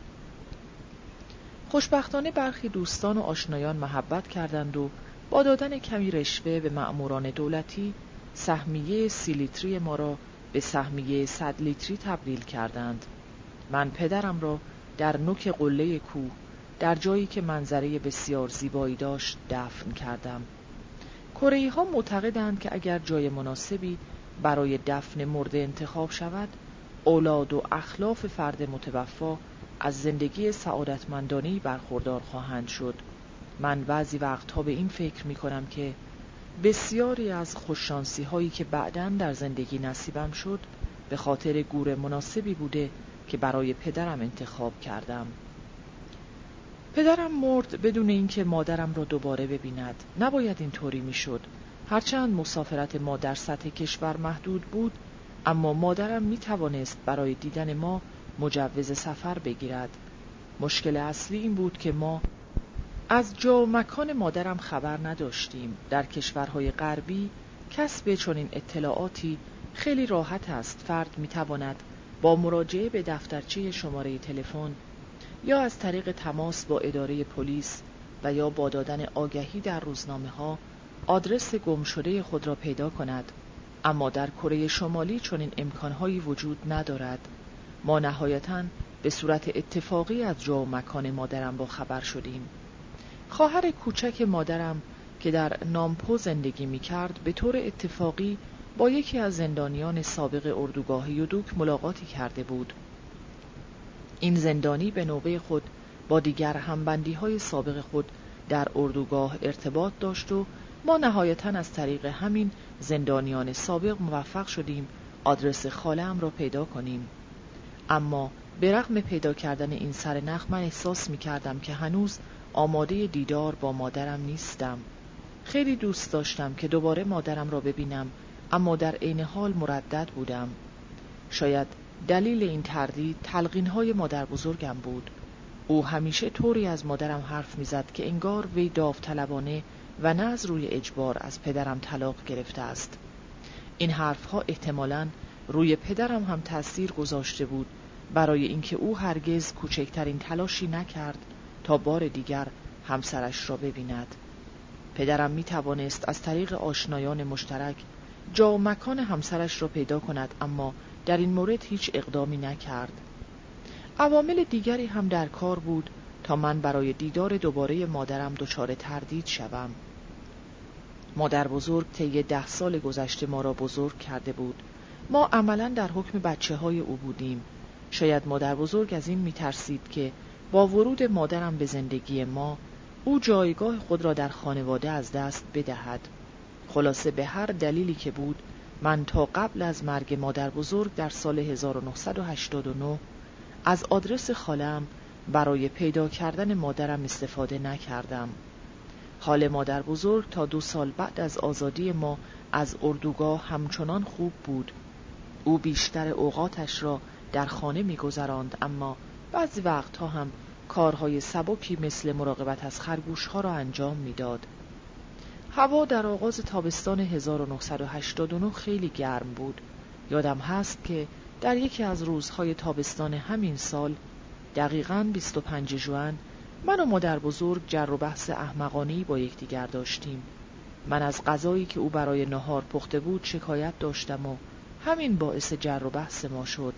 خوشبختانه برخی دوستان و آشنایان محبت کردند و با دادن کمی رشوه به مأموران دولتی سهمیه سی لیتری ما را به سهمیه صد لیتری تبدیل کردند. من پدرم را در نوک قله کوه در جایی که منظره بسیار زیبایی داشت دفن کردم. کره ها معتقدند که اگر جای مناسبی برای دفن مرده انتخاب شود اولاد و اخلاف فرد متوفا از زندگی سعادتمندانهی برخوردار خواهند شد. من بعضی وقتها به این فکر می کنم که بسیاری از خوششانسی هایی که بعدا در زندگی نصیبم شد به خاطر گور مناسبی بوده که برای پدرم انتخاب کردم. پدرم مرد بدون اینکه مادرم را دوباره ببیند. نباید اینطوری می‌شد. هرچند مسافرت ما در سطح کشور محدود بود اما مادرم می توانست برای دیدن ما مجوز سفر بگیرد. مشکل اصلی این بود که ما از جا و مکان مادرم خبر نداشتیم. در کشورهای غربی کسب چنین اطلاعاتی خیلی راحت است. فرد می تواند با مراجعه به دفترچه شماره تلفن یا از طریق تماس با اداره پلیس و یا با دادن آگهی در روزنامه ها آدرس گم شده خود را پیدا کند. اما در کره شمالی چنین امکانهایی وجود ندارد. ما نهایتا به صورت اتفاقی از جا و مکان مادرم با خبر شدیم. خواهر کوچک مادرم که در نامپو زندگی می کرد به طور اتفاقی با یکی از زندانیان سابق اردوگاه یودوک ملاقاتی کرده بود. این زندانی به نوبه خود با دیگر همبندی های سابق خود در اردوگاه ارتباط داشت و ما نهایتا از طریق همین زندانیان سابق موفق شدیم آدرس خالم را پیدا کنیم. اما به رغم پیدا کردن این سر نخ من احساس می کردم که هنوز آماده دیدار با مادرم نیستم. خیلی دوست داشتم که دوباره مادرم را ببینم اما در عین حال مردد بودم. شاید دلیل این تردید تلقین های مادر بزرگم بود. او همیشه طوری از مادرم حرف می‌زد که انگار وی داوطلبانه و نه از روی اجبار از پدرم طلاق گرفته است. این حرفها احتمالا روی پدرم هم تأثیر گذاشته بود برای اینکه او هرگز کوچکترین تلاشی نکرد تا بار دیگر همسرش را ببیند. پدرم می توانست از طریق آشنایان مشترک جا و مکان همسرش را پیدا کند اما در این مورد هیچ اقدامی نکرد. عوامل دیگری هم در کار بود تا من برای دیدار دوباره مادرم دچار تردید شوم. مادر بزرگ طی ده سال گذشته ما را بزرگ کرده بود. ما عملا در حکم بچه های او بودیم. شاید مادر بزرگ از این میترسید که با ورود مادرم به زندگی ما او جایگاه خود را در خانواده از دست بدهد. خلاصه به هر دلیلی که بود من تا قبل از مرگ مادر بزرگ در سال 1989 از آدرس خالم برای پیدا کردن مادرم استفاده نکردم. حال مادر بزرگ تا دو سال بعد از آزادی ما از اردوگاه همچنان خوب بود. او بیشتر اوقاتش را در خانه میگذراند اما بعضی وقتها هم کارهای سبکی مثل مراقبت از خرگوش ها را انجام می‌داد. هوا در آغاز تابستان 1989 خیلی گرم بود. یادم هست که در یکی از روزهای تابستان همین سال دقیقاً 25 جوان من و مادر بزرگ جر و بحث احمقانی با یکدیگر داشتیم. من از غذایی که او برای نهار پخته بود شکایت داشتم و همین باعث جر و بحث ما شد.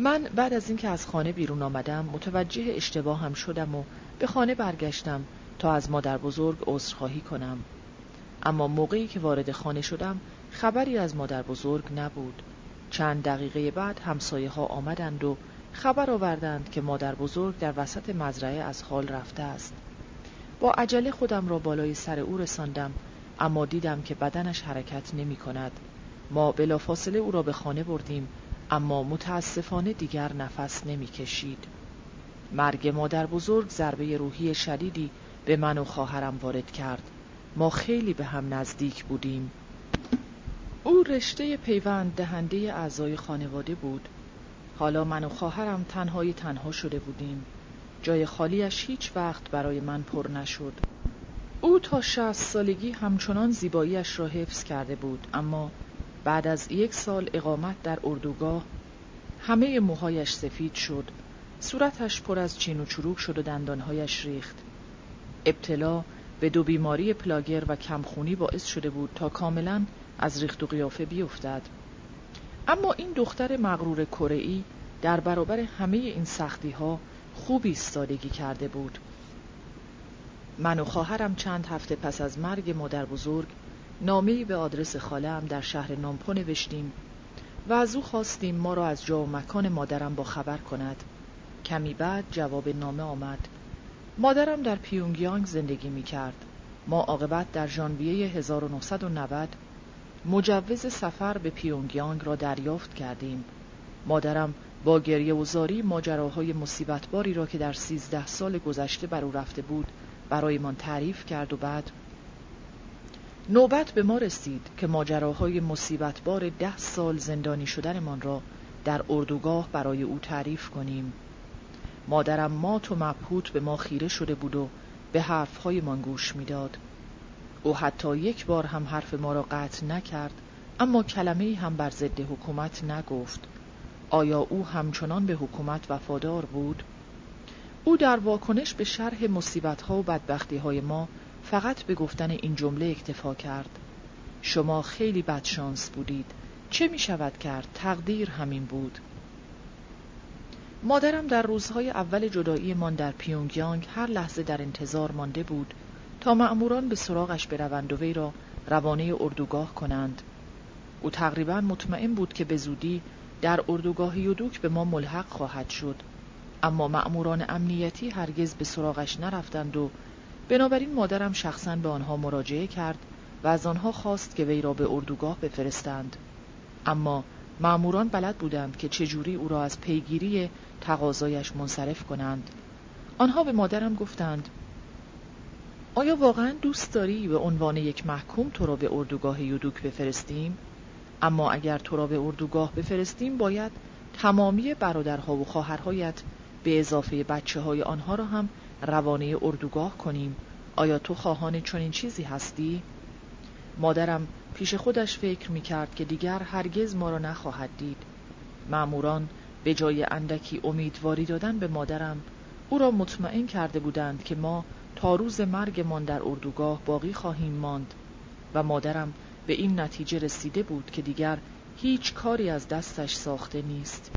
من بعد از اینکه از خانه بیرون آمدم متوجه اشتباهم شدم و به خانه برگشتم تا از مادر بزرگ عذرخواهی کنم. اما موقعی که وارد خانه شدم خبری از مادر بزرگ نبود. چند دقیقه بعد همسایه ها آمدند و خبر آوردند که مادر بزرگ در وسط مزرعه از حال رفته است. با عجله خودم را بالای سر او رساندم اما دیدم که بدنش حرکت نمی کند ما بلافاصله او را به خانه بردیم اما متاسفانه دیگر نفس نمی کشید مرگ مادر بزرگ ضربه روحی شدیدی به من و خواهرم وارد کرد. ما خیلی به هم نزدیک بودیم. او رشته پیوند دهنده اعضای خانواده بود. حالا من و خواهرم تنهای تنها شده بودیم. جای خالیش هیچ وقت برای من پر نشد. او تا شهست سالگی همچنان زیباییش را حفظ کرده بود اما بعد از یک سال اقامت در اردوگاه همه موهایش سفید شد. صورتش پر از چین و چروک شد و دندانهایش ریخت. ابتلا به دو بیماری پلاگر و کمخونی باعث شده بود تا کاملا از ریخت و قیافه بیفتد. اما این دختر مغرور کره‌ای در برابر همه این سختی ها خوب ایستادگی کرده بود. من و خواهرم چند هفته پس از مرگ مادر بزرگ نامه‌ای به آدرس خاله‌ام در شهر نامپو نوشتیم و از او خواستیم ما را از جا و مکان مادرم با خبر کند. کمی بعد جواب نامه آمد. مادرم در پیونگیانگ زندگی می کرد. ما عاقبت در ژانویه 1990 مجوز سفر به پیونگیانگ را دریافت کردیم. مادرم با گریه و زاری ماجراهای مصیبتباری را که در سیزده سال گذشته بر او رفته بود برایمان تعریف کرد و بعد نوبت به ما رسید که ماجراهای مصیبتبار ده سال زندانی شدنمان را در اردوگاه برای او تعریف کنیم. مادرم مات و مبهوت به ما خیره شده بود و به حرفهایمان گوش می‌داد. او حتی یک بار هم حرف ما را قطع نکرد اما کلمه هم بر ضد حکومت نگفت. آیا او همچنان به حکومت وفادار بود؟ او در واکنش به شرح مصیبتها و بدبختیهای ما فقط به گفتن این جمله اکتفا کرد. شما خیلی بدشانس بودید. چه می شود کرد؟ تقدیر همین بود. مادرم در روزهای اول جداییمان در پیونگیانگ هر لحظه در انتظار مانده بود تا مأموران به سراغش بروند و وی را روانه اردوگاه کنند. او تقریبا مطمئن بود که به زودی در اردوگاه یودوک به ما ملحق خواهد شد. اما مأموران امنیتی هرگز به سراغش نرفتند و بنابراین مادرم شخصا به آنها مراجعه کرد و از آنها خواست که وی را به اردوگاه بفرستند اما مأموران بلد بودند که چجوری او را از پیگیری تقاضایش منصرف کنند آنها به مادرم گفتند آیا واقعا دوست داری به عنوان یک محکوم تو را به اردوگاه یودوک بفرستیم؟ اما اگر تو را به اردوگاه بفرستیم باید تمامی برادرها و خواهرهایت به اضافه بچه های آنها را هم روانه اردوگاه کنیم. آیا تو خواهان چنین چیزی هستی؟ مادرم پیش خودش فکر می کرد که دیگر هرگز ما را نخواهد دید. معموران به جای اندکی امیدواری دادن به مادرم او را مطمئن کرده بودند که ما تا روز مرگمان در اردوگاه باقی خواهیم ماند و مادرم به این نتیجه رسیده بود که دیگر هیچ کاری از دستش ساخته نیست.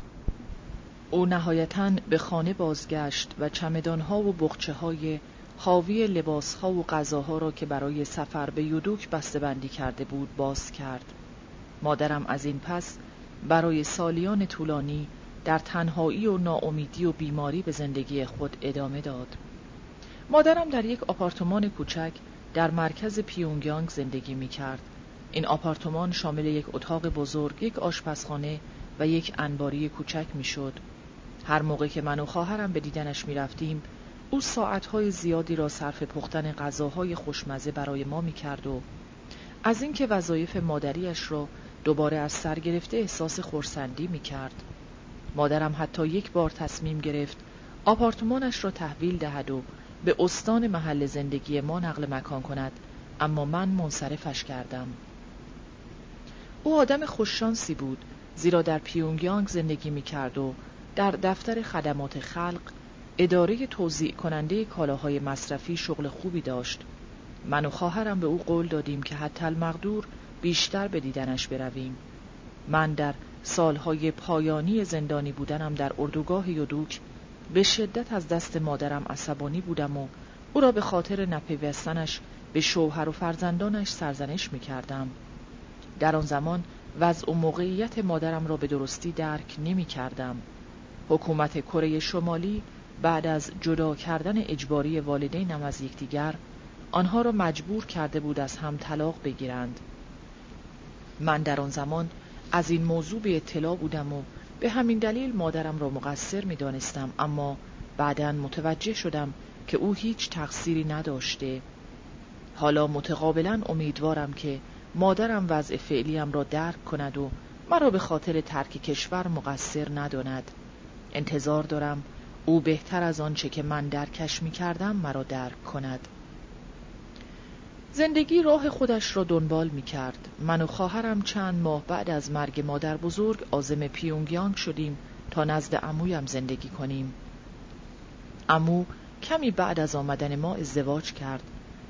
او نهایتا به خانه بازگشت و چمدانها و بخچه های حاوی لباسها و غذاها را که برای سفر به یودوک بندی کرده بود باز کرد مادرم از این پس برای سالیان طولانی در تنهایی و ناامیدی و بیماری به زندگی خود ادامه داد مادرم در یک آپارتمان کوچک در مرکز پیونگیانگ زندگی می کرد. این آپارتمان شامل یک اتاق بزرگ، یک آشپزخانه و یک انباری کوچک می شد. هر موقع که من و خواهرم به دیدنش می رفتیم، او ساعتهای زیادی را صرف پختن غذاهای خوشمزه برای ما می کرد و از اینکه وظایف مادریش را دوباره از سر گرفته احساس خورسندی می کرد. مادرم حتی یک بار تصمیم گرفت آپارتمانش را تحویل دهد و به استان محل زندگی ما نقل مکان کند اما من منصرفش کردم او آدم خوششانسی بود زیرا در پیونگیانگ زندگی می کرد و در دفتر خدمات خلق اداره توضیع کننده کالاهای مصرفی شغل خوبی داشت من و خواهرم به او قول دادیم که حتی المقدور بیشتر به دیدنش برویم من در سالهای پایانی زندانی بودنم در اردوگاه یودوک به شدت از دست مادرم عصبانی بودم و او را به خاطر نپیوستنش به شوهر و فرزندانش سرزنش می کردم. در آن زمان وضع و موقعیت مادرم را به درستی درک نمی کردم. حکومت کره شمالی بعد از جدا کردن اجباری والدینم از یکدیگر آنها را مجبور کرده بود از هم طلاق بگیرند. من در آن زمان از این موضوع به اطلاع بودم و به همین دلیل مادرم را مقصر می دانستم اما بعدا متوجه شدم که او هیچ تقصیری نداشته حالا متقابلا امیدوارم که مادرم وضع فعلیم را درک کند و مرا به خاطر ترک کشور مقصر نداند انتظار دارم او بهتر از آنچه که من درکش می کردم مرا درک کند زندگی راه خودش را دنبال می کرد. من و خواهرم چند ماه بعد از مرگ مادر بزرگ آزم پیونگیانگ شدیم تا نزد عمویم زندگی کنیم. امو کمی بعد از آمدن ما ازدواج کرد.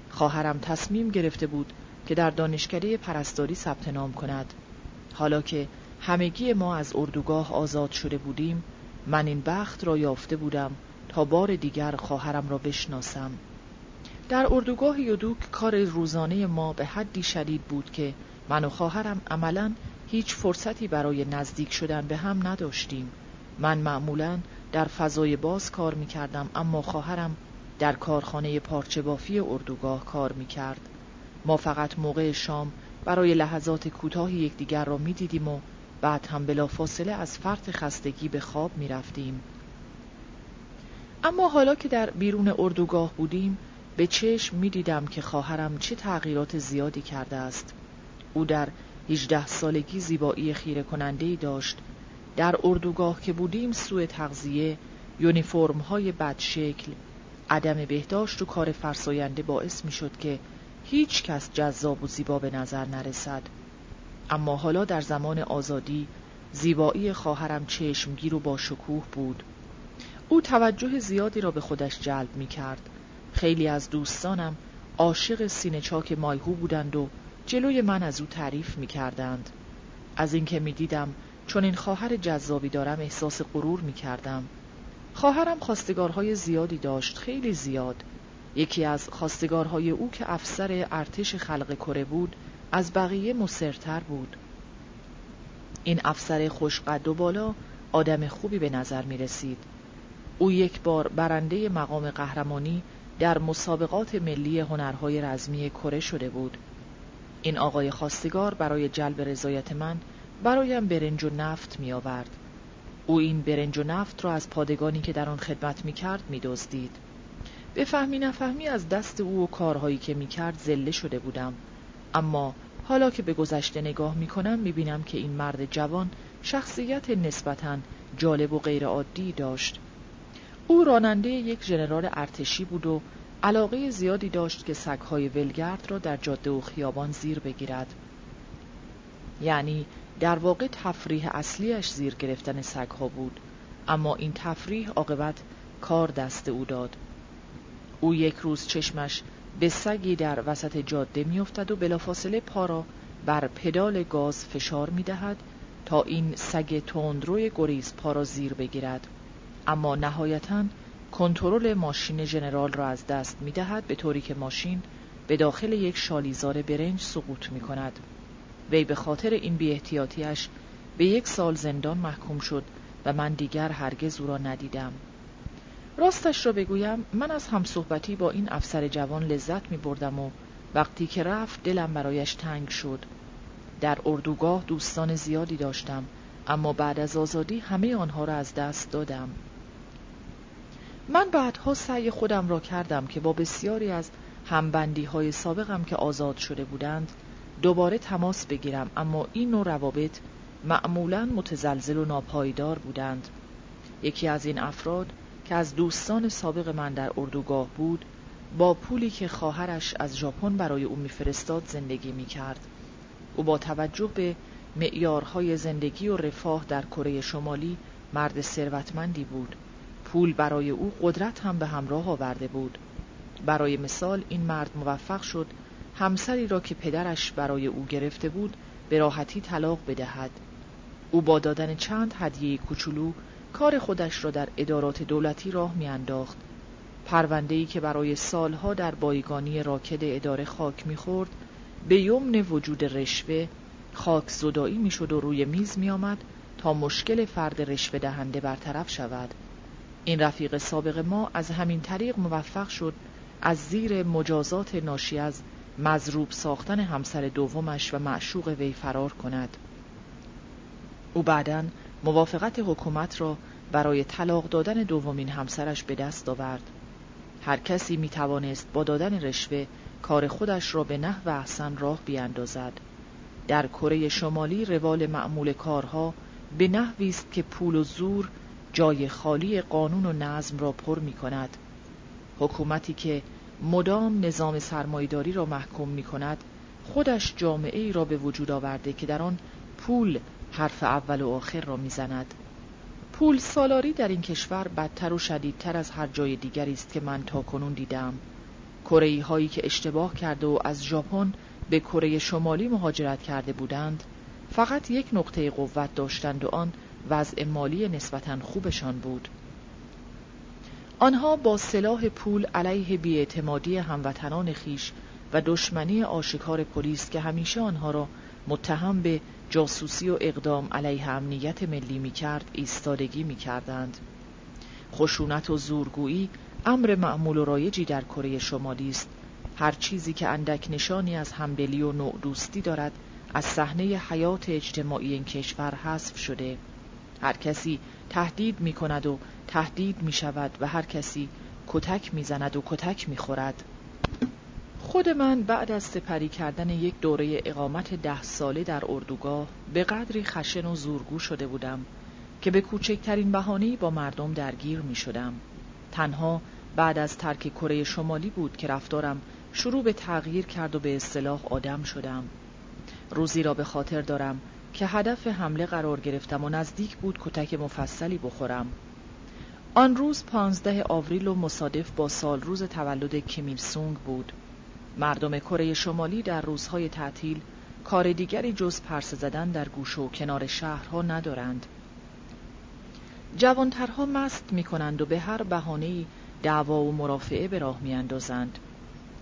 خواهرم تصمیم گرفته بود که در دانشکده پرستاری ثبت نام کند. حالا که همگی ما از اردوگاه آزاد شده بودیم، من این بخت را یافته بودم تا بار دیگر خواهرم را بشناسم. در اردوگاه یودوک کار روزانه ما به حدی شدید بود که من و خواهرم عملا هیچ فرصتی برای نزدیک شدن به هم نداشتیم من معمولا در فضای باز کار می کردم اما خواهرم در کارخانه پارچه بافی اردوگاه کار می کرد ما فقط موقع شام برای لحظات کوتاهی یکدیگر را می دیدیم و بعد هم بلا فاصله از فرط خستگی به خواب می رفتیم. اما حالا که در بیرون اردوگاه بودیم به چشم می دیدم که خواهرم چه تغییرات زیادی کرده است. او در 18 سالگی زیبایی خیره کننده ای داشت. در اردوگاه که بودیم سوء تغذیه یونیفرم های بدشکل عدم بهداشت و کار فرساینده باعث می شد که هیچ کس جذاب و زیبا به نظر نرسد. اما حالا در زمان آزادی زیبایی خواهرم چشمگیر و با شکوه بود او توجه زیادی را به خودش جلب می کرد خیلی از دوستانم عاشق سینه چاک مایهو بودند و جلوی من از او تعریف می کردند. از اینکه می دیدم چون این خواهر جذابی دارم احساس غرور می کردم. خواهرم خواستگارهای زیادی داشت خیلی زیاد یکی از خواستگارهای او که افسر ارتش خلق کره بود از بقیه مصرتر بود این افسر خوشقد و بالا آدم خوبی به نظر می رسید او یک بار برنده مقام قهرمانی در مسابقات ملی هنرهای رزمی کره شده بود این آقای خواستگار برای جلب رضایت من برایم برنج و نفت می آورد. او این برنج و نفت را از پادگانی که در آن خدمت می کرد می دزدید. به فهمی نفهمی از دست او و کارهایی که می کرد زله شده بودم اما حالا که به گذشته نگاه می کنم می بینم که این مرد جوان شخصیت نسبتا جالب و غیرعادی داشت. او راننده یک ژنرال ارتشی بود و علاقه زیادی داشت که سگهای ولگرد را در جاده و خیابان زیر بگیرد. یعنی در واقع تفریح اصلیش زیر گرفتن سگها بود. اما این تفریح عاقبت کار دست او داد. او یک روز چشمش به سگی در وسط جاده میافتد و بلافاصله پا را بر پدال گاز فشار می‌دهد تا این سگ تندروی گریز پا را زیر بگیرد اما نهایتا کنترل ماشین ژنرال را از دست می دهد به طوری که ماشین به داخل یک شالیزار برنج سقوط می کند. وی به خاطر این بیاحتیاطیش به یک سال زندان محکوم شد و من دیگر هرگز او را ندیدم. راستش را بگویم من از همصحبتی با این افسر جوان لذت می بردم و وقتی که رفت دلم برایش تنگ شد. در اردوگاه دوستان زیادی داشتم اما بعد از آزادی همه آنها را از دست دادم. من بعدها سعی خودم را کردم که با بسیاری از همبندی های سابقم که آزاد شده بودند دوباره تماس بگیرم اما این نوع روابط معمولا متزلزل و ناپایدار بودند یکی از این افراد که از دوستان سابق من در اردوگاه بود با پولی که خواهرش از ژاپن برای او میفرستاد زندگی می‌کرد. او با توجه به معیارهای زندگی و رفاه در کره شمالی مرد ثروتمندی بود. پول برای او قدرت هم به همراه آورده بود. برای مثال این مرد موفق شد همسری را که پدرش برای او گرفته بود به راحتی طلاق بدهد. او با دادن چند هدیه کوچولو کار خودش را در ادارات دولتی راه میانداخت. پروندهی که برای سالها در بایگانی راکد اداره خاک می‌خورد به یمن وجود رشوه خاک زدایی می‌شد و روی میز میآمد تا مشکل فرد رشوه دهنده برطرف شود. این رفیق سابق ما از همین طریق موفق شد از زیر مجازات ناشی از مضروب ساختن همسر دومش و معشوق وی فرار کند. او بعدا موافقت حکومت را برای طلاق دادن دومین همسرش به دست آورد. هر کسی می توانست با دادن رشوه کار خودش را به نحو احسن راه بیاندازد. در کره شمالی روال معمول کارها به نحوی است که پول و زور جای خالی قانون و نظم را پر می کند حکومتی که مدام نظام سرمایداری را محکوم می کند خودش جامعه ای را به وجود آورده که در آن پول حرف اول و آخر را می‌زند. پول سالاری در این کشور بدتر و شدیدتر از هر جای دیگری است که من تا کنون دیدم. کره هایی که اشتباه کرده و از ژاپن به کره شمالی مهاجرت کرده بودند فقط یک نقطه قوت داشتند و آن وضع مالی نسبتا خوبشان بود. آنها با سلاح پول علیه بیاعتمادی هموطنان خیش و دشمنی آشکار پلیس که همیشه آنها را متهم به جاسوسی و اقدام علیه امنیت ملی می کرد ایستادگی می کردند. خشونت و زورگویی امر معمول و رایجی در کره شمالی است هر چیزی که اندک نشانی از همدلی و نوع دوستی دارد از صحنه حیات اجتماعی این کشور حذف شده هر کسی تهدید می کند و تهدید می شود و هر کسی کتک می زند و کتک می خورد. خود من بعد از سپری کردن یک دوره اقامت ده ساله در اردوگاه به قدری خشن و زورگو شده بودم که به کوچکترین بهانه‌ای با مردم درگیر می شدم. تنها بعد از ترک کره شمالی بود که رفتارم شروع به تغییر کرد و به اصطلاح آدم شدم. روزی را به خاطر دارم که هدف حمله قرار گرفتم و نزدیک بود کتک مفصلی بخورم. آن روز پانزده آوریل و مصادف با سال روز تولد کمیل سونگ بود. مردم کره شمالی در روزهای تعطیل کار دیگری جز پرسه زدن در گوشه و کنار شهرها ندارند. جوانترها مست می کنند و به هر بهانه‌ای دعوا و مرافعه به راه می اندازند.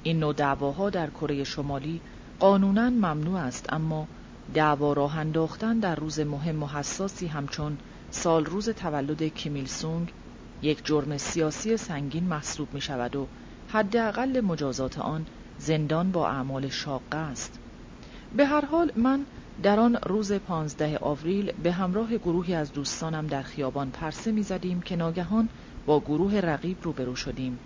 این نوع دعواها در کره شمالی قانونا ممنوع است اما دعوا راه انداختن در روز مهم و حساسی همچون سال روز تولد کیمیل سونگ یک جرم سیاسی سنگین محسوب می شود و حداقل مجازات آن زندان با اعمال شاقه است. به هر حال من در آن روز پانزده آوریل به همراه گروهی از دوستانم در خیابان پرسه می زدیم که ناگهان با گروه رقیب روبرو شدیم.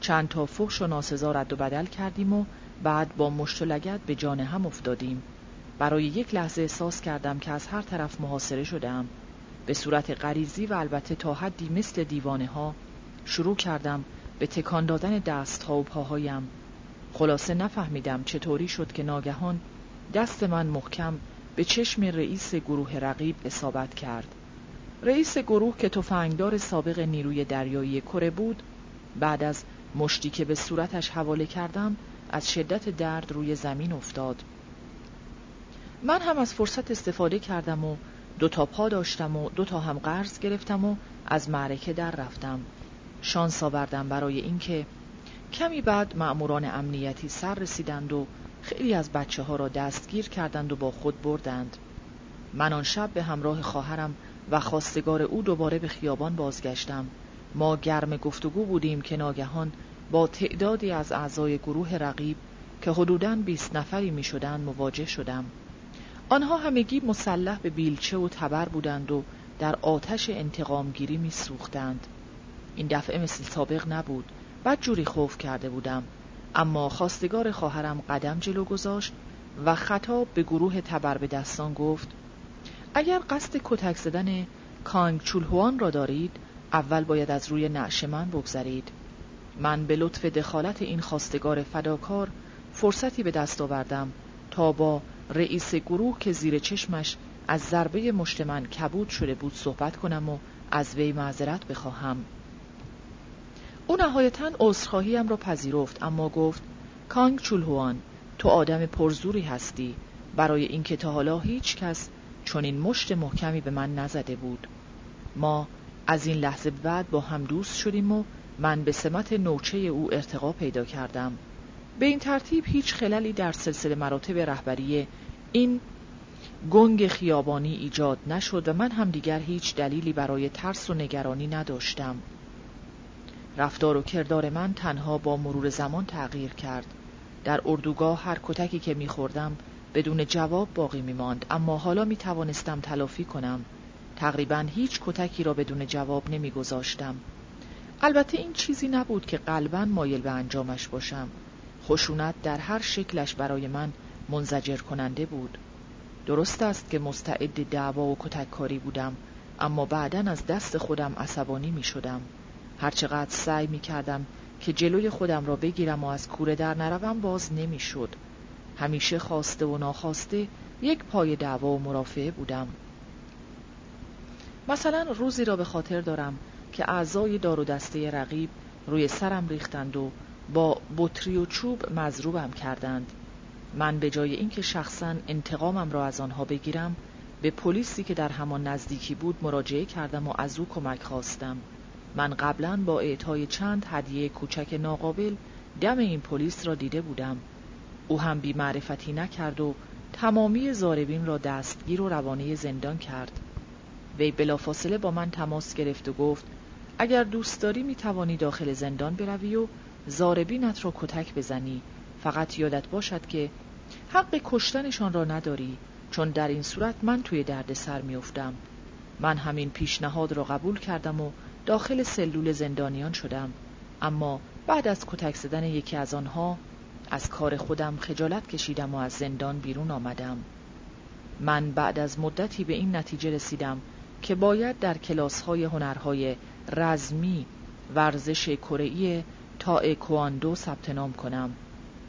چند تا فحش و ناسزا رد و بدل کردیم و بعد با مشت و لگت به جان هم افتادیم. برای یک لحظه احساس کردم که از هر طرف محاصره شدم به صورت غریزی و البته تا حدی مثل دیوانه ها شروع کردم به تکان دادن دست ها و پاهایم. خلاصه نفهمیدم چطوری شد که ناگهان دست من محکم به چشم رئیس گروه رقیب اصابت کرد. رئیس گروه که تفنگدار سابق نیروی دریایی کره بود بعد از مشتی که به صورتش حواله کردم از شدت درد روی زمین افتاد. من هم از فرصت استفاده کردم و دو تا پا داشتم و دو تا هم قرض گرفتم و از معرکه در رفتم. شانس آوردم برای اینکه کمی بعد مأموران امنیتی سر رسیدند و خیلی از بچه ها را دستگیر کردند و با خود بردند. من آن شب به همراه خواهرم و خواستگار او دوباره به خیابان بازگشتم. ما گرم گفتگو بودیم که ناگهان با تعدادی از اعضای گروه رقیب که حدوداً 20 نفری می مواجه شدم. آنها همگی مسلح به بیلچه و تبر بودند و در آتش انتقامگیری می سوختند. این دفعه مثل سابق نبود. بد جوری خوف کرده بودم. اما خواستگار خواهرم قدم جلو گذاشت و خطاب به گروه تبر به دستان گفت اگر قصد کتک زدن کانگ چولهوان را دارید اول باید از روی نعش من بگذرید. من به لطف دخالت این خواستگار فداکار فرصتی به دست آوردم تا با رئیس گروه که زیر چشمش از ضربه مشت من کبود شده بود صحبت کنم و از وی معذرت بخواهم. او نهایتا عذرخواهیم را پذیرفت اما گفت کانگ چولهوان تو آدم پرزوری هستی. برای اینکه تا حالا هیچ کس چون این مشت محکمی به من نزده بود. ما از این لحظه بعد با هم دوست شدیم و من به سمت نوچه او ارتقا پیدا کردم. به این ترتیب هیچ خللی در سلسله مراتب رهبری این گنگ خیابانی ایجاد نشد و من هم دیگر هیچ دلیلی برای ترس و نگرانی نداشتم. رفتار و کردار من تنها با مرور زمان تغییر کرد. در اردوگاه هر کتکی که میخوردم بدون جواب باقی میماند اما حالا می توانستم تلافی کنم. تقریبا هیچ کتکی را بدون جواب نمیگذاشتم البته این چیزی نبود که قلبا مایل به انجامش باشم. خشونت در هر شکلش برای من منزجر کننده بود. درست است که مستعد دعوا و کتککاری بودم اما بعدا از دست خودم عصبانی می شدم. هرچقدر سعی می کردم که جلوی خودم را بگیرم و از کوره در نروم باز نمی شد همیشه خواسته و ناخواسته یک پای دعوا و مرافعه بودم. مثلا روزی را به خاطر دارم که اعضای دار و دسته رقیب روی سرم ریختند و با بطری و چوب مضروبم کردند. من به جای اینکه شخصا انتقامم را از آنها بگیرم به پلیسی که در همان نزدیکی بود مراجعه کردم و از او کمک خواستم. من قبلا با اعطای چند هدیه کوچک ناقابل دم این پلیس را دیده بودم. او هم بی معرفتی نکرد و تمامی زاربین را دستگیر و روانه زندان کرد. وی بلافاصله با من تماس گرفت و گفت اگر دوست داری می توانی داخل زندان بروی و زاربینت را کتک بزنی. فقط یادت باشد که حق کشتنشان را نداری چون در این صورت من توی درد سر میافتم. من همین پیشنهاد را قبول کردم و داخل سلول زندانیان شدم. اما بعد از کتک زدن یکی از آنها از کار خودم خجالت کشیدم و از زندان بیرون آمدم. من بعد از مدتی به این نتیجه رسیدم که باید در کلاس های هنرهای رزمی ورزش کره‌ای تا کواندو ثبت نام کنم.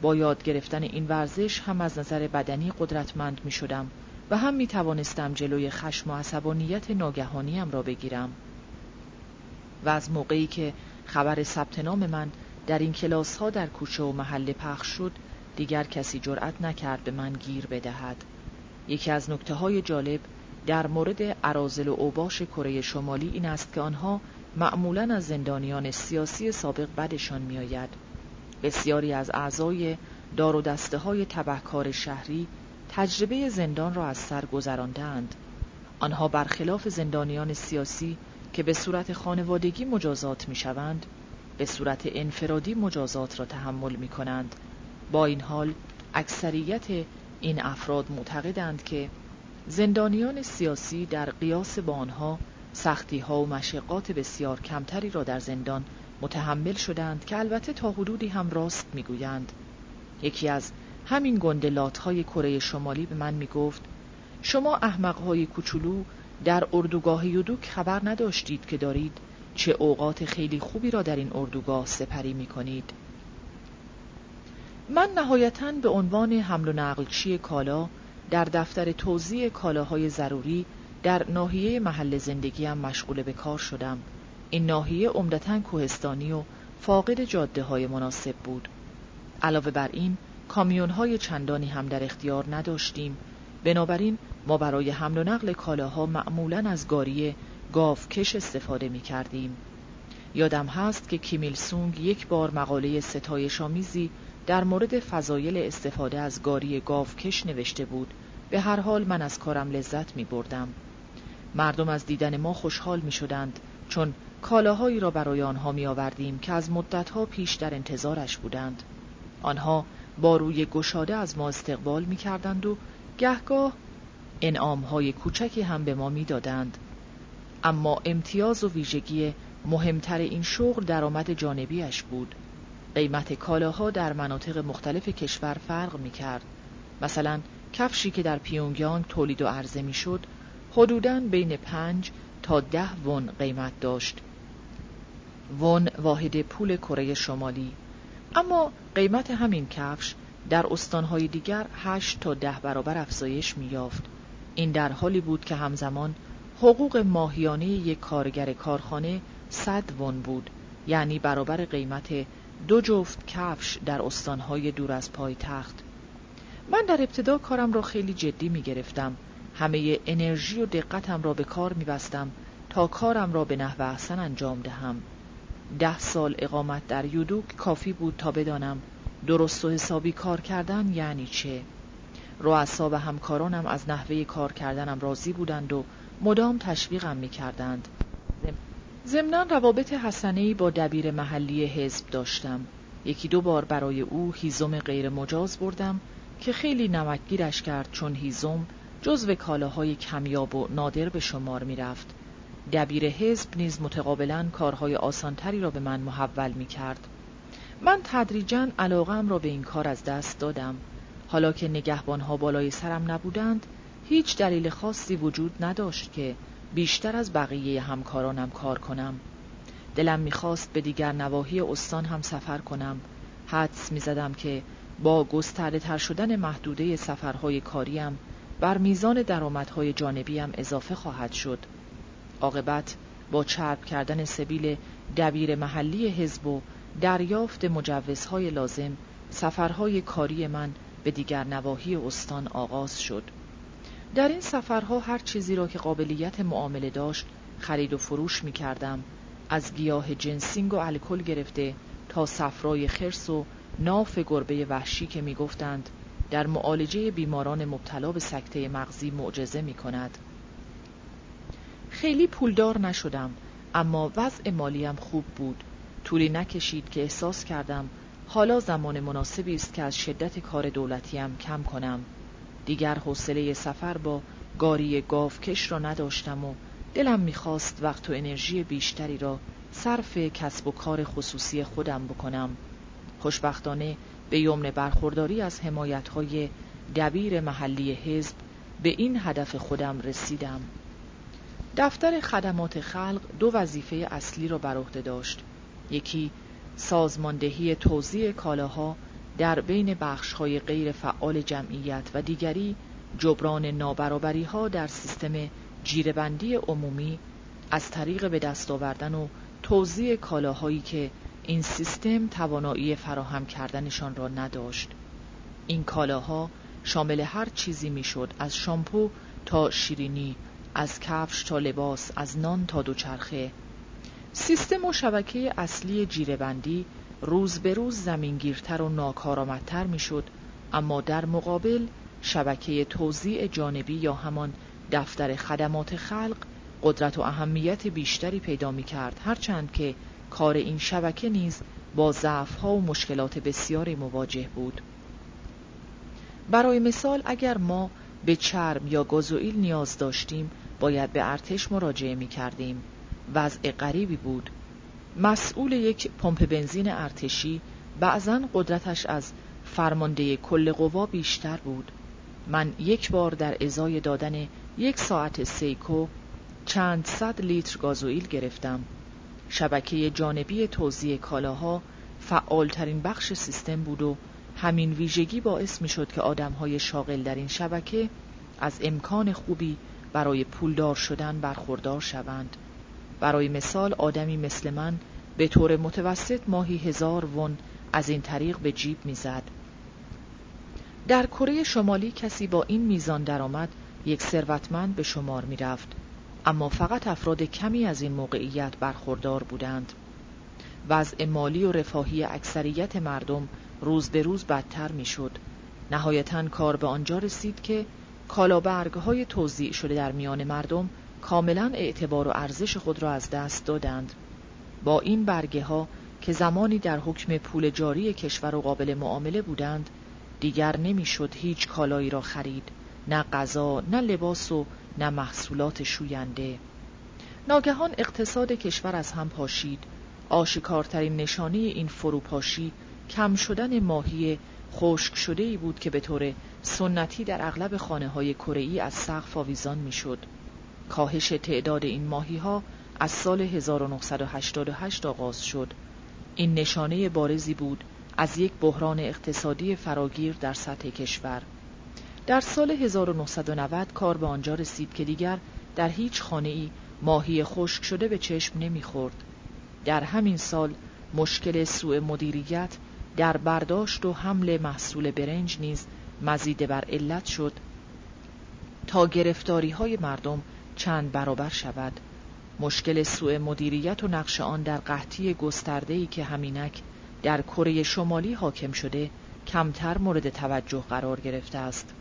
با یاد گرفتن این ورزش هم از نظر بدنی قدرتمند می شدم و هم می توانستم جلوی خشم و عصبانیت ناگهانیم را بگیرم. و از موقعی که خبر ثبت نام من در این کلاس ها در کوچه و محله پخش شد دیگر کسی جرأت نکرد به من گیر بدهد. یکی از نکته های جالب در مورد عرازل و اوباش کره شمالی این است که آنها معمولا از زندانیان سیاسی سابق بدشان میآید. بسیاری از اعضای دار و دسته های تبهکار شهری تجربه زندان را از سر گذراندند آنها برخلاف زندانیان سیاسی که به صورت خانوادگی مجازات می شوند به صورت انفرادی مجازات را تحمل می کنند با این حال اکثریت این افراد معتقدند که زندانیان سیاسی در قیاس با آنها سختی ها و مشقات بسیار کمتری را در زندان متحمل شدند که البته تا حدودی هم راست می‌گویند. یکی از همین گندلات های کره شمالی به من می‌گفت شما احمق های کوچولو در اردوگاه یودوک خبر نداشتید که دارید چه اوقات خیلی خوبی را در این اردوگاه سپری می کنید. من نهایتا به عنوان حمل و نقلچی کالا در دفتر توزیع کالاهای ضروری در ناحیه محل زندگیم مشغول به کار شدم. این ناحیه عمدتا کوهستانی و فاقد جاده های مناسب بود. علاوه بر این کامیون های چندانی هم در اختیار نداشتیم. بنابراین ما برای حمل و نقل کالاها معمولا از گاری گاوکش استفاده می کردیم. یادم هست که کیمیل سونگ یک بار مقاله ستایش آمیزی در مورد فضایل استفاده از گاری گاوکش نوشته بود به هر حال من از کارم لذت می بردم. مردم از دیدن ما خوشحال می شدند چون کالاهایی را برای آنها می آوردیم که از مدتها پیش در انتظارش بودند. آنها با روی گشاده از ما استقبال می کردند و گهگاه های کوچکی هم به ما می دادند. اما امتیاز و ویژگی مهمتر این شغل درآمد جانبیش بود. قیمت کالاها در مناطق مختلف کشور فرق می کرد. مثلا کفشی که در پیونگیانگ تولید و عرضه می شد حدوداً بین پنج تا ده ون قیمت داشت. ون واحد پول کره شمالی اما قیمت همین کفش در استانهای دیگر هشت تا ده برابر افزایش می‌یافت. این در حالی بود که همزمان حقوق ماهیانه یک کارگر کارخانه صد ون بود یعنی برابر قیمت دو جفت کفش در استانهای دور از پایتخت. من در ابتدا کارم را خیلی جدی می گرفتم. همه انرژی و دقتم را به کار می بستم تا کارم را به نحو احسن انجام دهم. ده سال اقامت در یودوک کافی بود تا بدانم درست و حسابی کار کردن یعنی چه. رؤسا و همکارانم از نحوه کار کردنم راضی بودند و مدام تشویقم می کردند. ضمنا روابط حسنی با دبیر محلی حزب داشتم. یکی دو بار برای او هیزم غیر مجاز بردم که خیلی نمکگیرش کرد چون هیزم جزو کالاهای کمیاب و نادر به شمار می رفت. دبیر حزب نیز متقابلا کارهای آسانتری را به من محول می کرد. من تدریجا علاقم را به این کار از دست دادم. حالا که نگهبانها بالای سرم نبودند هیچ دلیل خاصی وجود نداشت که بیشتر از بقیه همکارانم کار کنم. دلم می‌خواست به دیگر نواحی استان هم سفر کنم. حدس می‌زدم که با گسترده تر شدن محدوده سفرهای کاریم بر میزان درآمدهای جانبیم اضافه خواهد شد. عاقبت با چرب کردن سبیل دبیر محلی حزب و دریافت مجوزهای لازم سفرهای کاری من به دیگر نواحی استان آغاز شد. در این سفرها هر چیزی را که قابلیت معامله داشت خرید و فروش می کردم از گیاه جنسینگ و الکل گرفته تا صفرای خرس و ناف گربه وحشی که می گفتند در معالجه بیماران مبتلا به سکته مغزی معجزه می کند. خیلی پولدار نشدم اما وضع مالیم خوب بود. طولی نکشید که احساس کردم حالا زمان مناسبی است که از شدت کار دولتیم کم کنم. دیگر حوصله سفر با گاری گاوکش را نداشتم و دلم می‌خواست وقت و انرژی بیشتری را صرف کسب و کار خصوصی خودم بکنم. خوشبختانه به یمن برخورداری از حمایتهای دبیر محلی حزب به این هدف خودم رسیدم. دفتر خدمات خلق دو وظیفه اصلی را بر عهده داشت. یکی سازماندهی توزیع کالاها در بین بخشهای غیر فعال جمعیت و دیگری جبران نابرابری ها در سیستم جیربندی عمومی از طریق به دست آوردن و توزیع کالاهایی که این سیستم توانایی فراهم کردنشان را نداشت. این کالاها شامل هر چیزی می‌شد از شامپو تا شیرینی از کفش تا لباس از نان تا دوچرخه. سیستم و شبکه اصلی جیرهبندی روز به روز زمینگیرتر و ناکارآمدتر می‌شد اما در مقابل شبکه توزیع جانبی یا همان دفتر خدمات خلق قدرت و اهمیت بیشتری پیدا می کرد هرچند که کار این شبکه نیز با ضعفها و مشکلات بسیاری مواجه بود. برای مثال اگر ما به چرم یا گازوئیل نیاز داشتیم باید به ارتش مراجعه می کردیم وضع غریبی بود. مسئول یک پمپ بنزین ارتشی بعضا قدرتش از فرمانده کل قوا بیشتر بود. من یک بار در ازای دادن یک ساعت سیکو چند صد لیتر گازوئیل گرفتم. شبکه جانبی توزیع کالاها فعالترین بخش سیستم بود و همین ویژگی باعث می شد که آدم های شاغل در این شبکه از امکان خوبی برای پولدار شدن برخوردار شوند. برای مثال آدمی مثل من به طور متوسط ماهی هزار ون از این طریق به جیب می‌زد. در کره شمالی کسی با این میزان درآمد یک ثروتمند به شمار می رفت. اما فقط افراد کمی از این موقعیت برخوردار بودند. وضع مالی و رفاهی اکثریت مردم روز به روز بدتر می شد. نهایتا کار به آنجا رسید که کالابرگ های توضیع شده در میان مردم کاملا اعتبار و ارزش خود را از دست دادند. با این برگه ها که زمانی در حکم پول جاری کشور و قابل معامله بودند دیگر نمی‌شد هیچ کالایی را خرید نه غذا نه لباس و نه محصولات شوینده. ناگهان اقتصاد کشور از هم پاشید. آشکارترین نشانه این فروپاشی کم شدن ماهی خشک شده ای بود که به طور سنتی در اغلب خانه های کره‌ای از سقف آویزان می‌شد. کاهش تعداد این ماهی ها از سال 1988 آغاز شد. این نشانه بارزی بود از یک بحران اقتصادی فراگیر در سطح کشور. در سال 1990 کار به آنجا رسید که دیگر در هیچ خانه ای ماهی خشک شده به چشم نمی‌خورد. در همین سال مشکل سوء مدیریت در برداشت و حمل محصول برنج نیز مزید بر علت شد تا گرفتاری های مردم چند برابر شود مشکل سوء مدیریت و نقش آن در قحطی گسترده‌ای که همینک در کره شمالی حاکم شده کمتر مورد توجه قرار گرفته است.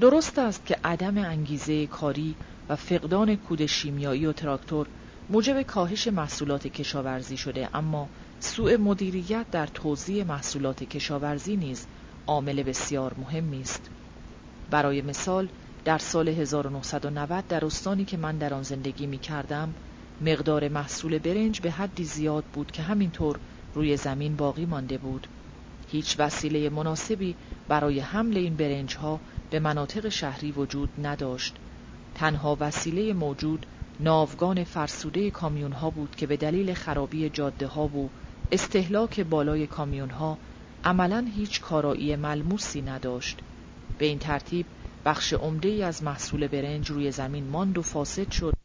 درست است که عدم انگیزه کاری و فقدان کود شیمیایی و تراکتور موجب کاهش محصولات کشاورزی شده اما سوء مدیریت در توزیع محصولات کشاورزی نیز عامل بسیار مهمی است. برای مثال در سال 1990 در استانی که من در آن زندگی می کردم مقدار محصول برنج به حدی زیاد بود که همینطور روی زمین باقی مانده بود. هیچ وسیله مناسبی برای حمل این برنج ها به مناطق شهری وجود نداشت. تنها وسیله موجود ناوگان فرسوده کامیون ها بود که به دلیل خرابی جاده ها و استهلاک بالای کامیون ها عملا هیچ کارایی ملموسی نداشت. به این ترتیب بخش عمده ای از محصول برنج روی زمین ماند و فاسد شد.